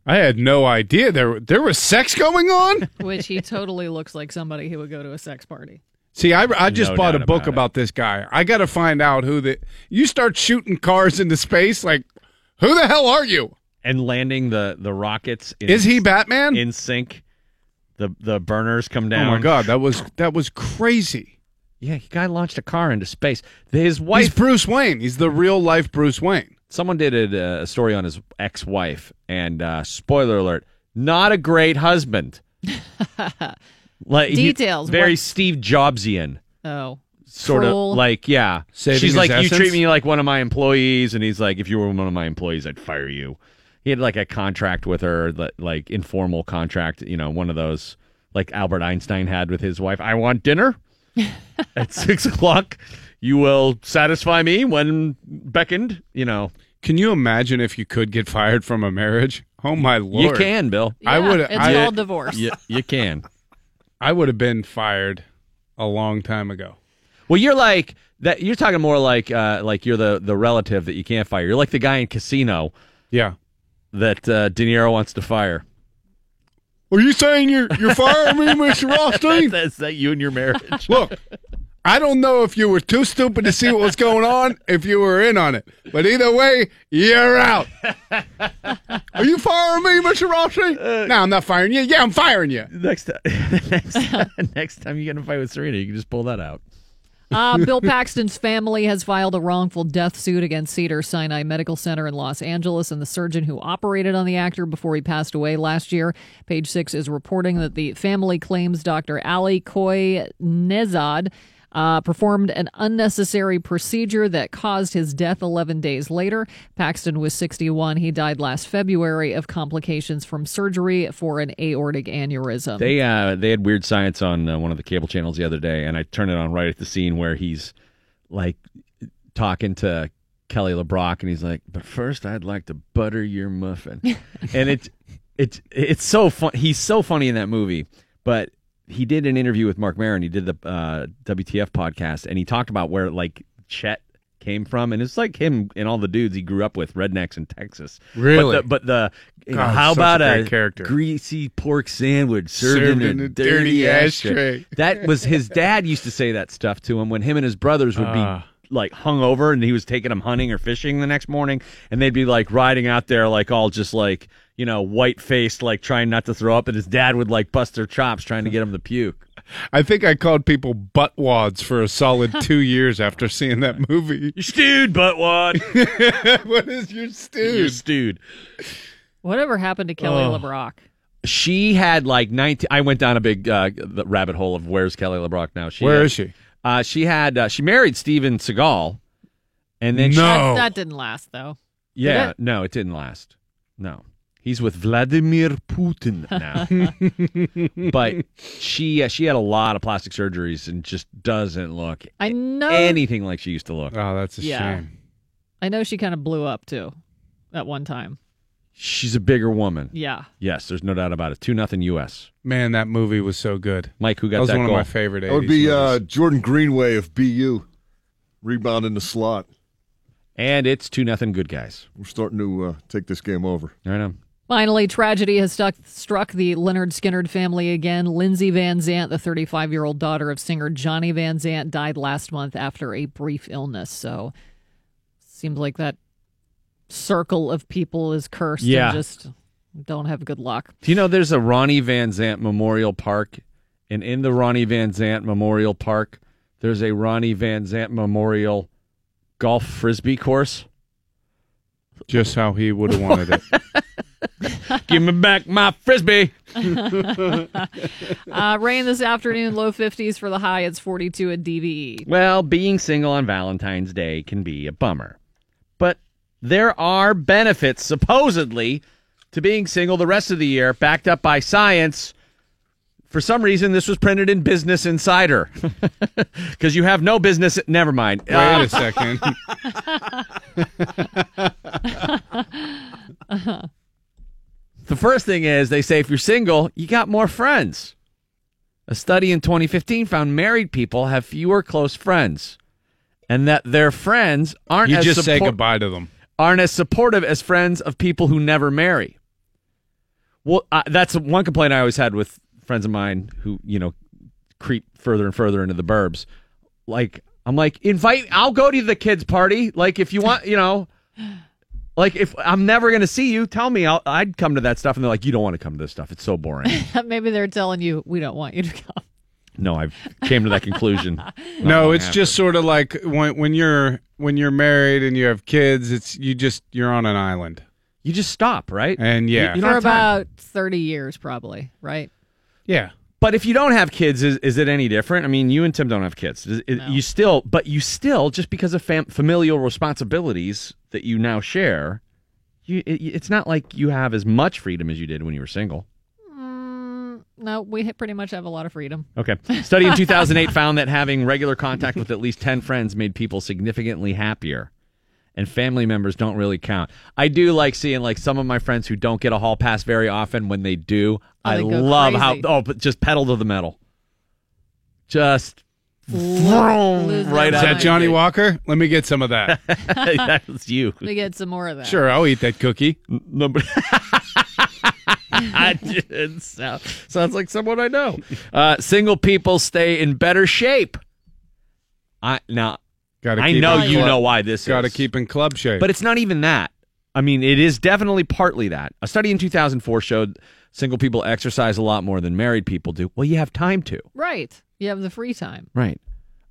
I had no idea there there was sex going on. which he totally looks like somebody who would go to a sex party. See, I, I just No bought a book about about this guy. I got to find out who the. You start shooting cars into space, like, who the hell are you? and landing the the rockets. In, Is he Batman? in sync? The the burners come down. oh my god, that was that was crazy. Yeah, the guy launched a car into space. His wife. He's Bruce Wayne. He's the real life Bruce Wayne. someone did a, a story on his ex-wife, and uh, spoiler alert: not a great husband. like he- Details, very what- Steve Jobsian. Oh, Sort Cruel. of like yeah. Saving She's his like you treat me like one of my employees, and he's like, if you were one of my employees, I'd fire you. He had like a contract with her, like informal contract, you know, one of those like Albert Einstein had with his wife. I want dinner at six o'clock. You will satisfy me when beckoned. You know, Can you imagine if you could get fired from a marriage? Oh my lord! you can, Bill. I would. It's I, called divorce. You, you can. I would have been fired a long time ago. Well, you're like that. You're talking more like uh, like you're the the relative that you can't fire. You're like the guy in Casino Yeah. that uh, De Niro wants to fire. Are you saying you're you're firing me, Mr. Rothstein? That's that you and your marriage. Look, I don't know if you were too stupid to see what was going on, if you were in on it, but either way, you're out. Are you firing me, Mr. Rothstein? no, I'm not firing you. Yeah, I'm firing you. next time, next time, next time you get in a fight with Serena, you can just pull that out. Uh, Bill Paxton's family has filed a wrongful death suit against Cedar Sinai Medical Center in Los Angeles and the surgeon who operated on the actor before he passed away last year. Page Six is reporting that the family claims Dr. Ali Koy Nezad uh, performed an unnecessary procedure that caused his death 11 days later. Paxton was 61. He died last February of complications from surgery for an aortic aneurysm. They uh, they had weird science on uh, one of the cable channels the other day, and I turned it on right at the scene where he's like talking to Kelly LeBrock, and he's like, "But first, I'd like to butter your muffin," and it's it's it's so fun. He's so funny in that movie, but he did an interview with Marc Maron. He did the uh, WTF podcast, and he talked about where like Chet came from, and it's like him and all the dudes he grew up with, rednecks in Texas. Really? But the, but the you know, God, how about a great character. greasy pork sandwich served, in, a dirty, ashtray? that was his dad used to say that stuff to him when him and his brothers would Ah. be like hung over and he was taking them hunting or fishing the next morning and they'd be like riding out there like all just like you know white faced like trying not to throw up and his dad would like bust their chops trying to get him to puke I think I called people butt wads for a solid two years after seeing that movie. you stewed buttwad what is your you stew? stewed Whatever happened to Kelly Oh. LeBrock? she had like 19 i went down a big uh, the rabbit hole of where's kelly lebrock now she Where had- is she? uh, she had uh, she married steven seagal and then she, No. That, Oh. that didn't last though. Yeah, it? no, it didn't last. No, he's with Vladimir Putin now. but she uh, she had a lot of plastic surgeries and just doesn't look I know. anything like she used to look. Oh, that's a Yeah. shame. I know she kind of blew up too, at one time. She's a bigger woman. Yeah. Yes, there's no doubt about it. Two nothing U.S. Man, that movie was so good. Mike, who got That got was that, one goal? of my favorite. That would 80s be uh. Jordan Greenway of BU, rebounding the slot. and it's two nothing. Good guys. We're starting to uh, take this game over. I know. Finally, tragedy has stuck, struck the Lynyrd Skynyrd family again. Lindsay Van Zant, the 35 year old daughter of singer Johnny Van Zant, died last month after a brief illness. So, seems like that circle of people is cursed Yeah. and just don't have good luck. Do you know there's a Ronnie Van Zant Memorial Park, and in the Ronnie Van Zant Memorial Park, there's a Ronnie Van Zant Memorial golf frisbee course. just how he would have wanted it. Give me back my frisbee. Uh, rain this afternoon, low 50s for the high. It's 42 at DVE. Well, being single on Valentine's Day can be a bummer. But there are benefits, supposedly, to being single the rest of the year, backed up by science. For some reason, this was printed in Business Insider. Because you have no business. Never mind. Wait Uh, a second. The first thing is they say if you're single, you got more friends. A study in 2015 found married people have fewer close friends, and that their friends aren't You as just say goodbye to them. aren't as supportive as friends of people who never marry. Well, uh, that's one complaint I always had with friends of mine who, you know, creep further and further into the burbs. Like, I'm like, invite, I'll go to the kids' party. Like, if you want, you know, like if I'm never going to see you, tell me. I'll, I'd come to that stuff. And they're like, you don't want to come to this stuff. It's so boring. Maybe they're telling you we don't want you to come. no, I've came to that conclusion. No, long it's after. just sort of like when when you're when you're married and you have kids. It's you just you're on an island. You just stop, right? And yeah, For about 30 years, probably, right? yeah. But if you don't have kids, is, is it any different? I mean, you and Tim don't have kids. Is- is- You still, but you still, just because of fam- familial responsibilities that you now share, you it, it's not like you have as much freedom as you did when you were single. Mm, no, we pretty much have a lot of freedom. Okay. Study in 2008 found that having regular contact with at least 10 friends made people significantly happier. And family members don't really count. I do like seeing like some of my friends who don't get a hall pass very often. When they do, Oh, I they go love crazy. how oh, but just pedal to the metal, just vroom, their right Is that the Johnny. Walker? Let me get some of that. that was you. We get some more of that. sure, I'll eat that cookie. Nobody. I did sound, sounds like someone I know. Uh, single people stay in better shape. I now Got I know you know why this Got to is. keep in club shape. But it's not even that. I mean, it is definitely partly that. A study in 2004 showed single people exercise a lot more than married people do. Well, you have time to. Right. You have the free time. Right.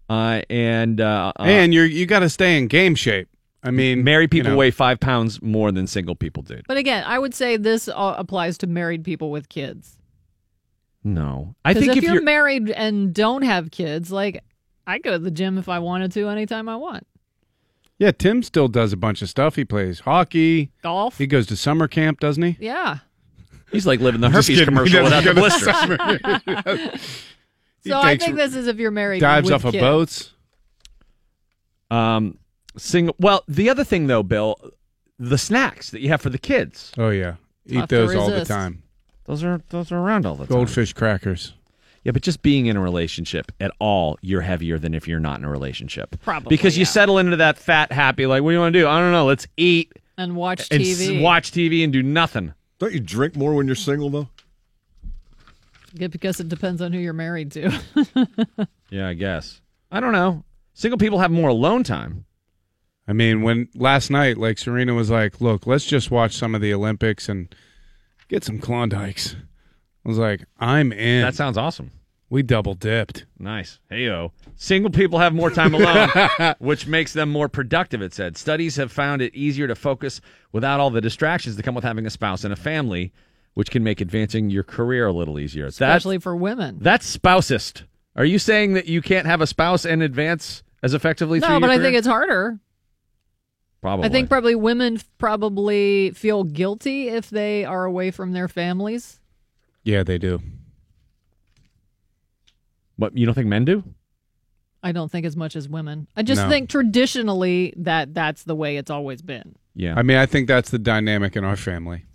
Uh, and uh, uh, and you're you got to stay in game shape. I mean, married people you know, weigh five pounds more than single people do. But again, I would say this uh, applies to married people with kids. No, I think if, if you're, you're married and don't have kids, like I go to the gym if I wanted to anytime I want. Yeah, Tim still does a bunch of stuff. He plays hockey, Golf. He goes to summer camp, doesn't he? Yeah. he's like living the herpes kidding. He commercial without the to blisters. summer. So I think this is if you're married. dives with off of kids. boats. Um, single. Well, the other thing though, Bill, the snacks that you have for the kids. Oh yeah, eat Tough to those all the resist. time. Those are those are around all the time. Goldfish crackers. Yeah, but just being in a relationship at all, you're heavier than if you're not in a relationship. Probably, because you yeah. settle into that fat, happy. Like, what do you want to do? I don't know. Let's eat and watch and TV. s- watch TV and do nothing. Don't you drink more when you're single, though? Yeah, because it depends on who you're married to. Yeah, I guess. I don't know. Single people have more alone time. I mean, when last night, like Serena was like, "Look, let's just watch some of the Olympics and get some Klondikes." I was like, "I'm in." That sounds awesome. We double dipped. Nice. Heyo. Single people have more time alone, which makes them more productive, it said. Studies have found it easier to focus without all the distractions that come with having a spouse and a family, which can make advancing your career a little easier. That's, Especially for women. that's spousist. Are you saying that you can't have a spouse and advance as effectively through No, your but I career? think it's harder. Probably. I think probably women probably feel guilty if they are away from their families. Yeah, they do. What, you don't think men do? I don't think as much as women. I just No. think traditionally that that's the way it's always been. Yeah. I mean, I think that's the dynamic in our family.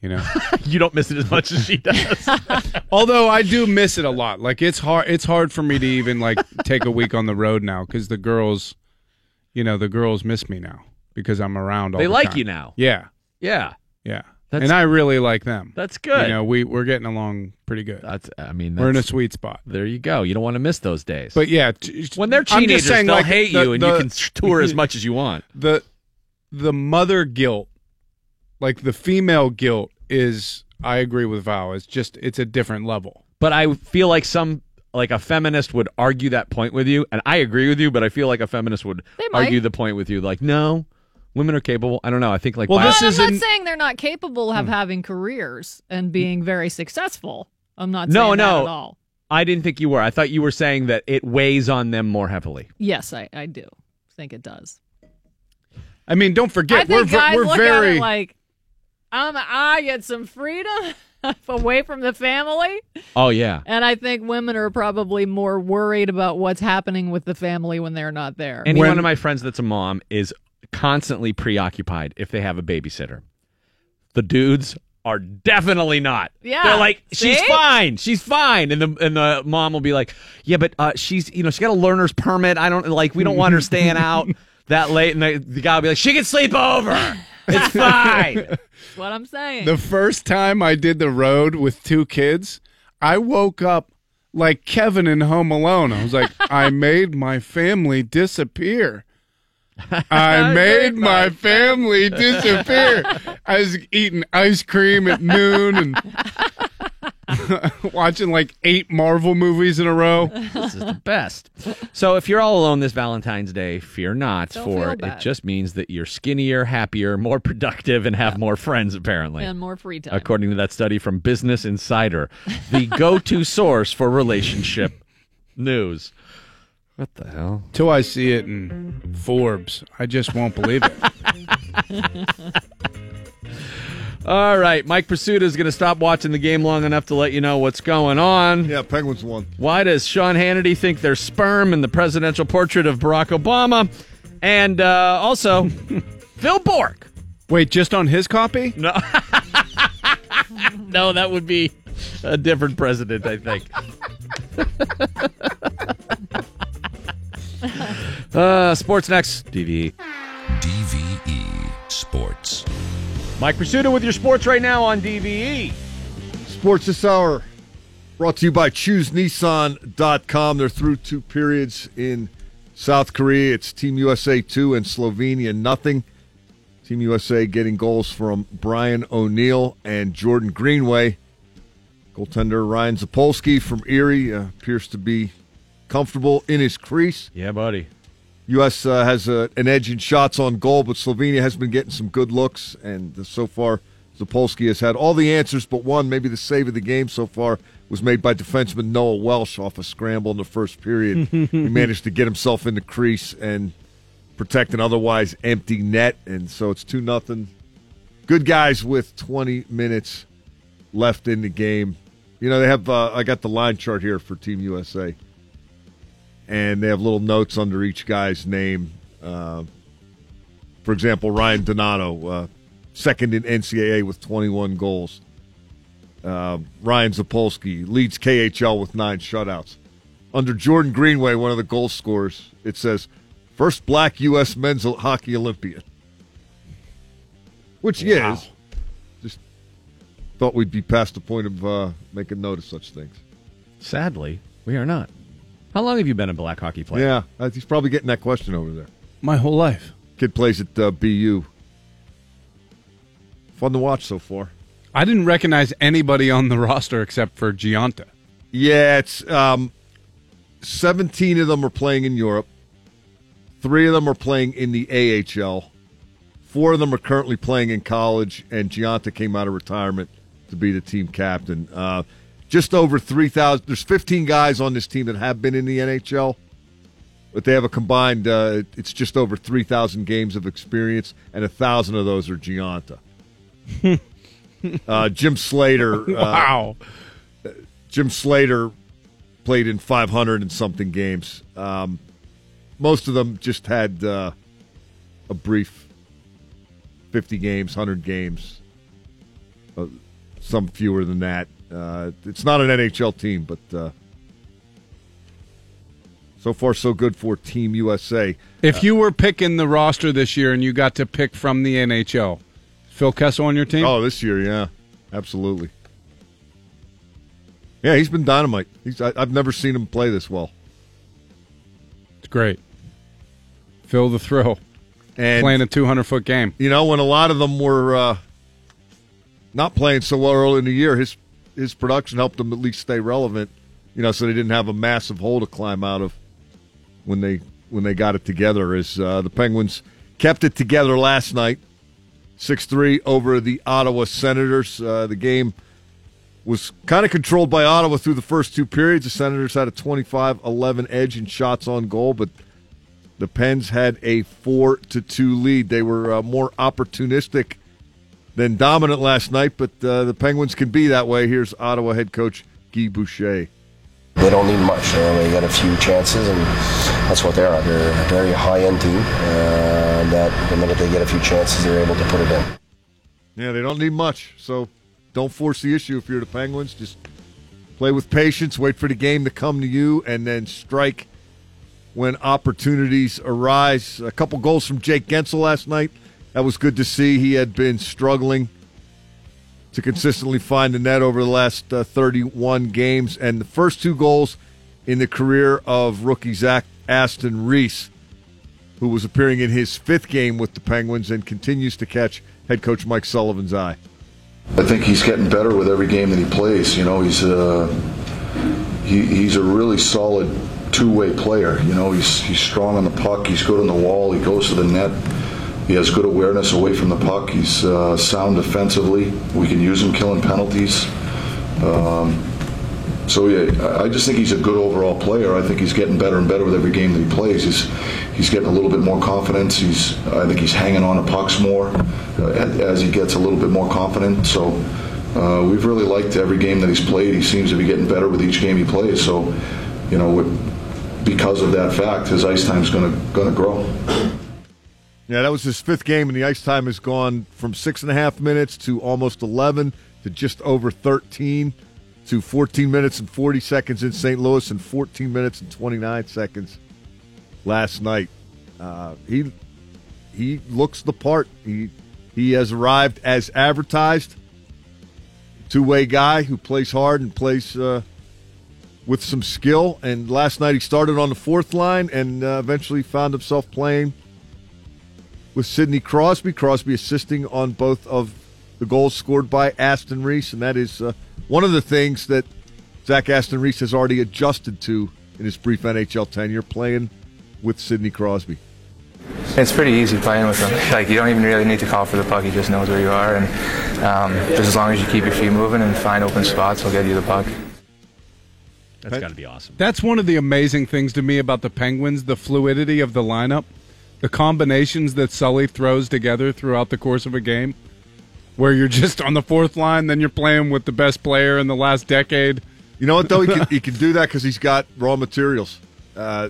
You know, you don't miss it as much as she does. although I do miss it a lot. Like it's hard. It's hard for me to even like take a week on the road now because the girls, you know, the girls miss me now because I'm around. all They the like time. you now. Yeah, yeah. yeah. That's- and I really like them. That's good. You know, we we're getting along pretty good. That's. I mean, we're in a sweet spot. There you go. You don't want to miss those days. But yeah, t- when they're I'm just teenagers, saying, they'll like, hate the- you, and the- you can tour as much as you want. the the mother guilt, like the female guilt, is I agree with Val. It's just it's a different level. But I feel like some, like a feminist, would argue that point with you, and I agree with you. But I feel like a feminist would argue the point with you, like, no, women are capable. I don't know. I think like Well, bio- this is I'm not in- saying they're not capable of having careers and being very successful. I'm not no, saying that no. at all. I didn't think you were. I thought you were saying that it weighs on them more heavily. Yes, I, I do think it does. I mean, don't forget I think we're guys we're look very at it like, um, I get some freedom away from the family. Oh yeah. And I think women are probably more worried about what's happening with the family when they're not there. Any When- one of my friends that's a mom is constantly preoccupied if they have a babysitter. The dudes are definitely not. Yeah, They're like, she's see? fine. She's fine. And the and the mom will be like, Yeah, but uh, she's you know, she got a learner's permit. I don't like we don't want her staying out that late. And the, the guy will be like, She can sleep over. It's fine. That's what I'm saying. The first time I did the road with two kids, I woke up like Kevin in Home Alone. I was like, I made my family disappear. I made my family disappear. I was eating ice cream at noon and watching like eight Marvel movies in a row. this is the best. So if you're all alone this Valentine's Day, fear not, Don't for feel it bad. just means that you're skinnier, happier, more productive, and have more friends, apparently. and more free time. According to that study from Business Insider, the go to source for relationship news. What the hell? Till I see it in Forbes, I just won't believe it. All right, Mike Prisuta is going to stop watching the game long enough to let you know what's going on. Yeah, Penguins won. Why does Sean Hannity think there's sperm in the presidential portrait of Barack Obama? And uh, also, Phil Bourque. Wait, just on his copy? No. no, that would be a different president, I think. Uh, sports next. DVE. DVE Sports. Mike Prisuta with your sports right now on. DVE. Sports this hour brought to you by ChooseNissan.com. They're through two periods in South Korea. It's Team USA 2 and Slovenia nothing. Team USA getting goals from Brian O'Neill and Jordan Greenway. Goaltender Ryan Zapolski from Erie uh, appears to be comfortable in his crease. Yeah, buddy. U.S. Uh, has a, an edge in shots on goal, but Slovenia has been getting some good looks, and so far Zapolski has had all the answers but one. Maybe the save of the game so far was made by defenseman Noah Welch off a scramble in the first period. he managed to get himself in the crease and protect an otherwise empty net, and so it's two nothing. Good guys with 20 minutes left in the game. You know they have. Uh, I got the line chart here for Team USA and they have little notes under each guy's name. Uh, for example, Ryan Donato, uh, second in NCAA with 21 goals. Uh, Ryan Zapolski leads KHL with nine shutouts. Under Jordan Greenway, one of the goal scorers, it says first black U.S. men's hockey Olympian, which he Wow. is. Just thought we'd be past the point of uh, making note of such things. Sadly, we are not. How long have you been a black hockey player? Yeah, uh, he's probably getting that question over there. My whole life. Kid plays at uh, BU. Fun to watch so far. I didn't recognize anybody on the roster except for Gionta. Yeah, it's um, 17 of them are playing in Europe. Three of them are playing in the AHL. Four of them are currently playing in college, and Gionta came out of retirement to be the team captain. Uh, just over 3,000. There's 15 guys on this team that have been in the NHL, but they have a combined, uh, it's just over 3,000 games of experience, and a 1,000 of those are Gionta. uh, Jim Slater. Uh, Wow. Jim Slater played in 500 and something games. Um, most of them just had uh, a brief 50 games, 100 games, uh, some fewer than that. Uh, it's not an NHL team, but uh, so far so good for Team USA. If you were picking the roster this year and you got to pick from the NHL, Phil Kessel on your team? Oh, this year, yeah, absolutely. Yeah, he's been dynamite. He's I, I've never seen him play this well. It's great. Feel the thrill. And Playing a 200 foot game. You know, when a lot of them were uh, not playing so well early in the year, his his production helped them at least stay relevant. You know, so they didn't have a massive hole to climb out of when they when they got it together. As uh, the Penguins kept it together last night, six three over the Ottawa Senators. Uh, the game was kind of controlled by Ottawa through the first two periods. The Senators had a 25-11 edge in shots on goal, but the Pens had a four to two lead. They were uh, more opportunistic than dominant last night, but uh, the Penguins can be that way. Here's Ottawa head coach Guy Boucher. They don't need much. You know, they got a few chances, and that's what they are. They're a very high-end team. Uh, that the minute they get a few chances, they're able to put it in. Yeah, they don't need much. So don't force the issue if you're the Penguins. Just play with patience, wait for the game to come to you, and then strike when opportunities arise. A couple goals from Jake Guentzel last night. That was good to see. He had been struggling to consistently find the net over the last uh, 31 games, and the first two goals in the career of rookie Zach Aston Reese, who was appearing in his fifth game with the Penguins and continues to catch head coach Mike Sullivan's eye. I think he's getting better with every game that he plays. You know, he's uh, he, he's a really solid two-way player. You know, he's he's strong on the puck. He's good on the wall. He goes to the net. He has good awareness away from the puck. He's uh, sound defensively. We can use him killing penalties. Um, so yeah, I just think he's a good overall player. I think he's getting better and better with every game that he plays. He's he's getting a little bit more confidence. He's I think he's hanging on to pucks more uh, as he gets a little bit more confident. So uh, we've really liked every game that he's played. He seems to be getting better with each game he plays. So you know, because of that fact, his ice time's going to going to grow. Yeah, that was his fifth game, and the ice time has gone from six and a half minutes to almost 11 to just over 13 to 14 minutes and 40 seconds in St. Louis and 14 minutes and 29 seconds last night. Uh, he he looks the part. He he has arrived as advertised. Two way guy who plays hard and plays uh, with some skill. And last night he started on the fourth line and uh, eventually found himself playing with Sidney Crosby. Crosby assisting on both of the goals scored by Aston Reese, and that is uh, one of the things that Zach Aston Reese has already adjusted to in his brief NHL tenure, playing with Sidney Crosby. It's pretty easy playing with him. Like you don't even really need to call for the puck; he just knows where you are, and um, just as long as you keep your feet moving and find open spots, he'll get you the puck. That's got to be awesome. That's one of the amazing things to me about the Penguins, the fluidity of the lineup, the combinations that Sully throws together throughout the course of a game, where you're just on the fourth line, then you're playing with the best player in the last decade. You know what though? He can, he can do that because he's got raw materials. Uh,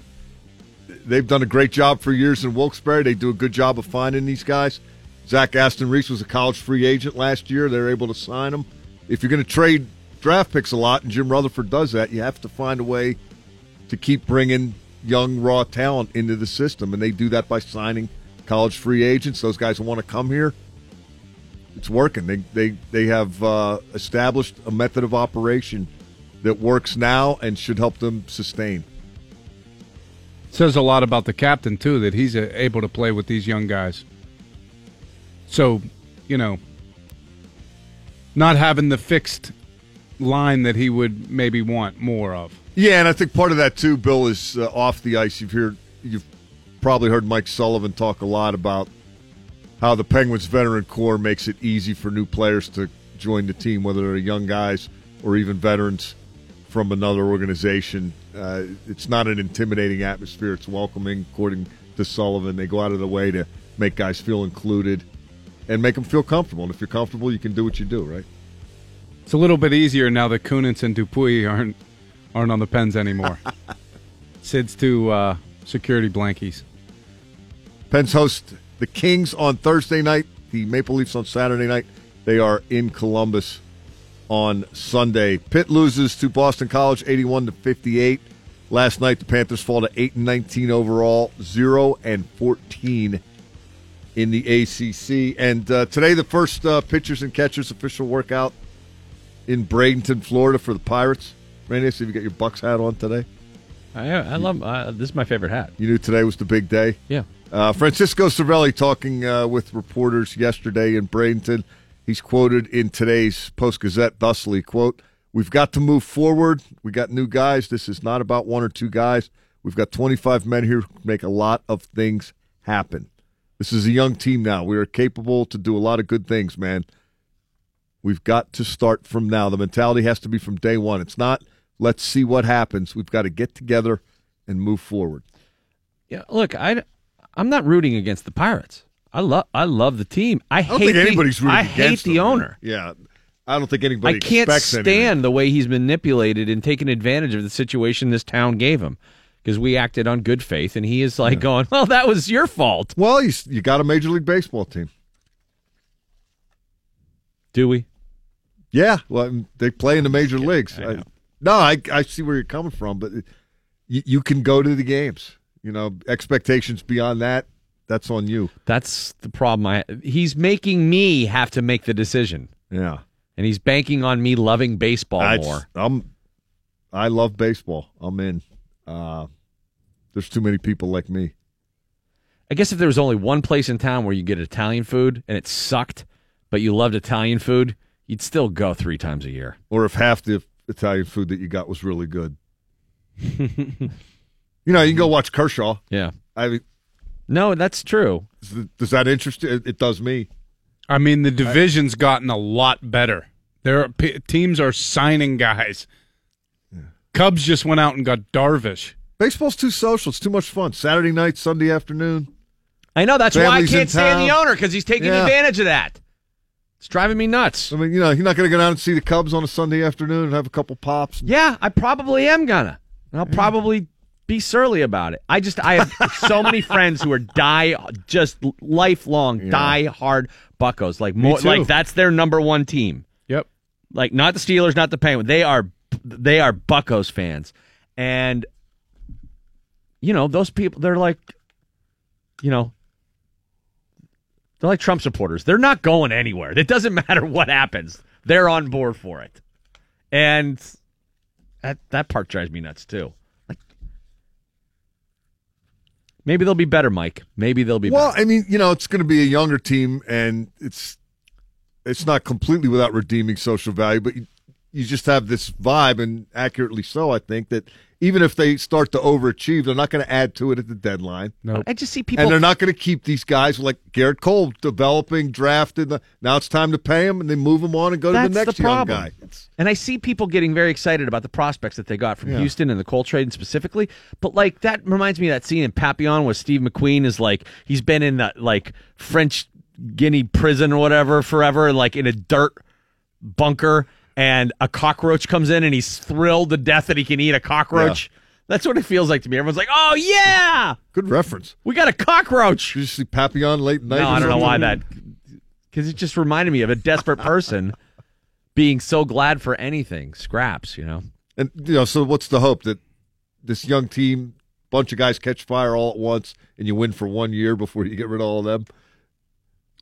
they've done a great job for years in Wilkes-Barre. They do a good job of finding these guys. Zach Aston Reese was a college free agent last year. They're able to sign him. If you're going to trade draft picks a lot, and Jim Rutherford does that, you have to find a way to keep bringing young raw talent into the system, and they do that by signing college free agents. Those guys want to come here. It's working. They they they have uh, established a method of operation that works now and should help them sustain. Says a lot about the captain too that he's uh, able to play with these young guys. So, you know, not having the fixed line that he would maybe want more of. Yeah, and I think part of that too, Bill, is uh, off the ice. You've heard, you've probably heard Mike Sullivan talk a lot about how the Penguins veteran core makes it easy for new players to join the team, whether they're young guys or even veterans from another organization. Uh, it's not an intimidating atmosphere. It's welcoming, according to Sullivan. They go out of the way to make guys feel included and make them feel comfortable. And if you're comfortable, you can do what you do, right? It's a little bit easier now that Kunitz and Dupuis aren't aren't on the pens anymore. Sid's two uh, security blankies. Pens host the Kings on Thursday night, the Maple Leafs on Saturday night. They are in Columbus on Sunday. Pitt loses to Boston College 81 to 58. Last night the Panthers fall to 8 and 19 overall, 0 and 14 in the ACC. And uh, today the first uh, pitchers and catchers official workout in Bradenton, Florida for the Pirates. Randy, I see you got your Bucks hat on today. I, I love uh, this is my favorite hat. You knew today was the big day. Yeah. Uh, Francisco Cervelli talking uh, with reporters yesterday in Bradenton. He's quoted in today's Post Gazette thusly, quote, We've got to move forward. We got new guys. This is not about one or two guys. We've got 25 men here who make a lot of things happen. This is a young team now. We are capable to do a lot of good things, man. We've got to start from now. The mentality has to be from day one. It's not, let's see what happens. We've got to get together and move forward. Yeah, look, I, I'm not rooting against the Pirates. I love I love the team. I, I don't hate think anybody's the, rooting I hate against the them, owner. Yeah. I don't think anybody I can't stand anything. the way he's manipulated and taken advantage of the situation this town gave him because we acted on good faith, and he is like going, "Well, that was your fault." Well, you, you got a Major League Baseball team. Do we? Yeah, well, they play in the major leagues. I no, I I see where you're coming from, but you, you can go to the games. You know, expectations beyond that, that's on you. That's the problem. I he's making me have to make the decision. Yeah, and he's banking on me loving baseball I, more. I'm, I love baseball. I'm in. Uh, there's too many people like me. I guess if there was only one place in town where you get Italian food and it sucked, but you loved Italian food, you'd still go three times a year. Or if half the Italian food that you got was really good. you know, you can go watch Kershaw. Yeah. I mean, no, that's true. Does that interest you? It, it does me. I mean, the division's gotten a lot better. There are, p- teams are signing guys. Cubs just went out and got Darvish. Baseball's too social. It's too much fun. Saturday night, Sunday afternoon. I know that's why I can't stand the owner because he's taking Yeah. advantage of that. It's driving me nuts. I mean, you know, you're not going to go down and see the Cubs on a Sunday afternoon and have a couple pops. Yeah, I probably am gonna. And I'll probably be surly about it. I just I have so many friends who are die just lifelong die hard Buckos. Like more like that's their number one team. Yep. Like not the Steelers, not the Penguins. They are they are Buckos fans. And you know, those people they're like you know they're like Trump supporters. They're not going anywhere. It doesn't matter what happens. They're on board for it. And that that part drives me nuts too. Like maybe they'll be better, Mike. Maybe they'll be Well, better. I mean, you know, it's going to be a younger team, and it's it's not completely without redeeming social value, but you, you just have this vibe, and accurately so, I think that even if they start to overachieve, they're not going to add to it at the deadline. No, I just see people and they're not going to keep these guys like Gerrit Cole developing, drafted. Now it's time to pay him, and they move him on and go That's to the next the young problem. guy. And I see people getting very excited about the prospects that they got from Yeah. Houston and the Cole trade specifically. But like that reminds me of that scene in Papillon where Steve McQueen is like he's been in that like French Guinea prison or whatever forever, like in a dirt bunker, and a cockroach comes in and he's thrilled to death that he can eat a cockroach. That's what it feels like to me. Everyone's like, "Oh yeah, Good reference. we got a cockroach." Did you see Papillon late night? No, I don't know why that. Because it just reminded me of a desperate person being so glad for anything, scraps. You know. And you know, so what's the hope that this young team, bunch of guys catch fire all at once, and you win for one year before you get rid of all of them?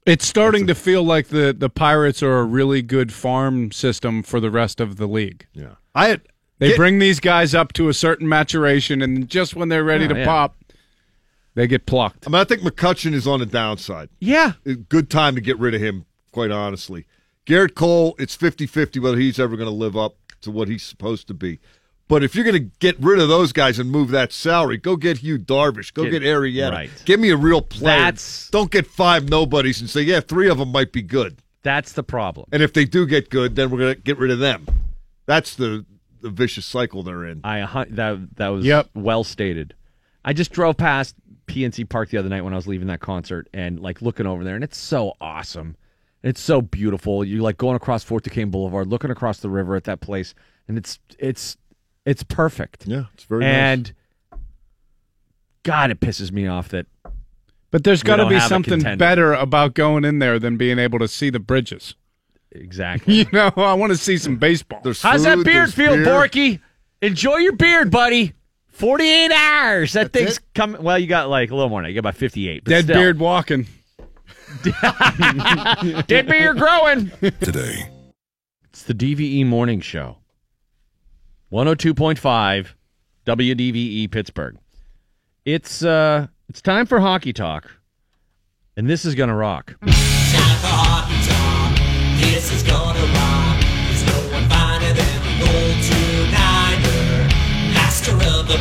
It's starting to feel like the, the Pirates are a really good farm system for the rest of the league. Yeah, I had, They get- bring these guys up to a certain maturation, and just when they're ready Oh, to yeah. pop, they get plucked. I mean, I think McCutchen is on the downside. Yeah. Good time to get rid of him, quite honestly. Gerrit Cole, it's 50 50 whether he's ever going to live up to what he's supposed to be. But if you're going to get rid of those guys and move that salary, go get Yu Darvish, go Get- get, Arrieta. right. Give me a real player. That's- Don't get five nobodies and say, yeah, three of them might be good. That's the problem. And if they do get good, then we're going to get rid of them. That's the, the vicious cycle they're in. I that that was Yep. well stated. I just drove past PNC Park the other night when I was leaving that concert and like looking over there, and it's so awesome. It's so beautiful. You're like going across Fort Duquesne Boulevard, looking across the river at that place, and it's it's it's perfect. Yeah, it's very nice. and God, it pisses me off that But there's got to be something better about going in there than being able to see the bridges. exactly. You know, I want to see some baseball. There's How's that beard feel, beer. Borky? Enjoy your beard, buddy. Forty-eight hours. That thing's coming. Well, you got like a little more now. You got about fifty-eight. But Dead still. beard walking. Dead beard growing. Today. It's the DVE Morning Show. 102.5 WDVE Pittsburgh. It's uh it's time for hockey talk. And this is to rock. This is gonna rock. There's no one finer than the old two-niner. Master of the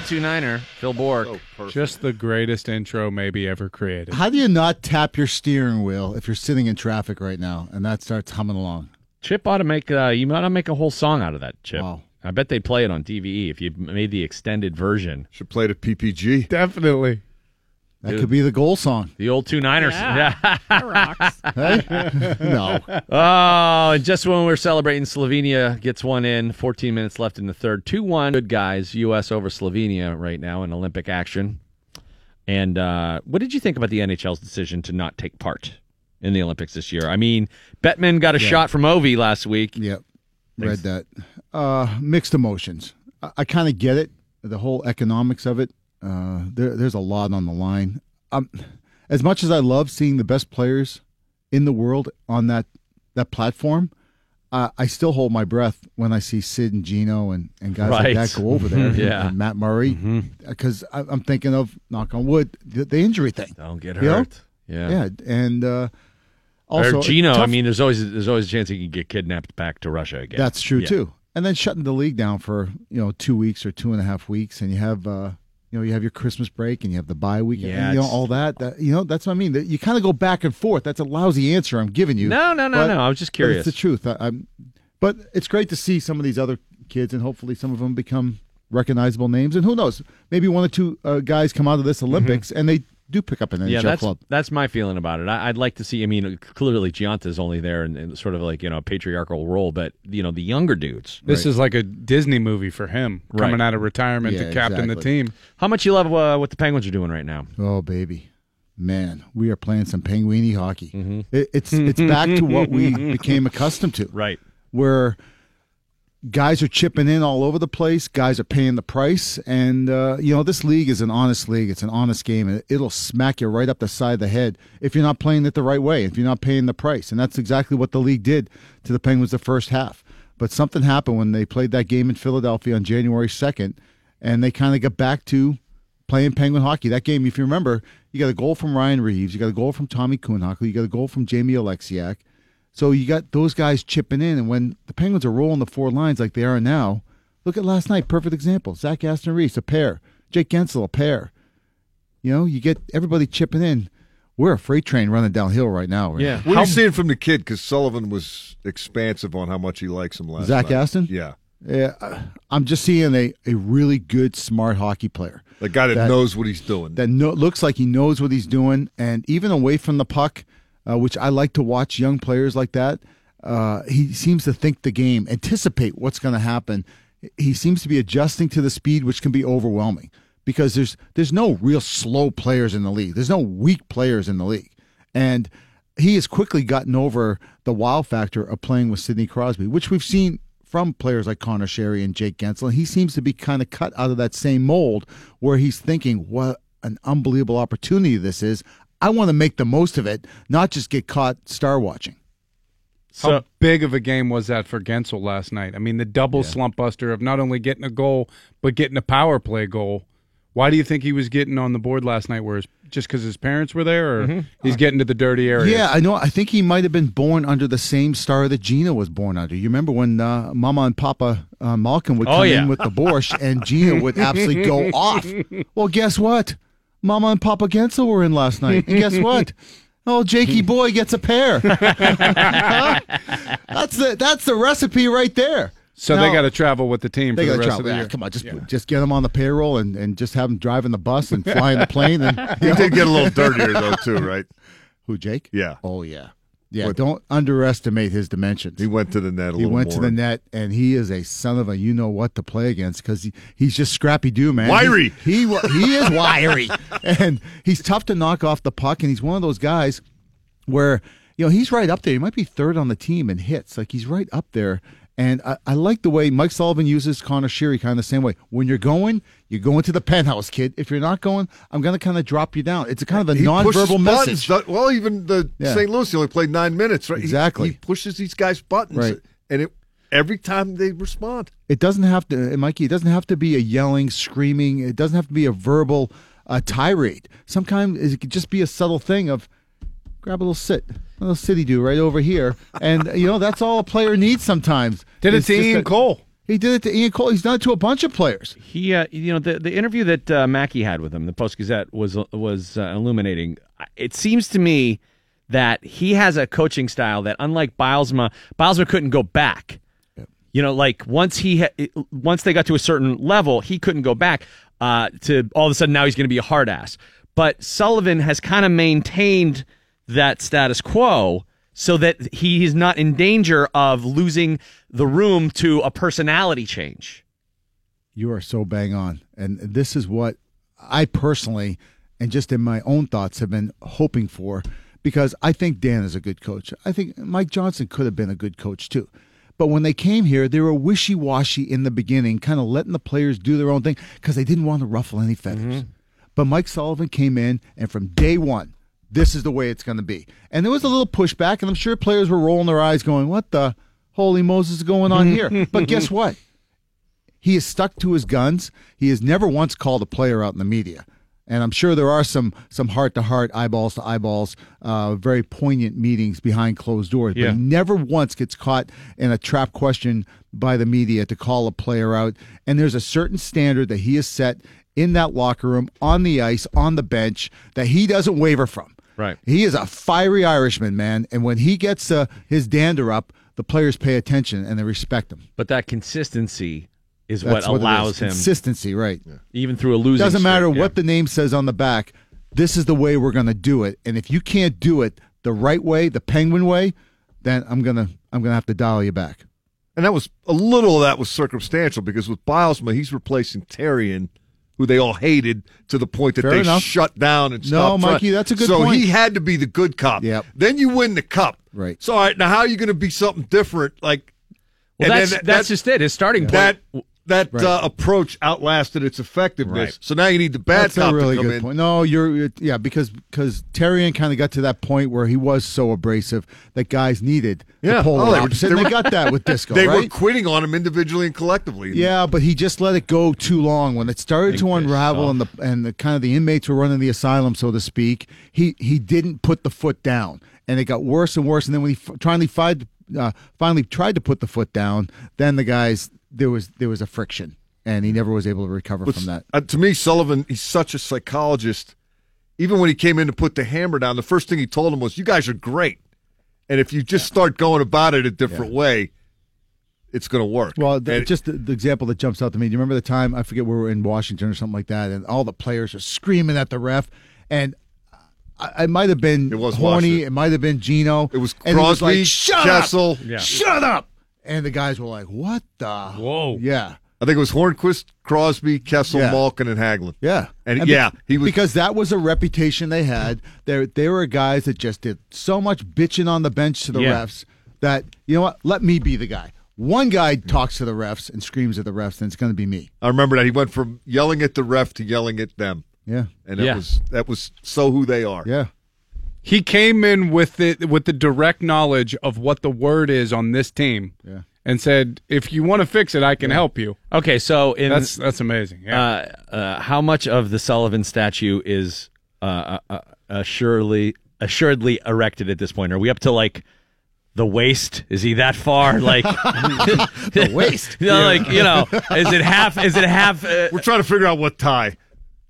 L29er, Phil Bourque, oh, So Just the greatest intro maybe ever created. How do you not tap your steering wheel if you're sitting in traffic right now and that starts humming along? Chip ought to make uh, you might make a whole song out of that, Chip. Wow. I bet they play it on DVE if you made the extended version. Should play it at PPG. Definitely. That could be the goal song. The old two Niners. Yeah, that rocks. Hey? no. Oh, and just when we're celebrating, Slovenia gets one in. 14 minutes left in the third. 2 1. Good guys. U.S. over Slovenia right now in Olympic action. And uh, what did you think about the NHL's decision to not take part in the Olympics this year? I mean, Bettman got a Yeah. shot from Ovi last week. Yep. Read that. Uh, mixed emotions. I, I kind of get it, the whole economics of it. Uh, there, there's a lot on the line. Um, as much as I love seeing the best players in the world on that that platform, uh, I still hold my breath when I see Sid and Gino and, and guys Right. like that go over there. Yeah. and Matt Murray, because I I'm thinking of knock on wood, the, the injury thing. Don't get You know? hurt. Yeah. yeah, and uh, also or Gino, I mean, there's always there's always a chance he can get kidnapped back to Russia again. That's true Yeah. too. And then shutting the league down for you know two weeks or two and a half weeks, and you have uh, you know you have your Christmas break and you have the bye week, Yeah, and you know all that. that you know that's what I mean. You kind of go back and forth. That's a lousy answer I'm giving you. No, no, no, but- no. I was just curious. It's the truth. I, I'm, but it's great to see some of these other kids, and hopefully some of them become recognizable names. And who knows? Maybe one or two uh, guys come out of this Olympics and they do pick up an NHL yeah, that's club. that's my feeling about it. I, I'd like to see. I mean, clearly Gionta's only there in, in sort of like you know a patriarchal role, but you know the younger dudes. This is like a Disney movie for him coming Right. out of retirement Yeah, to captain the team. How much you love uh, what the Penguins are doing right now? Oh baby, man, we are playing some penguini hockey. Mm-hmm. It, it's it's back to what we became accustomed to. Right. where guys are chipping in all over the place. Guys are paying the price, and uh, you know this league is an honest league. It's an honest game, and it'll smack you right up the side of the head if you're not playing it the right way. If you're not paying the price, and that's exactly what the league did to the Penguins the first half. But something happened when they played that game in Philadelphia on January second, and they kind of got back to playing Penguin hockey. That game, if you remember, you got a goal from Ryan Reaves, you got a goal from Tommy Kuhnhackl, you got a goal from Jamie Oleksiak. So you got those guys chipping in, and when the Penguins are rolling the four lines like they are now, look at last night. Perfect example: Zach Aston Reese, a pair; Jake Guentzel, a pair. You know, you get everybody chipping in. We're a freight train running downhill right now. Yeah, What are you seeing from the kid? Because Sullivan was expansive on how much he likes him last night? Zach night. Aston? Yeah. Yeah, uh, I'm just seeing a, a really good, smart hockey player. The guy that, knows what he's doing. That no, looks like he knows what he's doing, and even away from the puck, uh, which I like to watch young players like that. Uh, he seems to think the game, anticipate what's going to happen. He seems to be adjusting to the speed, which can be overwhelming because there's there's no real slow players in the league. There's no weak players in the league, and he has quickly gotten over the wow factor of playing with Sidney Crosby, which we've seen from players like Conor Sheary and Jake Guentzel. He seems to be kind of cut out of that same mold where he's thinking, what an unbelievable opportunity this is. I want to make the most of it, not just get caught star watching. How big of a game was that for Guentzel last night? I mean, the double slump buster of not only getting a goal but getting a power play goal. Why do you think he was getting on the board last night? Where just because his parents were there, or he's getting to the dirty area? Yeah, I know. I think he might have been born under the same star that Geno was born under. You remember when uh, Mama and Papa uh, Malkin would Oh, come yeah. in with the borscht and Geno would absolutely go off. Well, guess what? Mama and Papa Guentzel were in last night. And guess what? Oh, Jakey hmm. boy gets a pair. that's the that's the recipe right there. So they got to travel with the team for They the got to rest travel. of the ah, Yeah, come on, just just get them on the payroll and, and just have them driving the bus and flying the plane. And He did get a little dirtier though too, right? Who, Jake? Yeah. Oh yeah, yeah. Don't underestimate his dimensions. He went to the net a He went more. to the net, and he is a son of a you know what to play against because he, he's just scrappy do man. Wiry. He's- He he is wiry, and he's tough to knock off the puck. And he's one of those guys where you know he's right up there. He might be third on the team in hits. Like he's right up there. And I, I like the way Mike Sullivan uses Conor Sheary kind of the same way. When you're going, you're going to the penthouse, kid. If you're not going, I'm going to kind of drop you down. It's a kind of a He nonverbal buttons. message. Well, even the Yeah. St. Louis he only played nine minutes, right? He- Exactly. He, pushes these guys' buttons, Right. and it every time they respond. It doesn't have to, Mikey. It doesn't have to be a yelling, screaming. It doesn't have to be a verbal uh, tirade. Sometimes it could just be a subtle thing of grab a little sit, a little city do right over here, and you know that's all a player needs sometimes. Did it to Ian that- Cole. He did it to Ian Cole. He's done it to a bunch of players. He, uh, you know, the the interview that uh, Mackey had with him, the Post Gazette, was was uh, illuminating. It seems to me that he has a coaching style that, unlike Bylsma, Bylsma couldn't go back. You know, like once he ha- once they got to a certain level, he couldn't go back. Uh, to all of a sudden now he's going to be a hard ass. but Sullivan has kind of maintained that status quo so that he is not in danger of losing the room to a personality change. You are so bang on. And this is what I personally, and just in my own thoughts, have been hoping for because I think Dan is a good coach. I think Mike Johnston could have been a good coach too. But when they came here, they were wishy washy in the beginning, kind of letting the players do their own thing because they didn't want to ruffle any feathers. Mm-hmm. But Mike Sullivan came in, and from day one, this is the way it's going to be. And there was a little pushback, and I'm sure players were rolling their eyes, going, What the holy Moses is going on here? but guess what? He is stuck to his guns. He has never once called a player out in the media. And I'm sure there are some some heart to heart, eyeballs to eyeballs, uh, very poignant meetings behind closed doors. But he never once gets caught in a trap question by the media to call a player out. And there's a certain standard that he has set in that locker room, on the ice, on the bench, that he doesn't waver from. Right. He is a fiery Irishman, man. And when he gets uh, his dander up, the players pay attention and they respect him. But that consistency is That's what it allows is. him consistency, right? even through a losing. Doesn't matter streak. Yeah. what the name says on the back. This is the way we're going to do it. And if you can't do it the right way, the Penguin way, then I'm gonna I'm gonna have to dial you back. And that was a little of that was circumstantial because with Bylsma, he's replacing Therrien, who they all hated to the point that Fair they enough. shut down and No, stopped. trying- Mikey, that's a good so point. he had to be the good cop. Yep. Then you win the cup. Right. So all right, now how are you going to be something different? Like, Well, and that's then that's just it. His starting point. that that Right. uh, approach outlasted its effectiveness. Right. So now you need the bad That's cop a really to come good in. point. No, you're it- yeah because because Therrien kind of got to that point where he was so abrasive that guys needed Yeah. the polar Oh, they were- opposite. they were- they got that with Disco. They were right? quitting on him individually and collectively. Yeah, but he just let it go too long. When it started to unravel and the and the kind of the inmates were running the asylum, so to speak, he he didn't put the foot down, and it got worse and worse. And then when he f- finally finally uh, finally tried to put the foot down, then the guys there was there was a friction, and he never was able to recover But from that. uh, to me, Sullivan, he's such a psychologist. Even when he came in to put the hammer down, the first thing he told him was, "You guys are great, and if you just start going about it a different way, it's going to work." Well, the, just the, the example that jumps out to me. Do you remember the time I forget we were in Washington or something like that, and all the players are screaming at the ref, and I, it might have been It was Horny, Washington. it might have been Gino. It was and he Crosby, like, Shut Kessel. up! Yeah. Shut up! And the guys were like, "What the? Whoa! Yeah, I think it was Hornqvist, Crosby, Kessel, Yeah. Malkin, and Hagelin. yeah, And, be- yeah, he was. because that was a reputation they had. They they were guys that just did so much bitching on the bench to the Yeah. refs that you know what? Let me be the guy. One guy talks to the refs and screams at the refs, then it's going to be me. I remember that he went from yelling at the ref to yelling at them, Yeah, and that Yeah. was that was so who they are. yeah. He came in with the with the direct knowledge of what the word is on this team, Yeah. and said, "If you want to fix it, I can help you." Okay, so in That's that's amazing. Yeah. uh, uh, how much of the Sullivan statue is uh, uh, uh, assuredly assuredly erected at this point? Are we up to like the waist? Is he that far? Like the waist? You know, like you know, is it half? Is it half? Uh, We're trying to figure out what tie.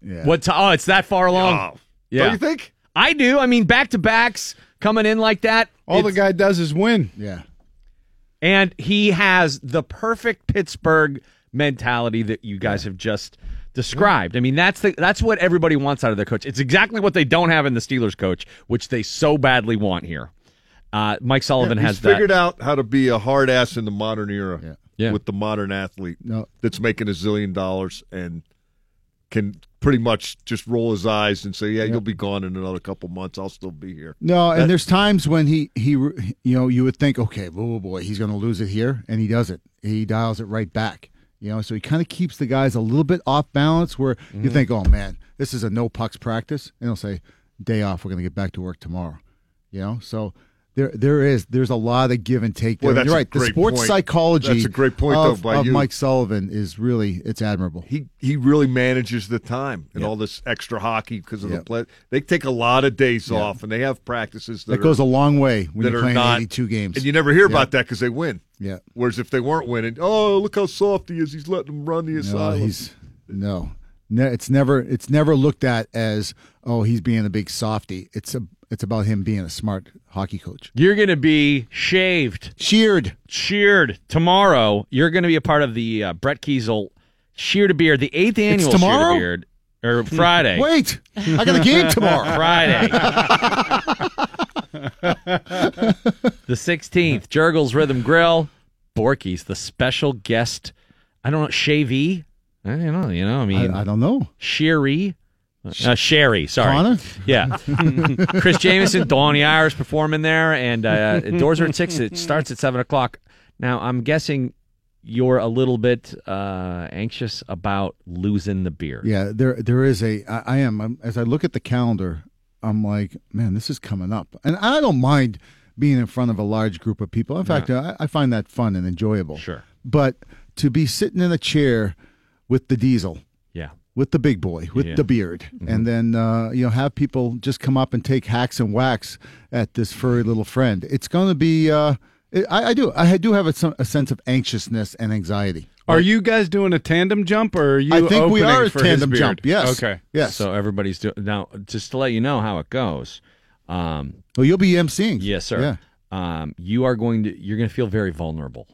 Yeah. what? T- oh, it's that far along. Oh, yeah, Don't you think? I do. I mean, back to backs coming in like that. All the guy does is win. Yeah. and he has the perfect Pittsburgh mentality that you guys have just described. I mean, that's the that's what everybody wants out of their coach. It's exactly what they don't have in the Steelers coach, which they so badly want here. Uh, Mike Sullivan He's has that. figured out how to be a hard ass in the modern era Yeah. Yeah. with the modern athlete No. that's making a zillion dollars and can pretty much just roll his eyes and say, "Yeah, you'll be gone in another couple months. I'll still be here." No, That- and there's times when he he you know you would think, okay, oh boy, he's going to lose it here, and he does it. He dials it right back. You know, so he kind of keeps the guys a little bit off balance. Where Mm-hmm. you think, oh man, this is a no pucks practice, and he'll say, day off, we're going to get back to work tomorrow. You know, so there there is there's a lot of give and take there. That's You're right. The sports point. psychology That's a great point, of, though, by of you. Mike Sullivan is really it's admirable. He he really manages the time and Yeah. all this extra hockey because of Yeah. the play. They take a lot of days Yeah. off and they have practices that, That are- goes a long way when you're playing not 82 games. and you never hear about that because they win. Yeah. Whereas if they weren't winning, oh look how soft he is. He's letting them run the No, asylum. he's no, ne- it's never it's never looked at as oh he's being a big softy. It's a it's about him being a smart hockey coach. You're going to be shaved, Sheared. sheared tomorrow. You're going to be a part of the uh, Brett Keisel Shear to Beard, the eighth annual tomorrow? Shear to Beard. or Friday. Wait, I got a game tomorrow. Friday. the 16th, Jergel's Rhythm Grill. Borky's the special guest. I don't know, Shavy. I don't know, you know, I mean, I, I don't know. Sherry. Uh, Sherry, sorry. Connor? Yeah. Chris Jamison, Donnie Iris performing there, and uh, doors are at 6. It starts at 7 o'clock. Now, I'm guessing you're a little bit uh, anxious about losing the beer. Yeah, there there is a. I, I am. I'm, as I look at the calendar, I'm like, man, this is coming up, and I don't mind being in front of a large group of people. In fact, I, I find that fun and enjoyable. Sure. But to be sitting in a chair with the diesel, Yeah. with the big boy, with Yeah. the beard, and then uh, you know have people just come up and take hacks and whacks at this furry little friend. It's going to be. Uh, I, I do. I do have a, a sense of anxiousness and anxiety. Are you guys doing a tandem jump, or are you? I think we are a for tandem jump, yes. Okay. Yes. So everybody's doing now. Just to let you know how it goes. Um, Well, you'll be emceeing. yes, sir. Yeah. Um, you are going to. You're going to feel very vulnerable.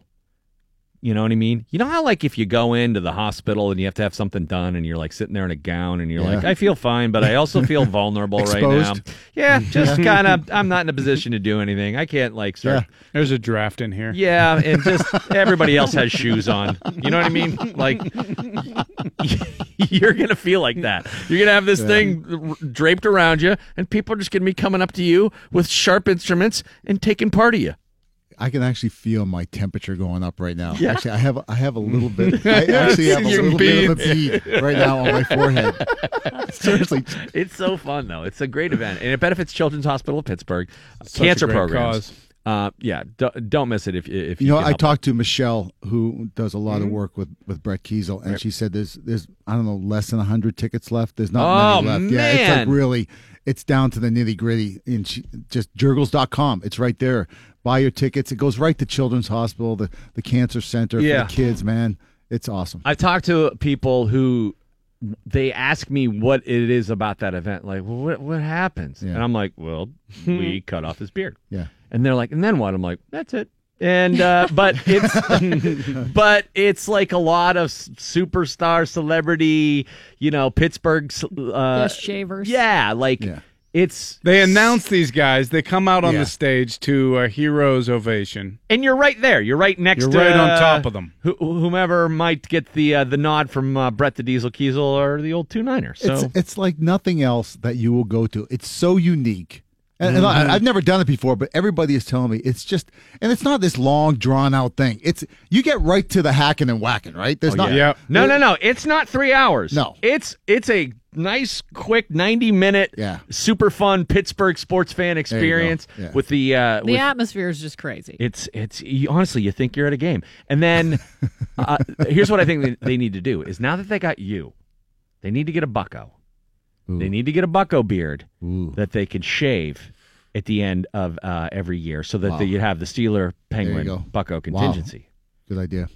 You know what I mean? You know how like if you go into the hospital and you have to have something done and you're like sitting there in a gown and you're Yeah. like, I feel fine, but I also feel vulnerable right now. Yeah, just kind of. I'm not in a position to do anything. I can't like start. There's a draft in here. Yeah, and just everybody else has shoes on. You know what I mean? Like you're gonna feel like that. You're gonna have this Yeah. thing draped around you, and people are just gonna be coming up to you with sharp instruments and taking part of you. I can actually feel my temperature going up right now. Yeah. Actually, I have I have a little bit. I actually have a Your little bit of a bead. bead right now on my forehead. Seriously, It's so fun though. It's a great event, and it benefits Children's Hospital of Pittsburgh Such a cancer great programs. cause. Uh, yeah, do, don't miss it if if you, you know, can I help talked to Michelle, who does a lot Mhm. of work with with Brett Keisel, and she said there's there's I don't know less than hundred tickets left. There's not Oh, many left. Yeah, it's like really, it's down to the nitty gritty. And she, just jergels.com. It's right there. Buy your tickets. It goes right to Children's Hospital, the the cancer center Yeah. for the kids. Man, it's awesome. I've talked to people who they ask me what it is about that event. Like, well, what what happens? Yeah. And I'm like, well, we cut off his beard. Yeah. And they're like, and then what? I'm like, that's it. And uh, but it's but it's like a lot of superstar celebrity, you know, Pittsburgh. Uh, Best shavers. yeah, like it's They announce these guys. They come out on Yeah. the stage to a hero's ovation. and you're right there. You're right next You're to right on uh, top of them. who- whomever might get the uh, the nod from uh, Brett the Diesel Keisel or the old two niner. So it's it's like nothing else that you will go to. It's so unique. And, and I, I've never done it before, but everybody is telling me it's just, and it's not this long drawn out thing. It's you get right to the hacking and whacking, right? There's not, Yeah. No, no, no. It's not three hours. No. It's it's a nice, quick ninety minute, Yeah. super fun Pittsburgh sports fan experience Yeah. with the uh, The with, atmosphere is just crazy. it's it's you, honestly you think you're at a game, and then uh, here's what I think they, they need to do is now that they got you, they need to get a bucko. They need to get a bucko beard that they can shave at the end of uh, every year, so that Wow. they, you have the Steeler Penguin go. bucko Wow. contingency. Good idea.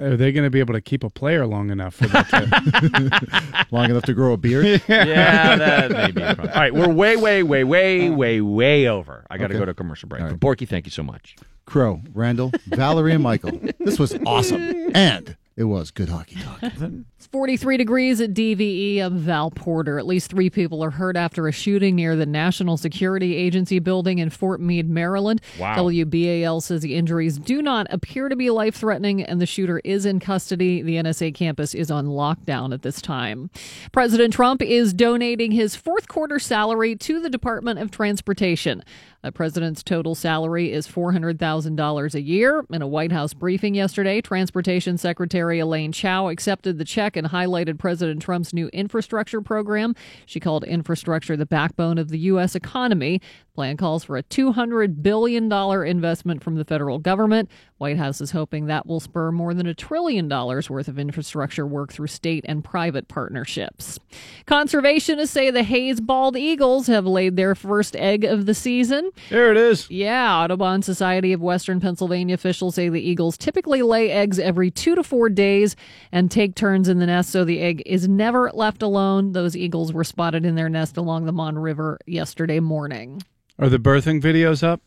Are they going to be able to keep a player long enough for that? to- Long enough to grow a beard. yeah, that may be. All right, we're way, way, way, way, way, way over. I got to Okay. go to a commercial break. All right. But Borky, thank you so much. Crow, Randall, Valerie, and Michael. This was awesome, and it was good hockey talk. It's 43 degrees at DVE of Val Porter. At least three people are hurt after a shooting near the National Security Agency building in Fort Meade, Maryland. Wow. WBAL says the injuries do not appear to be life threatening and the shooter is in custody. The NSA campus is on lockdown at this time. President Trump is donating his fourth quarter salary to the Department of Transportation. The president's total salary is $400,000 a year. In a White House briefing yesterday, Transportation Secretary Elaine Chao accepted the check and highlighted President Trump's new infrastructure program. She called infrastructure the backbone of the U.S. economy. Plan calls for a $200 billion investment from the federal government. White House is hoping that will spur more than a trillion dollars worth of infrastructure work through state and private partnerships. Conservationists say the Hays bald eagles have laid their first egg of the season. there it is. Yeah, Audubon Society of Western Pennsylvania officials say the eagles typically lay eggs every two to four days and take turns in the nest, so the egg is never left alone. Those eagles were spotted in their nest along the Mon River yesterday morning. Are the birthing videos up?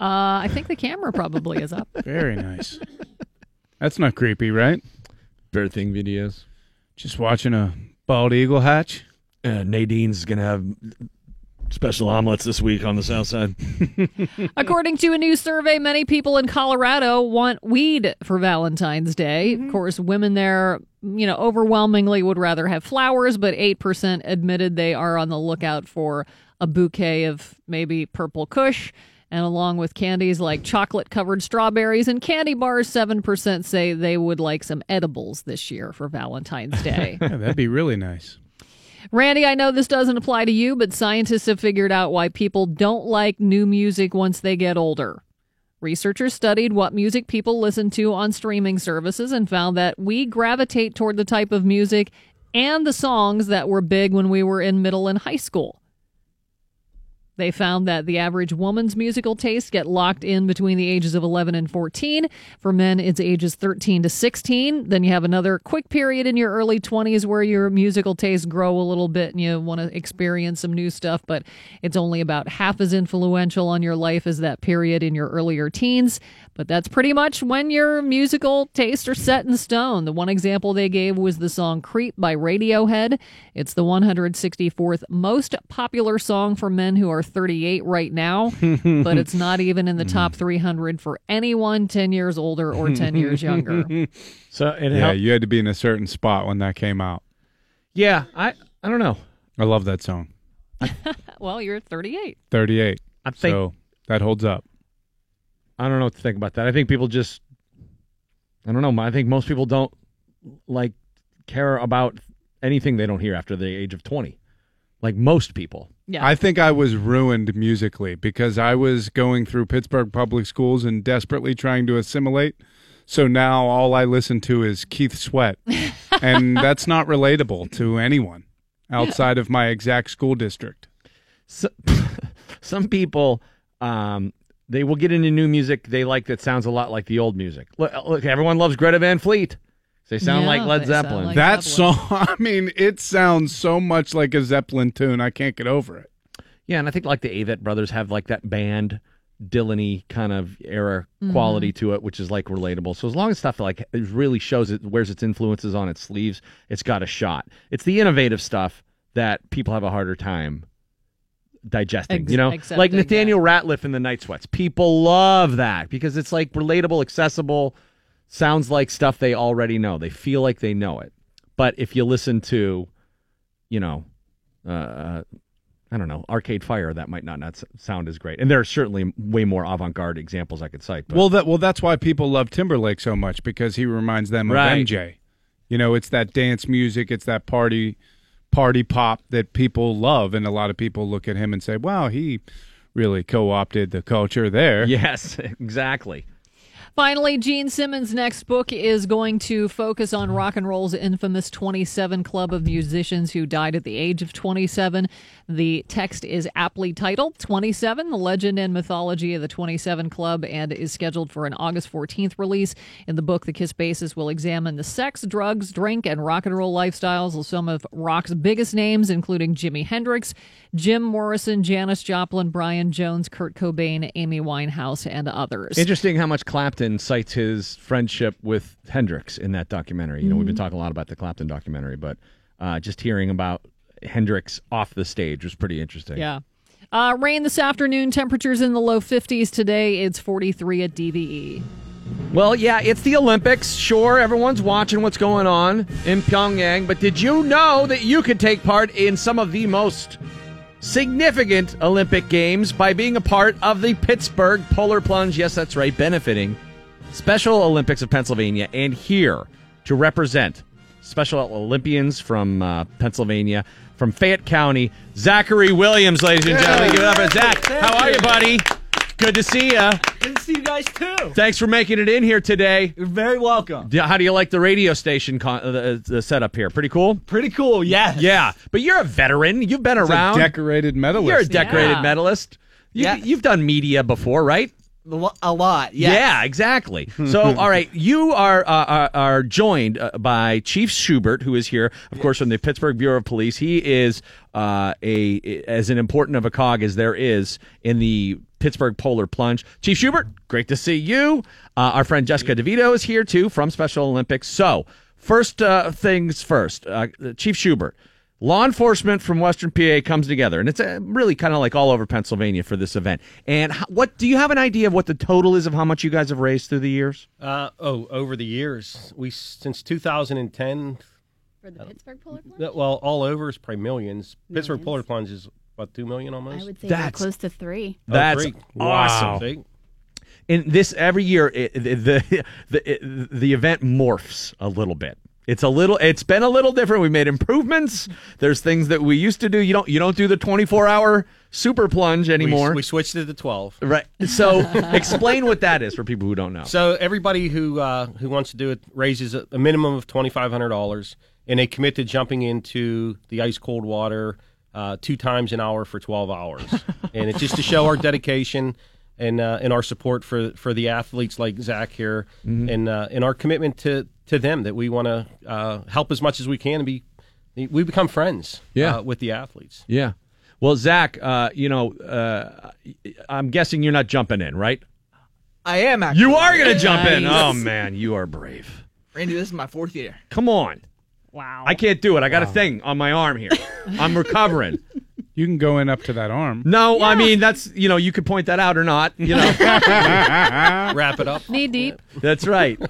Uh, I think the camera probably is up. Very nice. That's not creepy, right? Birthing videos. Just watching a bald eagle hatch. Uh, Nadine's gonna have special omelets this week on the south side. According to a new survey, many people in Colorado want weed for Valentine's Day. Of course, women there, you know, overwhelmingly would rather have flowers, but 8% admitted they are on the lookout for a bouquet of maybe purple kush. And along with candies like chocolate covered strawberries and candy bars, 7% say they would like some edibles this year for Valentine's Day. Yeah, that'd be really nice. Randy, I know this doesn't apply to you, but scientists have figured out why people don't like new music once they get older. Researchers studied what music people listen to on streaming services and found that we gravitate toward the type of music and the songs that were big when we were in middle and high school. They found that the average woman's musical tastes get locked in between the ages of 11 and 14. For men, it's ages 13 to 16. Then you have another quick period in your early 20s where your musical tastes grow a little bit and you want to experience some new stuff, but it's only about half as influential on your life as that period in your earlier teens. But that's pretty much when your musical tastes are set in stone. The one example they gave was the song Creep by Radiohead. It's the 164th most popular song for men who are 38 right now, but it's not even in the top 300 for anyone 10 years older or 10 years younger. So it yeah, helped. you had to be in a certain spot when that came out. Yeah, I I don't know. I love that song. well, you're 38. 38. I think- so that holds up. I don't know what to think about that. I think people just I don't know. I think most people don't like care about anything they don't hear after the age of 20. Like most people. Yeah. I think I was ruined musically because I was going through Pittsburgh public schools and desperately trying to assimilate. So now all I listen to is Keith Sweat. and that's not relatable to anyone outside of my exact school district. So, some people um they will get into new music they like that sounds a lot like the old music. Look, look everyone loves Greta Van Fleet. They sound Yeah, like Led Zeppelin. like that Zeppelin. song, I mean, it sounds so much like a Zeppelin tune. I can't get over it. Yeah, and I think like the Avett brothers have like that band Dylan-y kind of era mm-hmm. quality to it, which is like relatable. So as long as stuff like it really shows it wears its influences on its sleeves, it's got a shot. It's the innovative stuff that people have a harder time digesting. Ex- you know, like Nathaniel Rateliff in the Night Sweats. People love that because it's like relatable, accessible, sounds like stuff they already know. They feel like they know it. But if you listen to, you know, uh, I don't know, Arcade Fire, that might not, not sound as great. And there are certainly way more avant-garde examples I could cite. But Well, that well, that's why people love Timberlake so much because he reminds them of Right. MJ. You know, it's that dance music, it's that party party pop that people love, and a lot of people look at him and say, "Wow, he really co-opted the culture there." yes, exactly. Finally, Gene Simmons' next book is going to focus on rock and roll's infamous 27 Club of musicians who died at the age of 27. The text is aptly titled 27, The Legend and Mythology of the 27 Club, and is scheduled for an August 14th release. In the book, the Kiss Basis will examine the sex, drugs, drink, and rock and roll lifestyles of some of rock's biggest names, including Jimi Hendrix, Jim Morrison, Janis Joplin, Brian Jones, Kurt Cobain, Amy Winehouse, and others. Interesting how much Clapton cites his friendship with Hendrix in that documentary. You know, we've been talking a lot about the Clapton documentary, but uh, just hearing about Hendrix off the stage was pretty interesting. Yeah. Uh, rain this afternoon. Temperatures in the low 50s today. It's 43 at. DVE. Well, yeah, it's the Olympics. Sure, everyone's watching what's going on in Pyongyang, but did you know that you could take part in some of the most significant Olympic Games by being a part of the Pittsburgh Polar Plunge? Yes, that's right, benefiting Special Olympics of Pennsylvania and here to represent Special Olympians from uh, Pennsylvania, from Fayette County, Zachary Williams, ladies and gentlemen. Give it up for Zach. How are you, buddy? Good to see you. Good to see you guys too. Thanks for making it in here today. You're very welcome. Yeah, How do you like the radio station con- uh, the, the setup here? Pretty cool. Pretty cool, yes. Yeah, but you're a veteran. You've been He's a around. decorated medalist. You're a decorated Yeah. medalist. You, Yeah. You've done media before, right? A lo- A lot, yes. Yeah, exactly. So, all right, you are uh, are, are joined uh, by Chief Schubert, who is here, of course, from the Pittsburgh Bureau of Police. He is uh, a as an important of a cog as there is in the Pittsburgh Polar Plunge. Chief Schubert, great to see you. Uh, our friend Jessica DeVito is here too from Special Olympics. So, first uh, things first, uh, Chief Schubert. law enforcement from Western PA comes together, and it's uh really kind of like all over Pennsylvania for this event. And how, what do you have an idea of what the total is of how much you guys have raised through the years? Uh, oh, over the years, we since 2010. For the Pittsburgh Polar Plunge? uh, Well, all over is probably millions. Pittsburgh Polar Plunge is about two million almost. I would say we're close to three. That's three. awesome. See? And this every year, it, the the the, it, the event morphs a little bit. It's a little. It's been a little different. We made improvements. There's things that we used to do. You don't. You don't do the 24 hour super plunge We, anymore. we switched it to 12. right. So explain what that is for people who don't know. So everybody who uh, who wants to do it raises a, a minimum of twenty five hundred dollars, and they commit to jumping into the ice cold water uh, two times an hour for twelve hours, and it's just to show our dedication and uh, and our support for for the athletes like Zach here, Mhm. and uh, and our commitment to to them that we want to uh, help as much as we can and be we become friends Yeah. uh, with the athletes. Yeah. Well, Zach, uh, you know, uh, I'm guessing you're not jumping in, right? I am actually. You are going to jump in. Oh man, you are brave. Randy, this is my fourth year. Come on. Wow. I can't do it. I got a thing on my arm here. I'm recovering. You can go in up to that arm. No, I mean that's you know you could point that out or not. You know, wrap it up. Knee deep. That's right.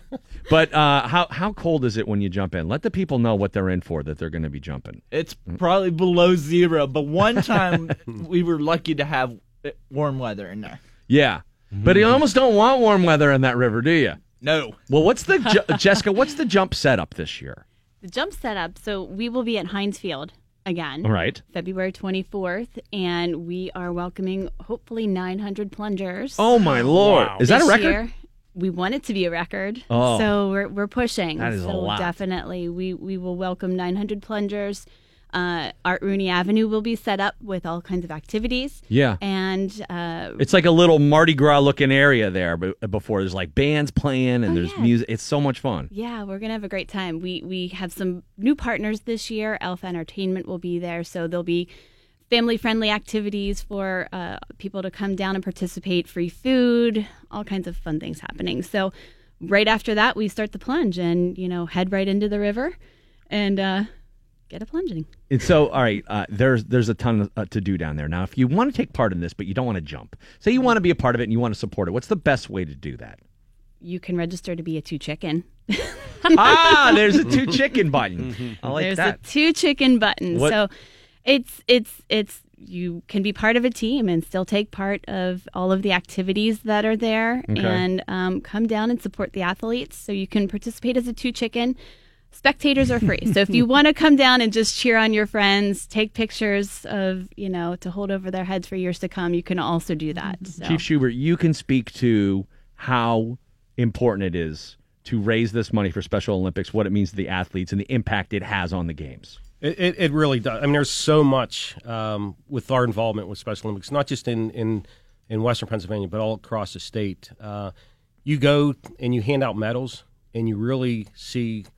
But uh, how how cold is it when you jump in? Let the people know what they're in for. That they're going to be jumping. It's probably below zero, but one time we were lucky to have warm weather in there. Yeah, but you almost don't want warm weather in that river, do you? No. Well, what's the ju- Jessica? What's the jump setup this year? The jump setup. So we will be at Heinz Field again. All right. February 24th, and we are welcoming hopefully 900 plungers. Oh my lord! Is that a record? year. We want it to be a record, Oh. so we're we're pushing. That is a so lot. definitely, we we will welcome 900 plungers. Uh, Art Rooney Avenue will be set up with all kinds of activities. Yeah. and uh, It's like a little Mardi Gras looking area there. But before there's like bands playing and there's Oh, yeah. music. It's so much fun. Yeah, we're gonna have a great time. We we have some new partners this year. Alpha Entertainment will be there, so there'll be family friendly activities for uh, people to come down and participate. Free food, all kinds of fun things happening. So right after that, we start the plunge and you know head right into the river and uh, get a plunging. And so, all right, uh, there's there's a ton uh, to do down there. Now, if you want to take part in this, but you don't want to jump, say you want to be a part of it and you want to support it, what's the best way to do that? You can register to be a two chicken. ah, there's a two chicken button. I like There's that. a two chicken button. What- So it's it's it's you can be part of a team and still take part of all of the activities that are there Okay. and um, come down and support the athletes. So you can participate as a two chicken. Spectators are free. so if you want to come down and just cheer on your friends, take pictures of, you know, to hold over their heads for years to come, you can also do that. So. Chief Schubert, you can speak to how important it is to raise this money for Special Olympics, what it means to the athletes, and the impact it has on the games. It, it, it really does. I mean, there's so much um, with our involvement with Special Olympics, not just in, in, in Western Pennsylvania, but all across the state. Uh, you go and you hand out medals, and you really see, like,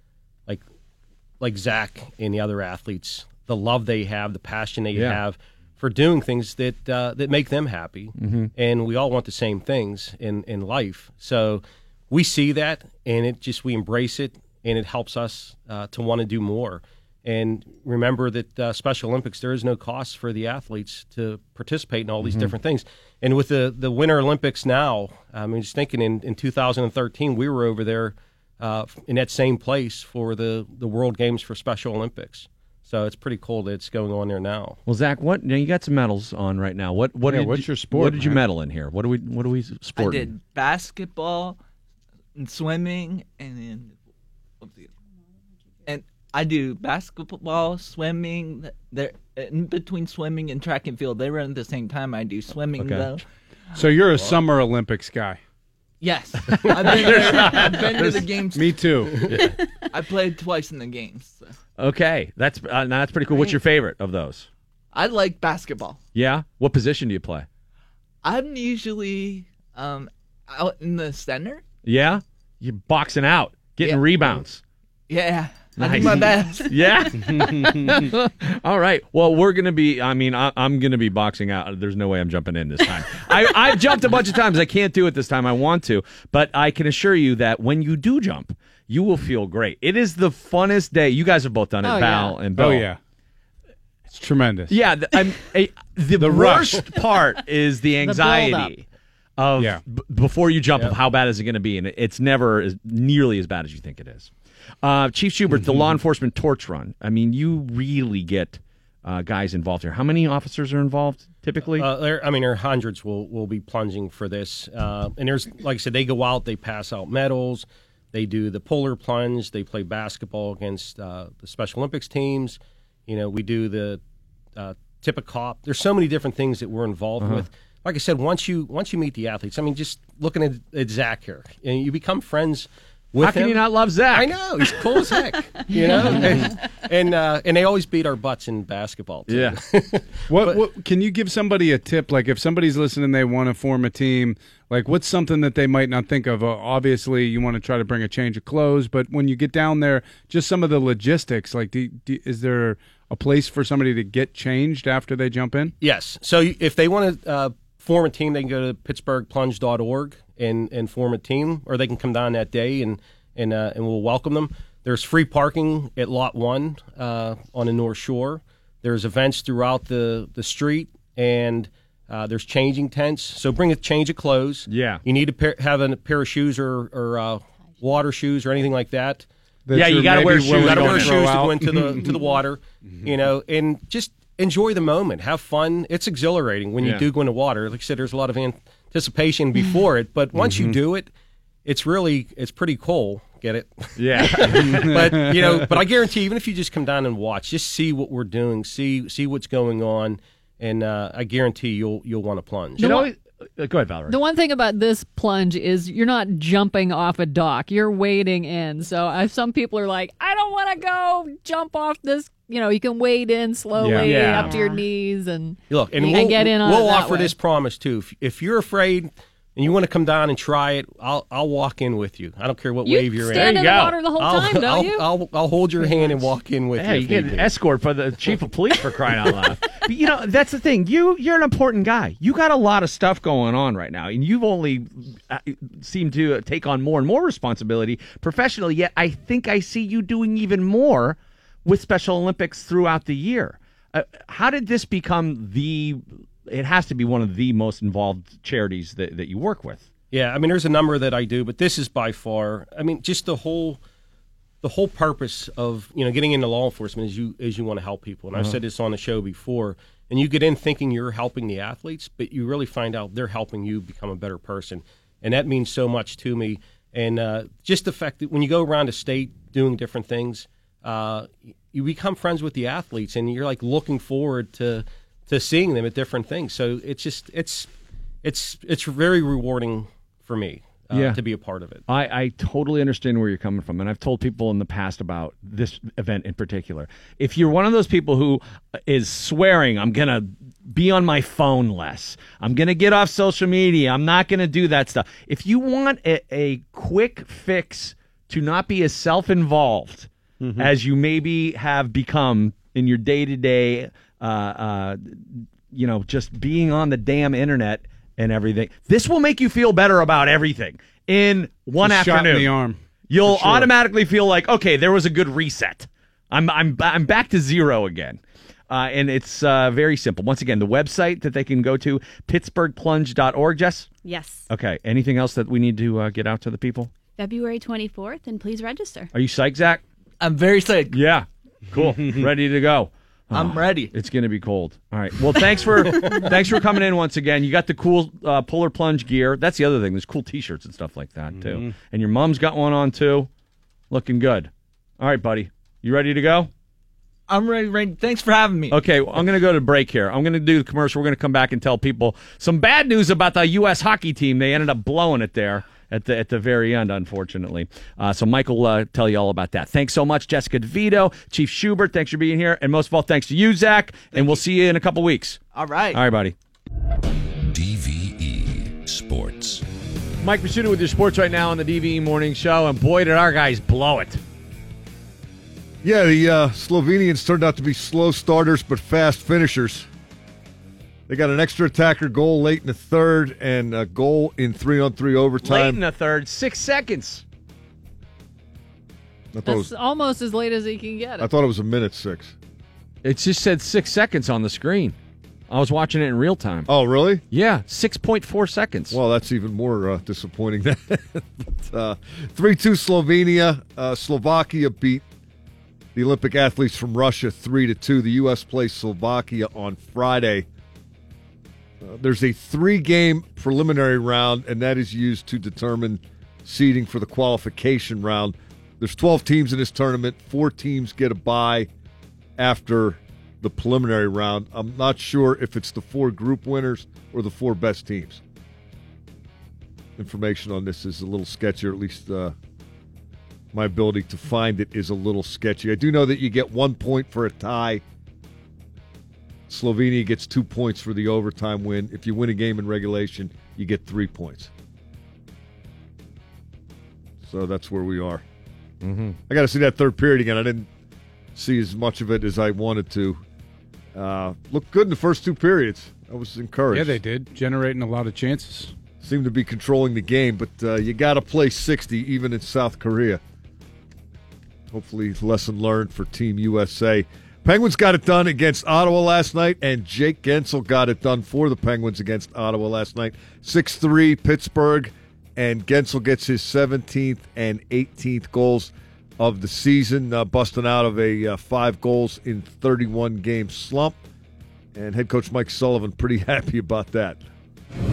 like Zach and the other athletes, the love they have, the passion they Yeah. have for doing things that uh, that make them happy, Mhm. and we all want the same things in in life. So we see that, and it just we embrace it, and it helps us uh, to want to do more. And remember that uh, Special Olympics, there is no cost for the athletes to participate in all these Mm-hmm. Mhm. different things. And with the the Winter Olympics now, I mean, just thinking in, in 2013, we were over there uh, in that same place for the the World Games for Special Olympics. So it's pretty cool that it's going on there now. Well, Zach, what now you got some medals on right now? What what Yeah, did what's you- your sport, What did you medal in here? What do we what do we sport? I sporting? did basketball and swimming and then what was the- and I do basketball, swimming. There in between swimming and track and field, they run at the same time. I do swimming Okay. though. So you're a Summer Olympics guy. Yes, I've been, there, I've been to the games. Me too. I played twice in the games. so. Okay, that's uh, now that's pretty cool. What's your favorite of those? I like basketball. Yeah, what position do you play? I'm usually um out in the center. Yeah, you're boxing out, getting rebounds. Yeah, I Nice. do my best. Yeah. All right. Well, we're gonna be. I mean, I, I'm gonna be boxing out. There's no way I'm jumping in this time. I, I've jumped a bunch of times. I can't do it this time. I want to, but I can assure you that when you do jump, you will feel great. It is the funnest day. You guys have both done it, Oh, Val yeah. and Bill. Oh, yeah. It's tremendous. Yeah, the, I'm, a, the, The rush. worst part is the anxiety of Yeah. b- before you jump of how bad is it going to be, and it's never as nearly as bad as you think it is. Uh, Chief Schubert, the Mm-hmm. law enforcement torch run. I mean, you really get uh, guys involved here. How many officers are involved typically? Uh, there, I mean, there are hundreds will will be plunging for this, uh, and there's like I said, they go out, they pass out medals, they do the polar plunge, they play basketball against uh, the Special Olympics teams. You know, we do the uh, tip a cop. There's so many different things that we're involved Uh-huh. with. Like I said, once you once you meet the athletes, I mean, just looking at, at Zach here, and you become friends. With How can him. you not love Zach? I know he's cool as heck, you know, and and, uh, and they always beat our butts in basketball. Too. Yeah. what, what can you give somebody a tip? Like if somebody's listening, they want to form a team. Like what's something that they might not think of? Uh, obviously, you want to try to bring a change of clothes, but when you get down there, just some of the logistics. Like, do, do, is there a place for somebody to get changed after they jump in? Yes. So if they want to uh, form a team, they can go to pittsburghplunge.org and, and form a team, or they can come down that day and and uh, and we'll welcome them. There's free parking at Lot One uh, on the North Shore. There's events throughout the the street, and uh, there's changing tents. So bring a change of clothes. Yeah. You need to pair, have a pair of shoes or or uh, water shoes or anything like that. That Yeah, you got to wear shoes. You got to to wear shoes to go into the to the water. You know, and just enjoy the moment. Have fun. It's exhilarating when you Yeah. do go into water. Like I said, there's a lot of anticipation before it, but once you Mhm. do it, it's really it's pretty cool. Get it? Yeah. but you know, but I guarantee, even if you just come down and watch, just see what we're doing, see see what's going on, and uh, I guarantee you'll you'll want to plunge. You know- go ahead, Valerie. The one thing about this plunge is you're not jumping off a dock. You're wading in. So uh, some people are like, I don't want to go jump off this. You know, you can wade in slowly Yeah. up to your knees and Look, and you we'll, can get in on we'll it that offer way. this promise too. If, if you're afraid and you want to come down and try it, I'll I'll walk in with you. I don't care what You wave you're stand in. in the water the whole I'll, time, don't I'll, you? I'll, I'll hold your hand and walk in with Yeah, you. you if get need an be. escort by the chief of police for crying out loud. but you know, that's the thing. You you're an important guy. You got a lot of stuff going on right now, and you've only uh, seemed to take on more and more responsibility professionally. Yet, I think I see you doing even more with Special Olympics throughout the year. Uh, how did this become the? It has to be one of the most involved charities that, that you work with. Yeah, I mean, there's a number that I do, but this is by far. I mean, just the whole, the whole purpose of you know getting into law enforcement is you is you want to help people, and I've Uh-huh. said this on the show before. And you get in thinking you're helping the athletes, but you really find out they're helping you become a better person, and that means so much to me. And uh, just the fact that when you go around the state doing different things, uh, you become friends with the athletes, and you're like looking forward to to seeing them at different things. So it's just it's it's it's very rewarding for me uh, Yeah. to be a part of it. I, I totally understand where you're coming from, and I've told people in the past about this event in particular. If you're one of those people who is swearing, I'm gonna be on my phone less, I'm gonna get off social media, I'm not gonna do that stuff. If you want a, a quick fix to not be as self-involved as you maybe have become in your day-to-day, uh, uh, you know, just being on the damn internet and everything. This will make you feel better about everything in one Just shot in afternoon. the arm, You'll sure. automatically feel like, okay, there was a good reset. I'm I'm I'm back to zero again. Uh, and it's uh, very simple. Once again, the website that they can go to, pittsburghplunge.org, Jess? Yes. Okay. Anything else that we need to uh, get out to the people? February 24th, and please register. Are you psyched, Zach? I'm very psyched. Yeah. Cool. ready to go. I'm Oh, ready. It's going to be cold. All right. Well, thanks for thanks for coming in once again. You got the cool uh, polar plunge gear. That's the other thing. There's cool T-shirts and stuff like that too. Mhm. And your mom's got one on too. Looking good. All right, buddy. You ready to go? I'm ready, ready. Thanks for having me. Okay, well, I'm going to go to break here. I'm going to do the commercial. We're going to come back and tell people some bad news about the U.S. hockey team. They ended up blowing it there at the at the very end, unfortunately. Uh, so Michael will uh, tell you all about that. Thanks so much, Jessica DeVito, Chief Schubert. Thanks for being here, and most of all, thanks to you, Zach. and we'll see you in a couple weeks. All right. All right, buddy. DVE Sports. Mike Prisuta with your sports right now on the DVE Morning Show, and boy, did our guys blow it. Yeah, the uh, Slovenians turned out to be slow starters but fast finishers. They got an extra attacker goal late in the third and a goal in three on three overtime. Late overtime. in the third, six seconds. I That's was, almost as late as he can get. I thought it was a minute six. It just said six seconds on the screen. I was watching it in real time. Oh, really? Yeah, six point four seconds. Well, that's even more uh, disappointing. Three two Slovenia. Uh, Slovakia beat the Olympic athletes from Russia three to two. The U.S. plays Slovakia on Friday. There's a three game preliminary round, and that is used to determine seeding for the qualification round. There's 12 teams in this tournament. Four teams get a bye after the preliminary round. I'm not sure if it's the four group winners or the four best teams. Information on this is a little sketchy, or at least uh, my ability to find it is a little sketchy. I do know that you get one point for a tie. Slovenia gets two points for the overtime win. If you win a game in regulation, you get three points. So that's where we are. Mm-hmm. I got to see that third period again. I didn't see as much of it as I wanted to. Uh, looked good in the first two periods. I was encouraged. Yeah, they did, generating a lot of chances. Seemed to be controlling the game, but uh, you got to play 60 even in South Korea. Hopefully, lesson learned for Team USA. Penguins got it done against Ottawa last night, and Jake Guentzel got it done for the Penguins against Ottawa last night. 6 3 Pittsburgh, and Gensel gets his 17th and 18th goals of the season, uh, busting out of a uh, five goals in 31 game slump. And head coach Mike Sullivan pretty happy about that.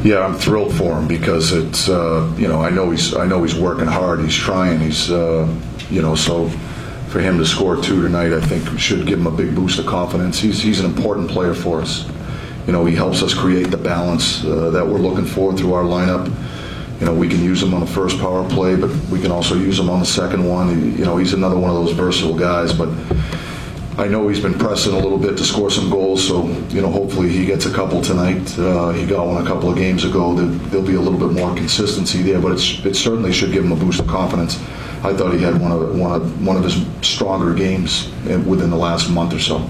Yeah, I'm thrilled for him because it's uh, you know I know he's I know he's working hard. He's trying. He's uh, you know so for him to score two tonight, I think should give him a big boost of confidence. He's he's an important player for us. You know he helps us create the balance uh, that we're looking for through our lineup. You know we can use him on the first power play, but we can also use him on the second one. You know he's another one of those versatile guys, but. I know he's been pressing a little bit to score some goals, so you know hopefully he gets a couple tonight. Uh, he got one a couple of games ago. There- There'll be a little bit more consistency there, but it certainly should give him a boost of confidence. I thought he had one of one of one of his stronger games within the last month or so.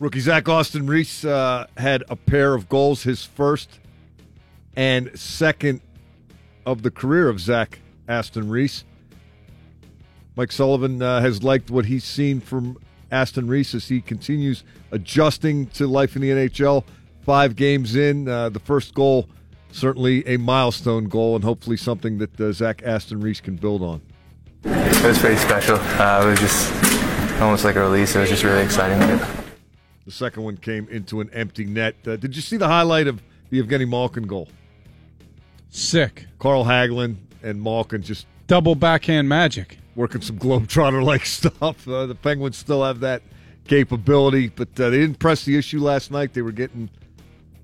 Rookie Zach Aston Reese uh, had a pair of goals, his first and second of the career of Zach Aston Reese. Mike Sullivan uh, has liked what he's seen from Aston Reese as he continues adjusting to life in the NHL. Five games in, uh, the first goal certainly a milestone goal, and hopefully something that uh, Zach Aston Reese can build on. It was pretty special. Uh, it was just almost like a release. It was just really exciting. The second one came into an empty net. Uh, did you see the highlight of the Evgeny Malkin goal? Sick. Carl Hagelin and Malkin just Double backhand magic. working some Globetrotter like stuff. Uh, the Penguins still have that capability, but uh, they didn't press the issue last night. They were getting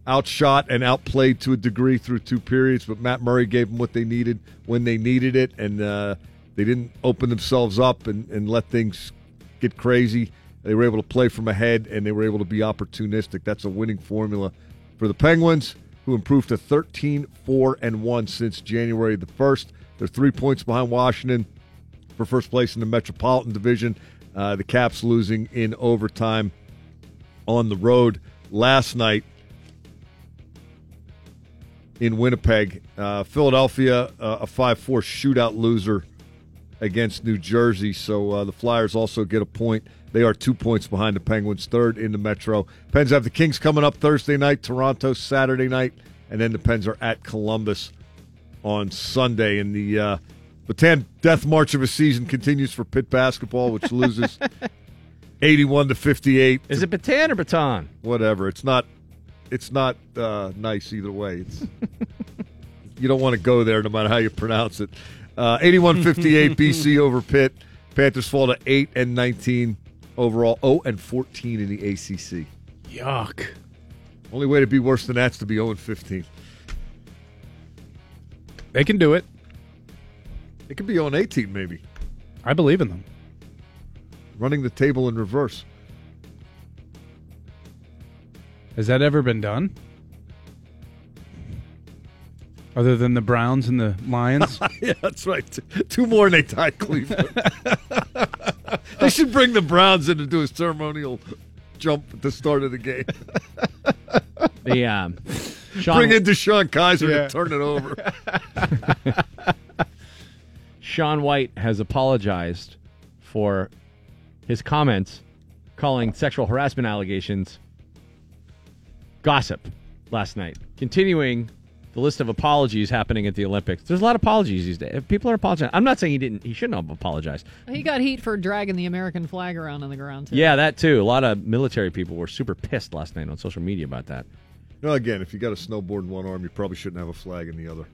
outshot and outplayed to a degree through two periods, but Matt Murray gave them what they needed when they needed it, and uh, they didn't open themselves up and, and let things get crazy. They were able to play from ahead, and they were able to be opportunistic. That's a winning formula for the Penguins, who improved to 13 4 and 1 since January the 1st. They're three points behind Washington for first place in the Metropolitan Division. Uh, the Caps losing in overtime on the road last night in Winnipeg. Uh, Philadelphia, uh, a 5 4 shootout loser against New Jersey. So uh, the Flyers also get a point. They are two points behind the Penguins, third in the Metro. Pens have the Kings coming up Thursday night, Toronto Saturday night, and then the Pens are at Columbus on Sunday. And the uh, Bataan death march of a season continues for Pitt basketball, which loses 81 to 58. Is it Bataan or Baton? Whatever. It's not. It's not uh, nice either way. It's you don't want to go there, no matter how you pronounce it. Uh, 81-58 BC over Pitt. Panthers fall to eight and 19 overall, 0 and 14 in the ACC. Yuck. Only way to be worse than that's to be 0 and 15. They can do it. It could be 0 and 18 maybe. I believe in them. Running the table in reverse. Has that ever been done? Other than the Browns and the Lions? yeah, that's right. Two- Two more and they tied Cleveland. they should bring the Browns in to do a ceremonial jump at the start of the game. The um, Shaun, Bring in DeShone Kizer Yeah. to turn it over. Shaun White has apologized for his comments calling sexual harassment allegations gossip last night. Continuing the list of apologies happening at the Olympics. There's a lot of apologies these days. People are apologizing. I'm not saying he didn't. He shouldn't have apologized. He got heat for dragging the American flag around on the ground too. Yeah, that too. A lot of military people were super pissed last night on social media about that. Well, again, if you got a snowboard in one arm, you probably shouldn't have a flag in the other.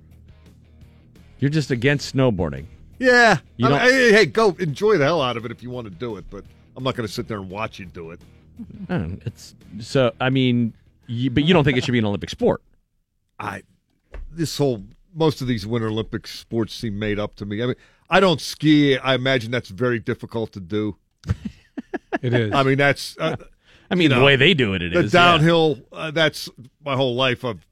You're just against snowboarding. Yeah. You I mean, don't- hey, hey, go enjoy the hell out of it if you want to do it, but I'm not going to sit there and watch you do it. Know, it's so. I mean, you, but you don't think it should be an Olympic sport? I this whole most of these Winter Olympic sports seem made up to me. I mean, I don't ski. I imagine that's very difficult to do. It is. I mean, that's. Uh, I mean, you the way they do it, it the is, yeah. downhill. Uh, that's my whole life. I've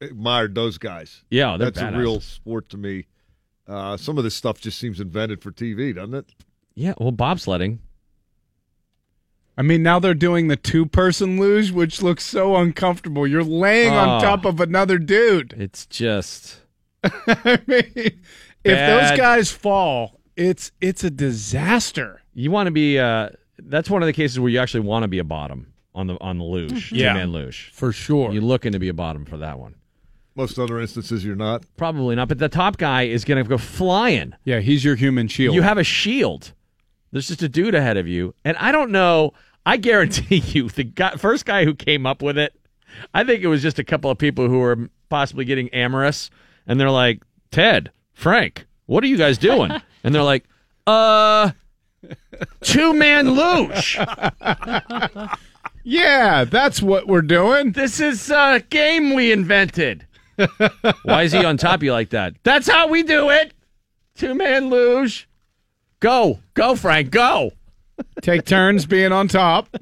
admired those guys. Yeah, that's badass. a real sport to me. Uh, some of this stuff just seems invented for TV, doesn't it? Yeah. Well, bobsledding. I mean, now they're doing the two person luge, which looks so uncomfortable. You're laying on Oh. top of another dude. It's just. I mean, if those guys fall, it's it's a disaster. You want to be. Uh, that's one of the cases where you actually want to be a bottom on the on the luge, Yeah. two-man luge for sure. You're looking to be a bottom for that one. Most other instances, you're not. Probably not. But the top guy is going to go flying. Yeah, he's your human shield. You have a shield. There's just a dude ahead of you, and I don't know. I guarantee you, the guy, first guy who came up with it, I think it was just a couple of people who were possibly getting amorous, and they're like, "Ted, Frank, what are you guys doing?" and they're like, "Uh, two man luge." yeah, that's what we're doing. This is a game we invented. Why is he on top of you like that? That's how we do it. Two man luge. Go, go, Frank, go. Take turns being on top.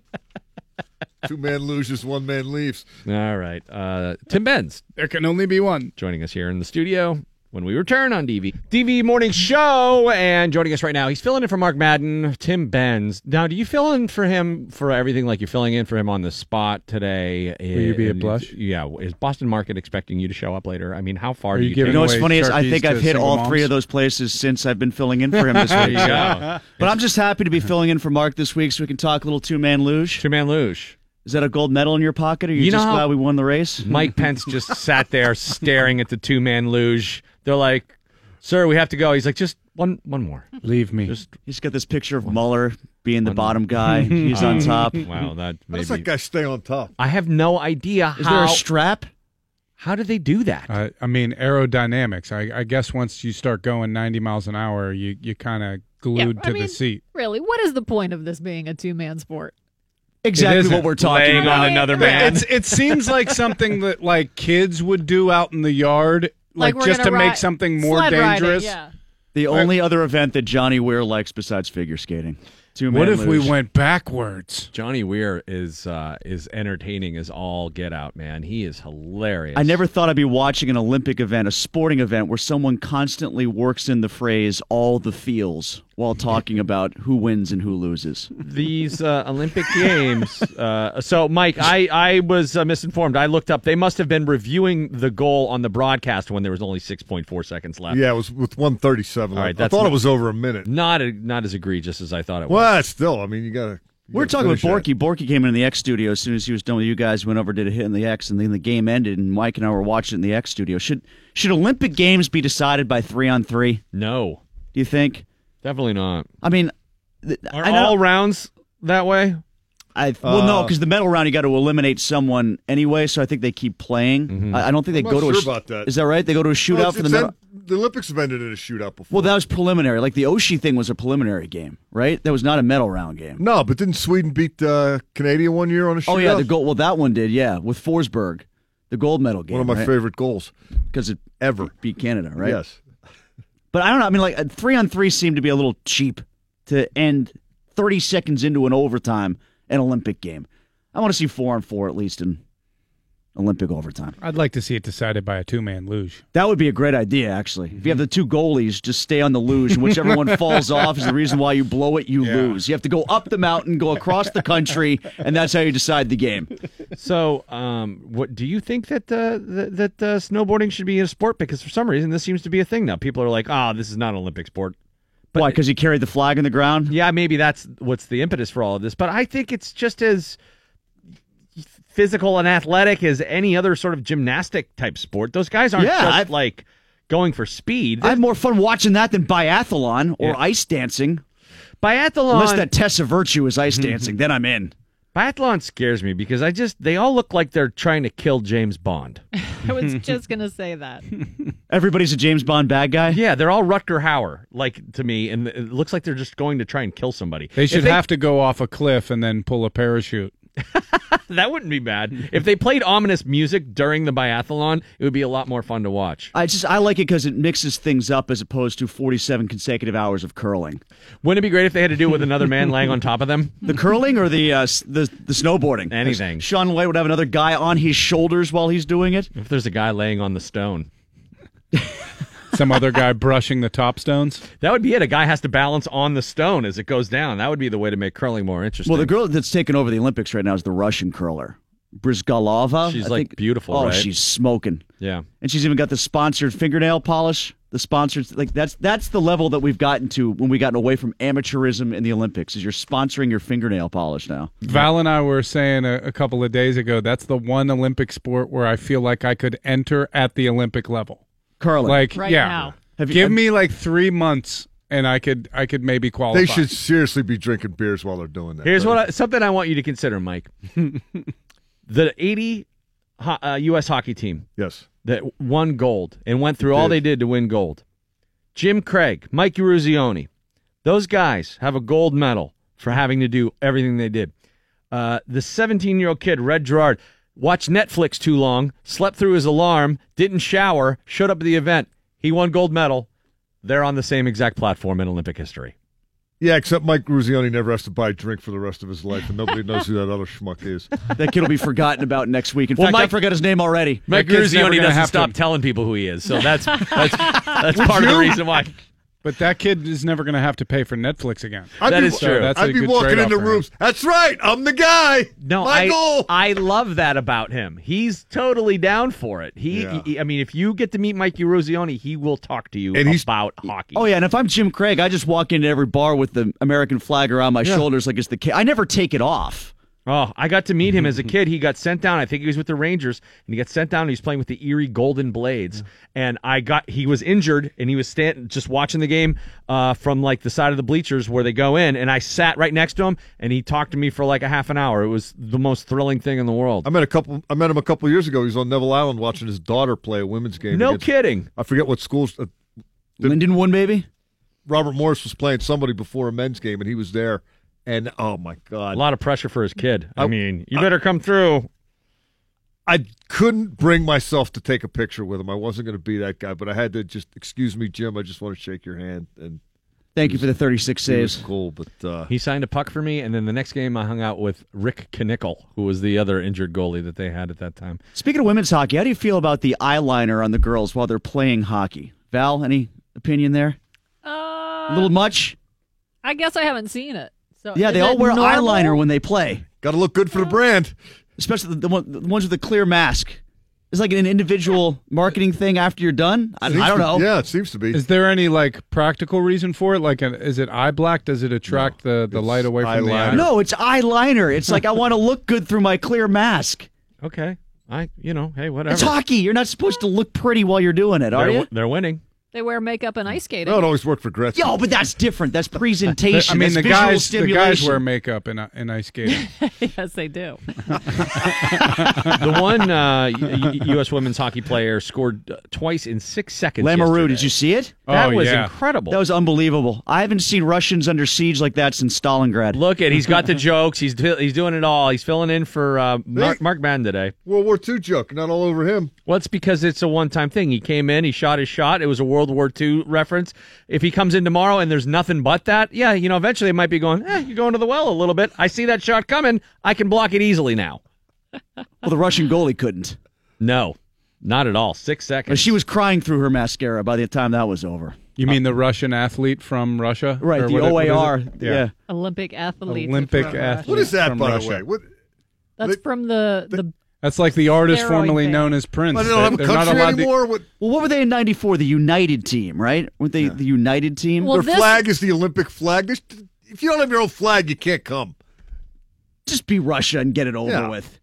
Two man loses, one man leaves. All right. Uh, Tim Benz. There can only be one. Joining us here in the studio when we return on DV. DV Morning Show. And joining us right now, he's filling in for Mark Madden, Tim Benz. Now, do you fill in for him for everything like you're filling in for him on the spot today? Will you be at And- Blush? Yeah. Is Boston Market expecting you to show up later? I mean, how far Are do you you giving take? You know what's funny is I think I've hit single all three of those places since I've been filling in for him this week. you go. But I'm just happy to be filling in for Mark this week so we can talk a little two man luge. Two man luge. Is that a gold medal in your pocket or are you, You just how- glad we won the race? Mike Pence just sat there staring at the two man luge. They're like, "Sir, we have to go." He's like, "Just one, one more." Leave me. Just He's got this picture of Mueller being the bottom guy. He's on top. Wow, that How does maybe. that guy stay on top? I have no idea Is how. there a strap? how do they do that? Uh, I mean, aerodynamics. I, I guess once you start going 90 miles an hour, you you kind of glued Yeah, I to mean, the seat. Really, what is the point of this being a two man sport? Exactly isn't. what we're talking Laying about. on another man. It's, it seems like something that like kids would do out in the yard, like, we're just to gonna make something more sled riding, dangerous. yeah. The only other event that Johnny Weir likes besides figure skating. Two What if we went backwards? Johnny Weir is uh, is entertaining as all get out, man. He is hilarious. I never thought I'd be watching an Olympic event, a sporting event, where someone constantly works in the phrase all the feels while talking about who wins and who loses. these uh, Olympic Games. Uh, so, Mike, I I was uh, misinformed. I looked up. They must have been reviewing the goal on the broadcast when there was only six point four seconds left. Yeah, it was with 137. All right, I thought not- it was over a minute. Not a, not as egregious as I thought it was. Well, still, I mean, you got to. We're talking with Borky. Borky came in the X studio as soon as he was done with you guys. Went over, did a hit in the X, and then the game ended. And Mike and I were watching it in the X studio. Should should Olympic games be decided by three on three? No, Do you think? definitely not. I mean, th- Are I know, all rounds that way? I well, no, Uh, because the medal round you got to eliminate someone anyway. So I think they keep playing. Mm-hmm. I, I don't think they I'm go not to sure a. sh- about that. Is that right? They go to a shootout it's- for the medal. en- the Olympics have ended in a shootout before. Well, that was preliminary. Like the Oshie thing was a preliminary game, right? That was not a medal round game. no, but didn't Sweden beat uh, Canada one year on a shootout? Oh yeah, the gold. Well, that one did. Yeah, with Forsberg, the gold medal game. One of my right? favorite goals because it ever. beat Canada, right? Yes. But I don't know. I mean, like uh, three on three seemed to be a little cheap to end thirty seconds into an overtime an Olympic game. I want to see four on four at least in Olympic overtime. I'd like to see it decided by a two man luge. That would be a great idea, actually. If you have the two goalies, just stay on the luge, and whichever one falls off is the reason why you blow it, you lose. You have to go up the mountain, go across the country, and that's how you decide the game. So, um, what do you think that uh, that, that uh, snowboarding should be a sport? Because for some reason, this seems to be a thing now. People are like, "Ah, this is not an Olympic sport," Why? Because he carried the flag in the ground. Yeah, maybe that's what's the impetus for all of this. But I think it's just as physical and athletic as any other sort of gymnastic type sport. Those guys aren't Yeah, just I've- like going for speed. I have more fun watching that than biathlon or Yeah. ice dancing. Biathlon, Unless that Tessa Virtue is ice mm-hmm. dancing, then I'm in. Biathlon scares me because I just they all look like they're trying to kill James Bond. I was just going to say that. Everybody's a James Bond bad guy. Yeah, they're all Rutger Hauer, like to me, and it looks like they're just going to try and kill somebody. They If should have to go off a cliff and then pull a parachute. that wouldn't be bad. If they played ominous music during the biathlon, it would be a lot more fun to watch. I just I like it because it mixes things up as opposed to 47 consecutive hours of curling. Wouldn't it be great if they had to do it with another man laying on top of them? The curling or the uh, the the snowboarding? Anything. Shaun White would have another guy on his shoulders while he's doing it. If there's a guy laying on the stone. Some other guy brushing the top stones. That would be it. A guy has to balance on the stone as it goes down. That would be the way to make curling more interesting. Well, the girl that's taken over the Olympics right now is the Russian curler, Bryzgalova. She's, I like, think. beautiful, Oh, right? she's smoking. Yeah. and she's even got the sponsored fingernail polish. The sponsors like that's that's the level that we've gotten to when we gotten away from amateurism in the Olympics. Is you're sponsoring your fingernail polish now. Val and I were saying a, a couple of days ago that's the one Olympic sport where I feel like I could enter at the Olympic level. Curling. Like, Right yeah. now. Have you- Give have- me like three months and I could I could maybe qualify. They should seriously be drinking beers while they're doing that. Here's what I, something I want you to consider, Mike. the 80 ho- uh, U.S. hockey team Yes. that won gold and went through all Did. they did to win gold. Jim Craig, Mike Eruzione, those guys have a gold medal for having to do everything they did. Uh, the 17 year old kid, Red Gerard, watched Netflix too long, slept through his alarm, didn't shower, showed up at the event. He won gold medal. They're on the same exact platform in Olympic history. Yeah, except Mike Eruzione never has to buy a drink for the rest of his life, and nobody knows who that other schmuck is. That kid will be forgotten about next week. In Well, fact, I Mike- forgot his name already. Mike That Gruzioni doesn't have stop to- telling people who he is, so that's that's that's Would part of the reason why. But that kid is never going to have to pay for Netflix again. I'd That be, is true. that's a I'd be good walking trade-off into for him. rooms. That's right. I'm the guy. No, My I goal. I love that about him. He's totally down for it. He, Yeah. he- I mean, if you get to meet Mikey Eruzione, he will talk to you And he's- about hockey. Oh yeah, and if I'm Jim Craig, I just walk into every bar with the American flag around my shoulders like it's the kid. I never take it off. Oh, I got to meet him as a kid. He got sent down. I think he was with the Rangers, and he got sent down. And he was playing with the Erie Golden Blades, and I got he was injured, and he was stand, just watching the game uh, from like the side of the bleachers where they go in, and I sat right next to him, and he talked to me for like a half an hour. It was the most thrilling thing in the world. I met a couple. I met him a couple years ago. He was on Neville Island watching his daughter play a women's game. No against- kidding. I forget what schools. Uh, Lindenwood, maybe. Robert Morris was playing somebody before a men's game, and he was there. And oh my god, A lot of pressure for his kid. I, I- mean, you better come through. I couldn't bring myself to take a picture with him. I wasn't going to be that guy, but I had to just excuse me, Jim. I just want to shake your hand. And Thank you for the 36 he was saves. cool, but uh, He signed a puck for me, and then the next game I hung out with Rick Knickle, who was the other injured goalie that they had at that time. Speaking of women's hockey, how do you feel about the eyeliner on the girls while they're playing hockey? Val, any opinion there? Uh, A little much? I guess I haven't seen it. So Yeah, they all wear normal? eyeliner when they play, got to look good for the brand. especially the, the, one, the ones with the clear mask. It's like an individual marketing thing after you're done. I, I don't to- know. Yeah, it seems to be. Is there any like practical reason for it? Like, uh, is it eye black? Does it attract the, the light away from the eye? No, it's eyeliner. It's like I want to look good through my clear mask. Okay, I you know, hey, whatever. It's hockey. You're not supposed to look pretty while you're doing it, are they're, you? they're winning. They wear makeup and ice skating. No, it always worked for Gretzky. Yo, but that's different. That's presentation. I mean, That's the visual guys, the guys wear makeup and, uh, and ice skating. yes, they do. the one uh, U- U- U.S. women's hockey player scored uh, twice in six seconds. Lamoureux, did you see it? That Oh, was yeah. incredible. That was unbelievable. I haven't seen Russians under siege like that since Stalingrad. Look at he's got the jokes. He's he's doing it all. He's filling in for uh, Mark, Mark Madden today. World War II joke, not all over him. Well, it's because it's a one time thing. He came in, he shot his shot. It was a World War II reference. If he comes in tomorrow and there's nothing but that, yeah, you know, eventually they might be going, eh, you're going to the well a little bit. I see that shot coming. I can block it easily now. Well, the Russian goalie couldn't. No, not at all. Six But seconds. she was crying through her mascara by the time that was over. You mean the Russian athlete from Russia? Right, Or the what- what is it? OAR. Yeah. Olympic athlete. Olympic athlete. What is that, from by Russia. the way? What, That's from the the That's like the artist Steroid formerly band. known as Prince. But they don't have a They're not country allowed to- anymore. What- Well, what were they in '94? The United team, right? Weren't they the United team? Well, Their this- flag is the Olympic flag. There's- If you don't have your own flag, you can't come. Just be Russia and get it over Yeah. with.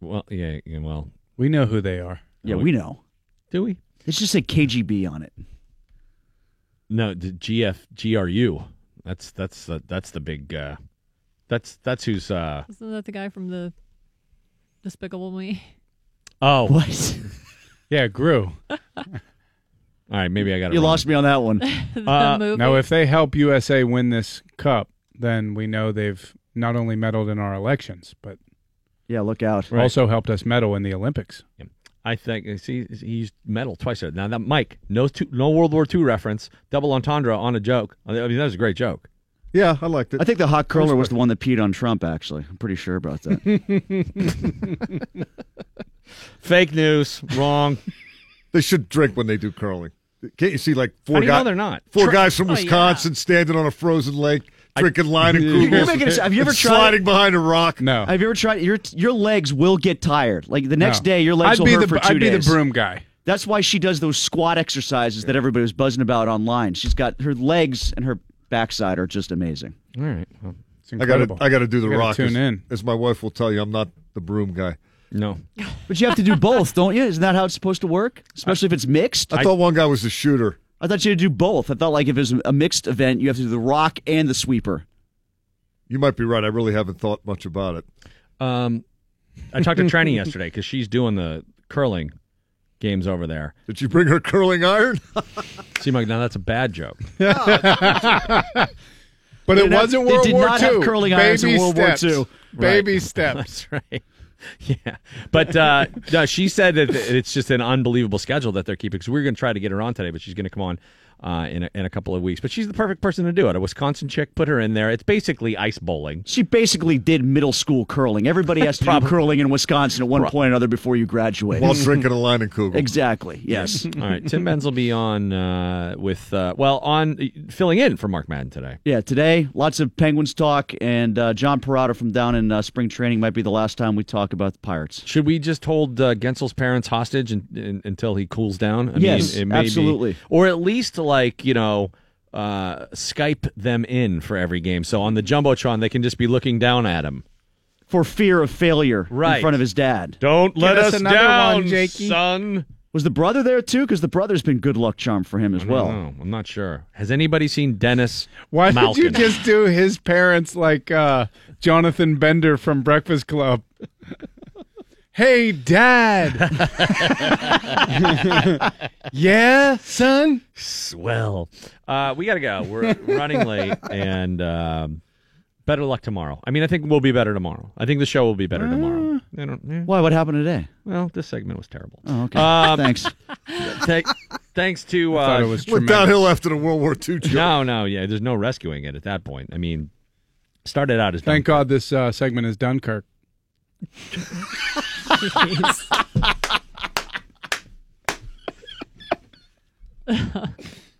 Well, yeah, yeah, well, We know who they are. Yeah, we know. do we? It's just say KGB on it. No, the GF GRU. That's that's uh, that's the big. Uh, that's that's who's. Uh, Isn't that the guy from the Despicable Me? oh, What? Yeah, Gru. all right. Maybe I got it. you wrong. lost me on that one. the Uh, movie. Now, if they help USA win this cup, then we know they've not only meddled in our elections, but Yeah, look out. Right. also helped us medal in the Olympics. I think see he's used metal twice there. Now that Mike, no two, no World War II reference, double entendre on a joke. I mean that was a great joke. Yeah, I liked it. I think the hot curler was the one that peed on Trump. Actually, I'm pretty sure about that. Fake news, wrong. They should drink when they do curling. Can't you see like four How do you guys? know they're not? Four Tr- guys from Oh, yeah. Wisconsin standing on a frozen lake, drinking line and You're kugels, making it- have you ever tried- sliding behind a rock? No, Have you ever tried? Your your legs will get tired. Like the next No. day, your legs I'd will be hurt the for 2 I'd be the broom guy. That's why she does those squat exercises that everybody was buzzing about online. She's got her legs and her backside are just amazing. All right. Well, It's I got to incredible. I got to do the You rock. Tune as, in. as my wife will tell you, I'm not the broom guy. no. But you have to do both, don't you? Isn't that how it's supposed to work? Especially if it's mixed. I, thought one guy was the shooter. I thought you had to do both. I thought like if it was a mixed event, you have to do the rock and the sweeper. You might be right. I really haven't thought much about it. Um, I talked to Trenni yesterday because she's doing the curling games over there. Did you bring her curling iron? See, Mike, now that's a bad joke. But it did not- wasn't they World did War not II. have curling irons in Baby World War steps. II. Baby Right. steps. That's right. Yeah, but uh, no, she said that it's just an unbelievable schedule that they're keeping. Because we are going to try to get her on today, but she's going to come on uh, in a, in a couple of weeks. But she's the perfect person to do it. A Wisconsin chick, put her in there. It's basically ice bowling. She basically did middle school curling. Everybody has to do curling in Wisconsin at one point or another before you graduate. While drinking a Leinenkugel. Exactly. Yes. All right, Tim Benz will be on uh, with uh, well on filling in for Mark Madden today. Yeah, today, lots of Penguins talk, and uh, John Perrotto from down in uh, spring training might be the last time we talk about the Pirates. Should we just hold uh, Guentzel's parents hostage in, in, until he cools down? I Yes, mean, it may be- absolutely. or at least like you know, uh, Skype them in for every game. So on the jumbotron, they can just be looking down at him. For fear of failure Right. in front of his dad. Don't let us us, another down, one, Jakey. son. Was the brother there too? Because the brother's been good luck charm for him as well. Oh, I'm not sure. Has anybody seen Dennis? Why Malkin? did you just do his parents like uh, Jonathan Bender from Breakfast Club? hey, Dad. yeah, son. Swell. Uh, we got to go. We're running late, and um, better luck tomorrow. I mean, I think we'll be better tomorrow. I think the show will be better tomorrow. I don't. yeah. Why? What happened today? Well, this segment was terrible. Oh, okay. Um, Thanks. Th- thanks to. Uh, thought it was Went tremendous. downhill after the World War II joke. no, no, yeah. There's no rescuing it at that point. I mean, started out as Thank God this uh, segment is Dunkirk.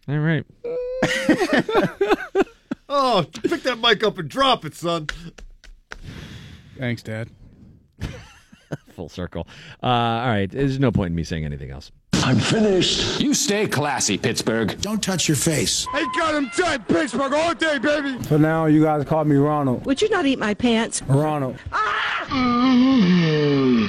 All right. Oh, pick that mic up and drop it, son. Thanks, Dad. Full circle. Uh, all right. There's no point in me saying anything else. I'm finished. You stay classy, Pittsburgh. Don't touch your face. Hey, got him tight, Pittsburgh all day, baby. For now, you guys call me Ronald. Would you not eat my pants? Ronald.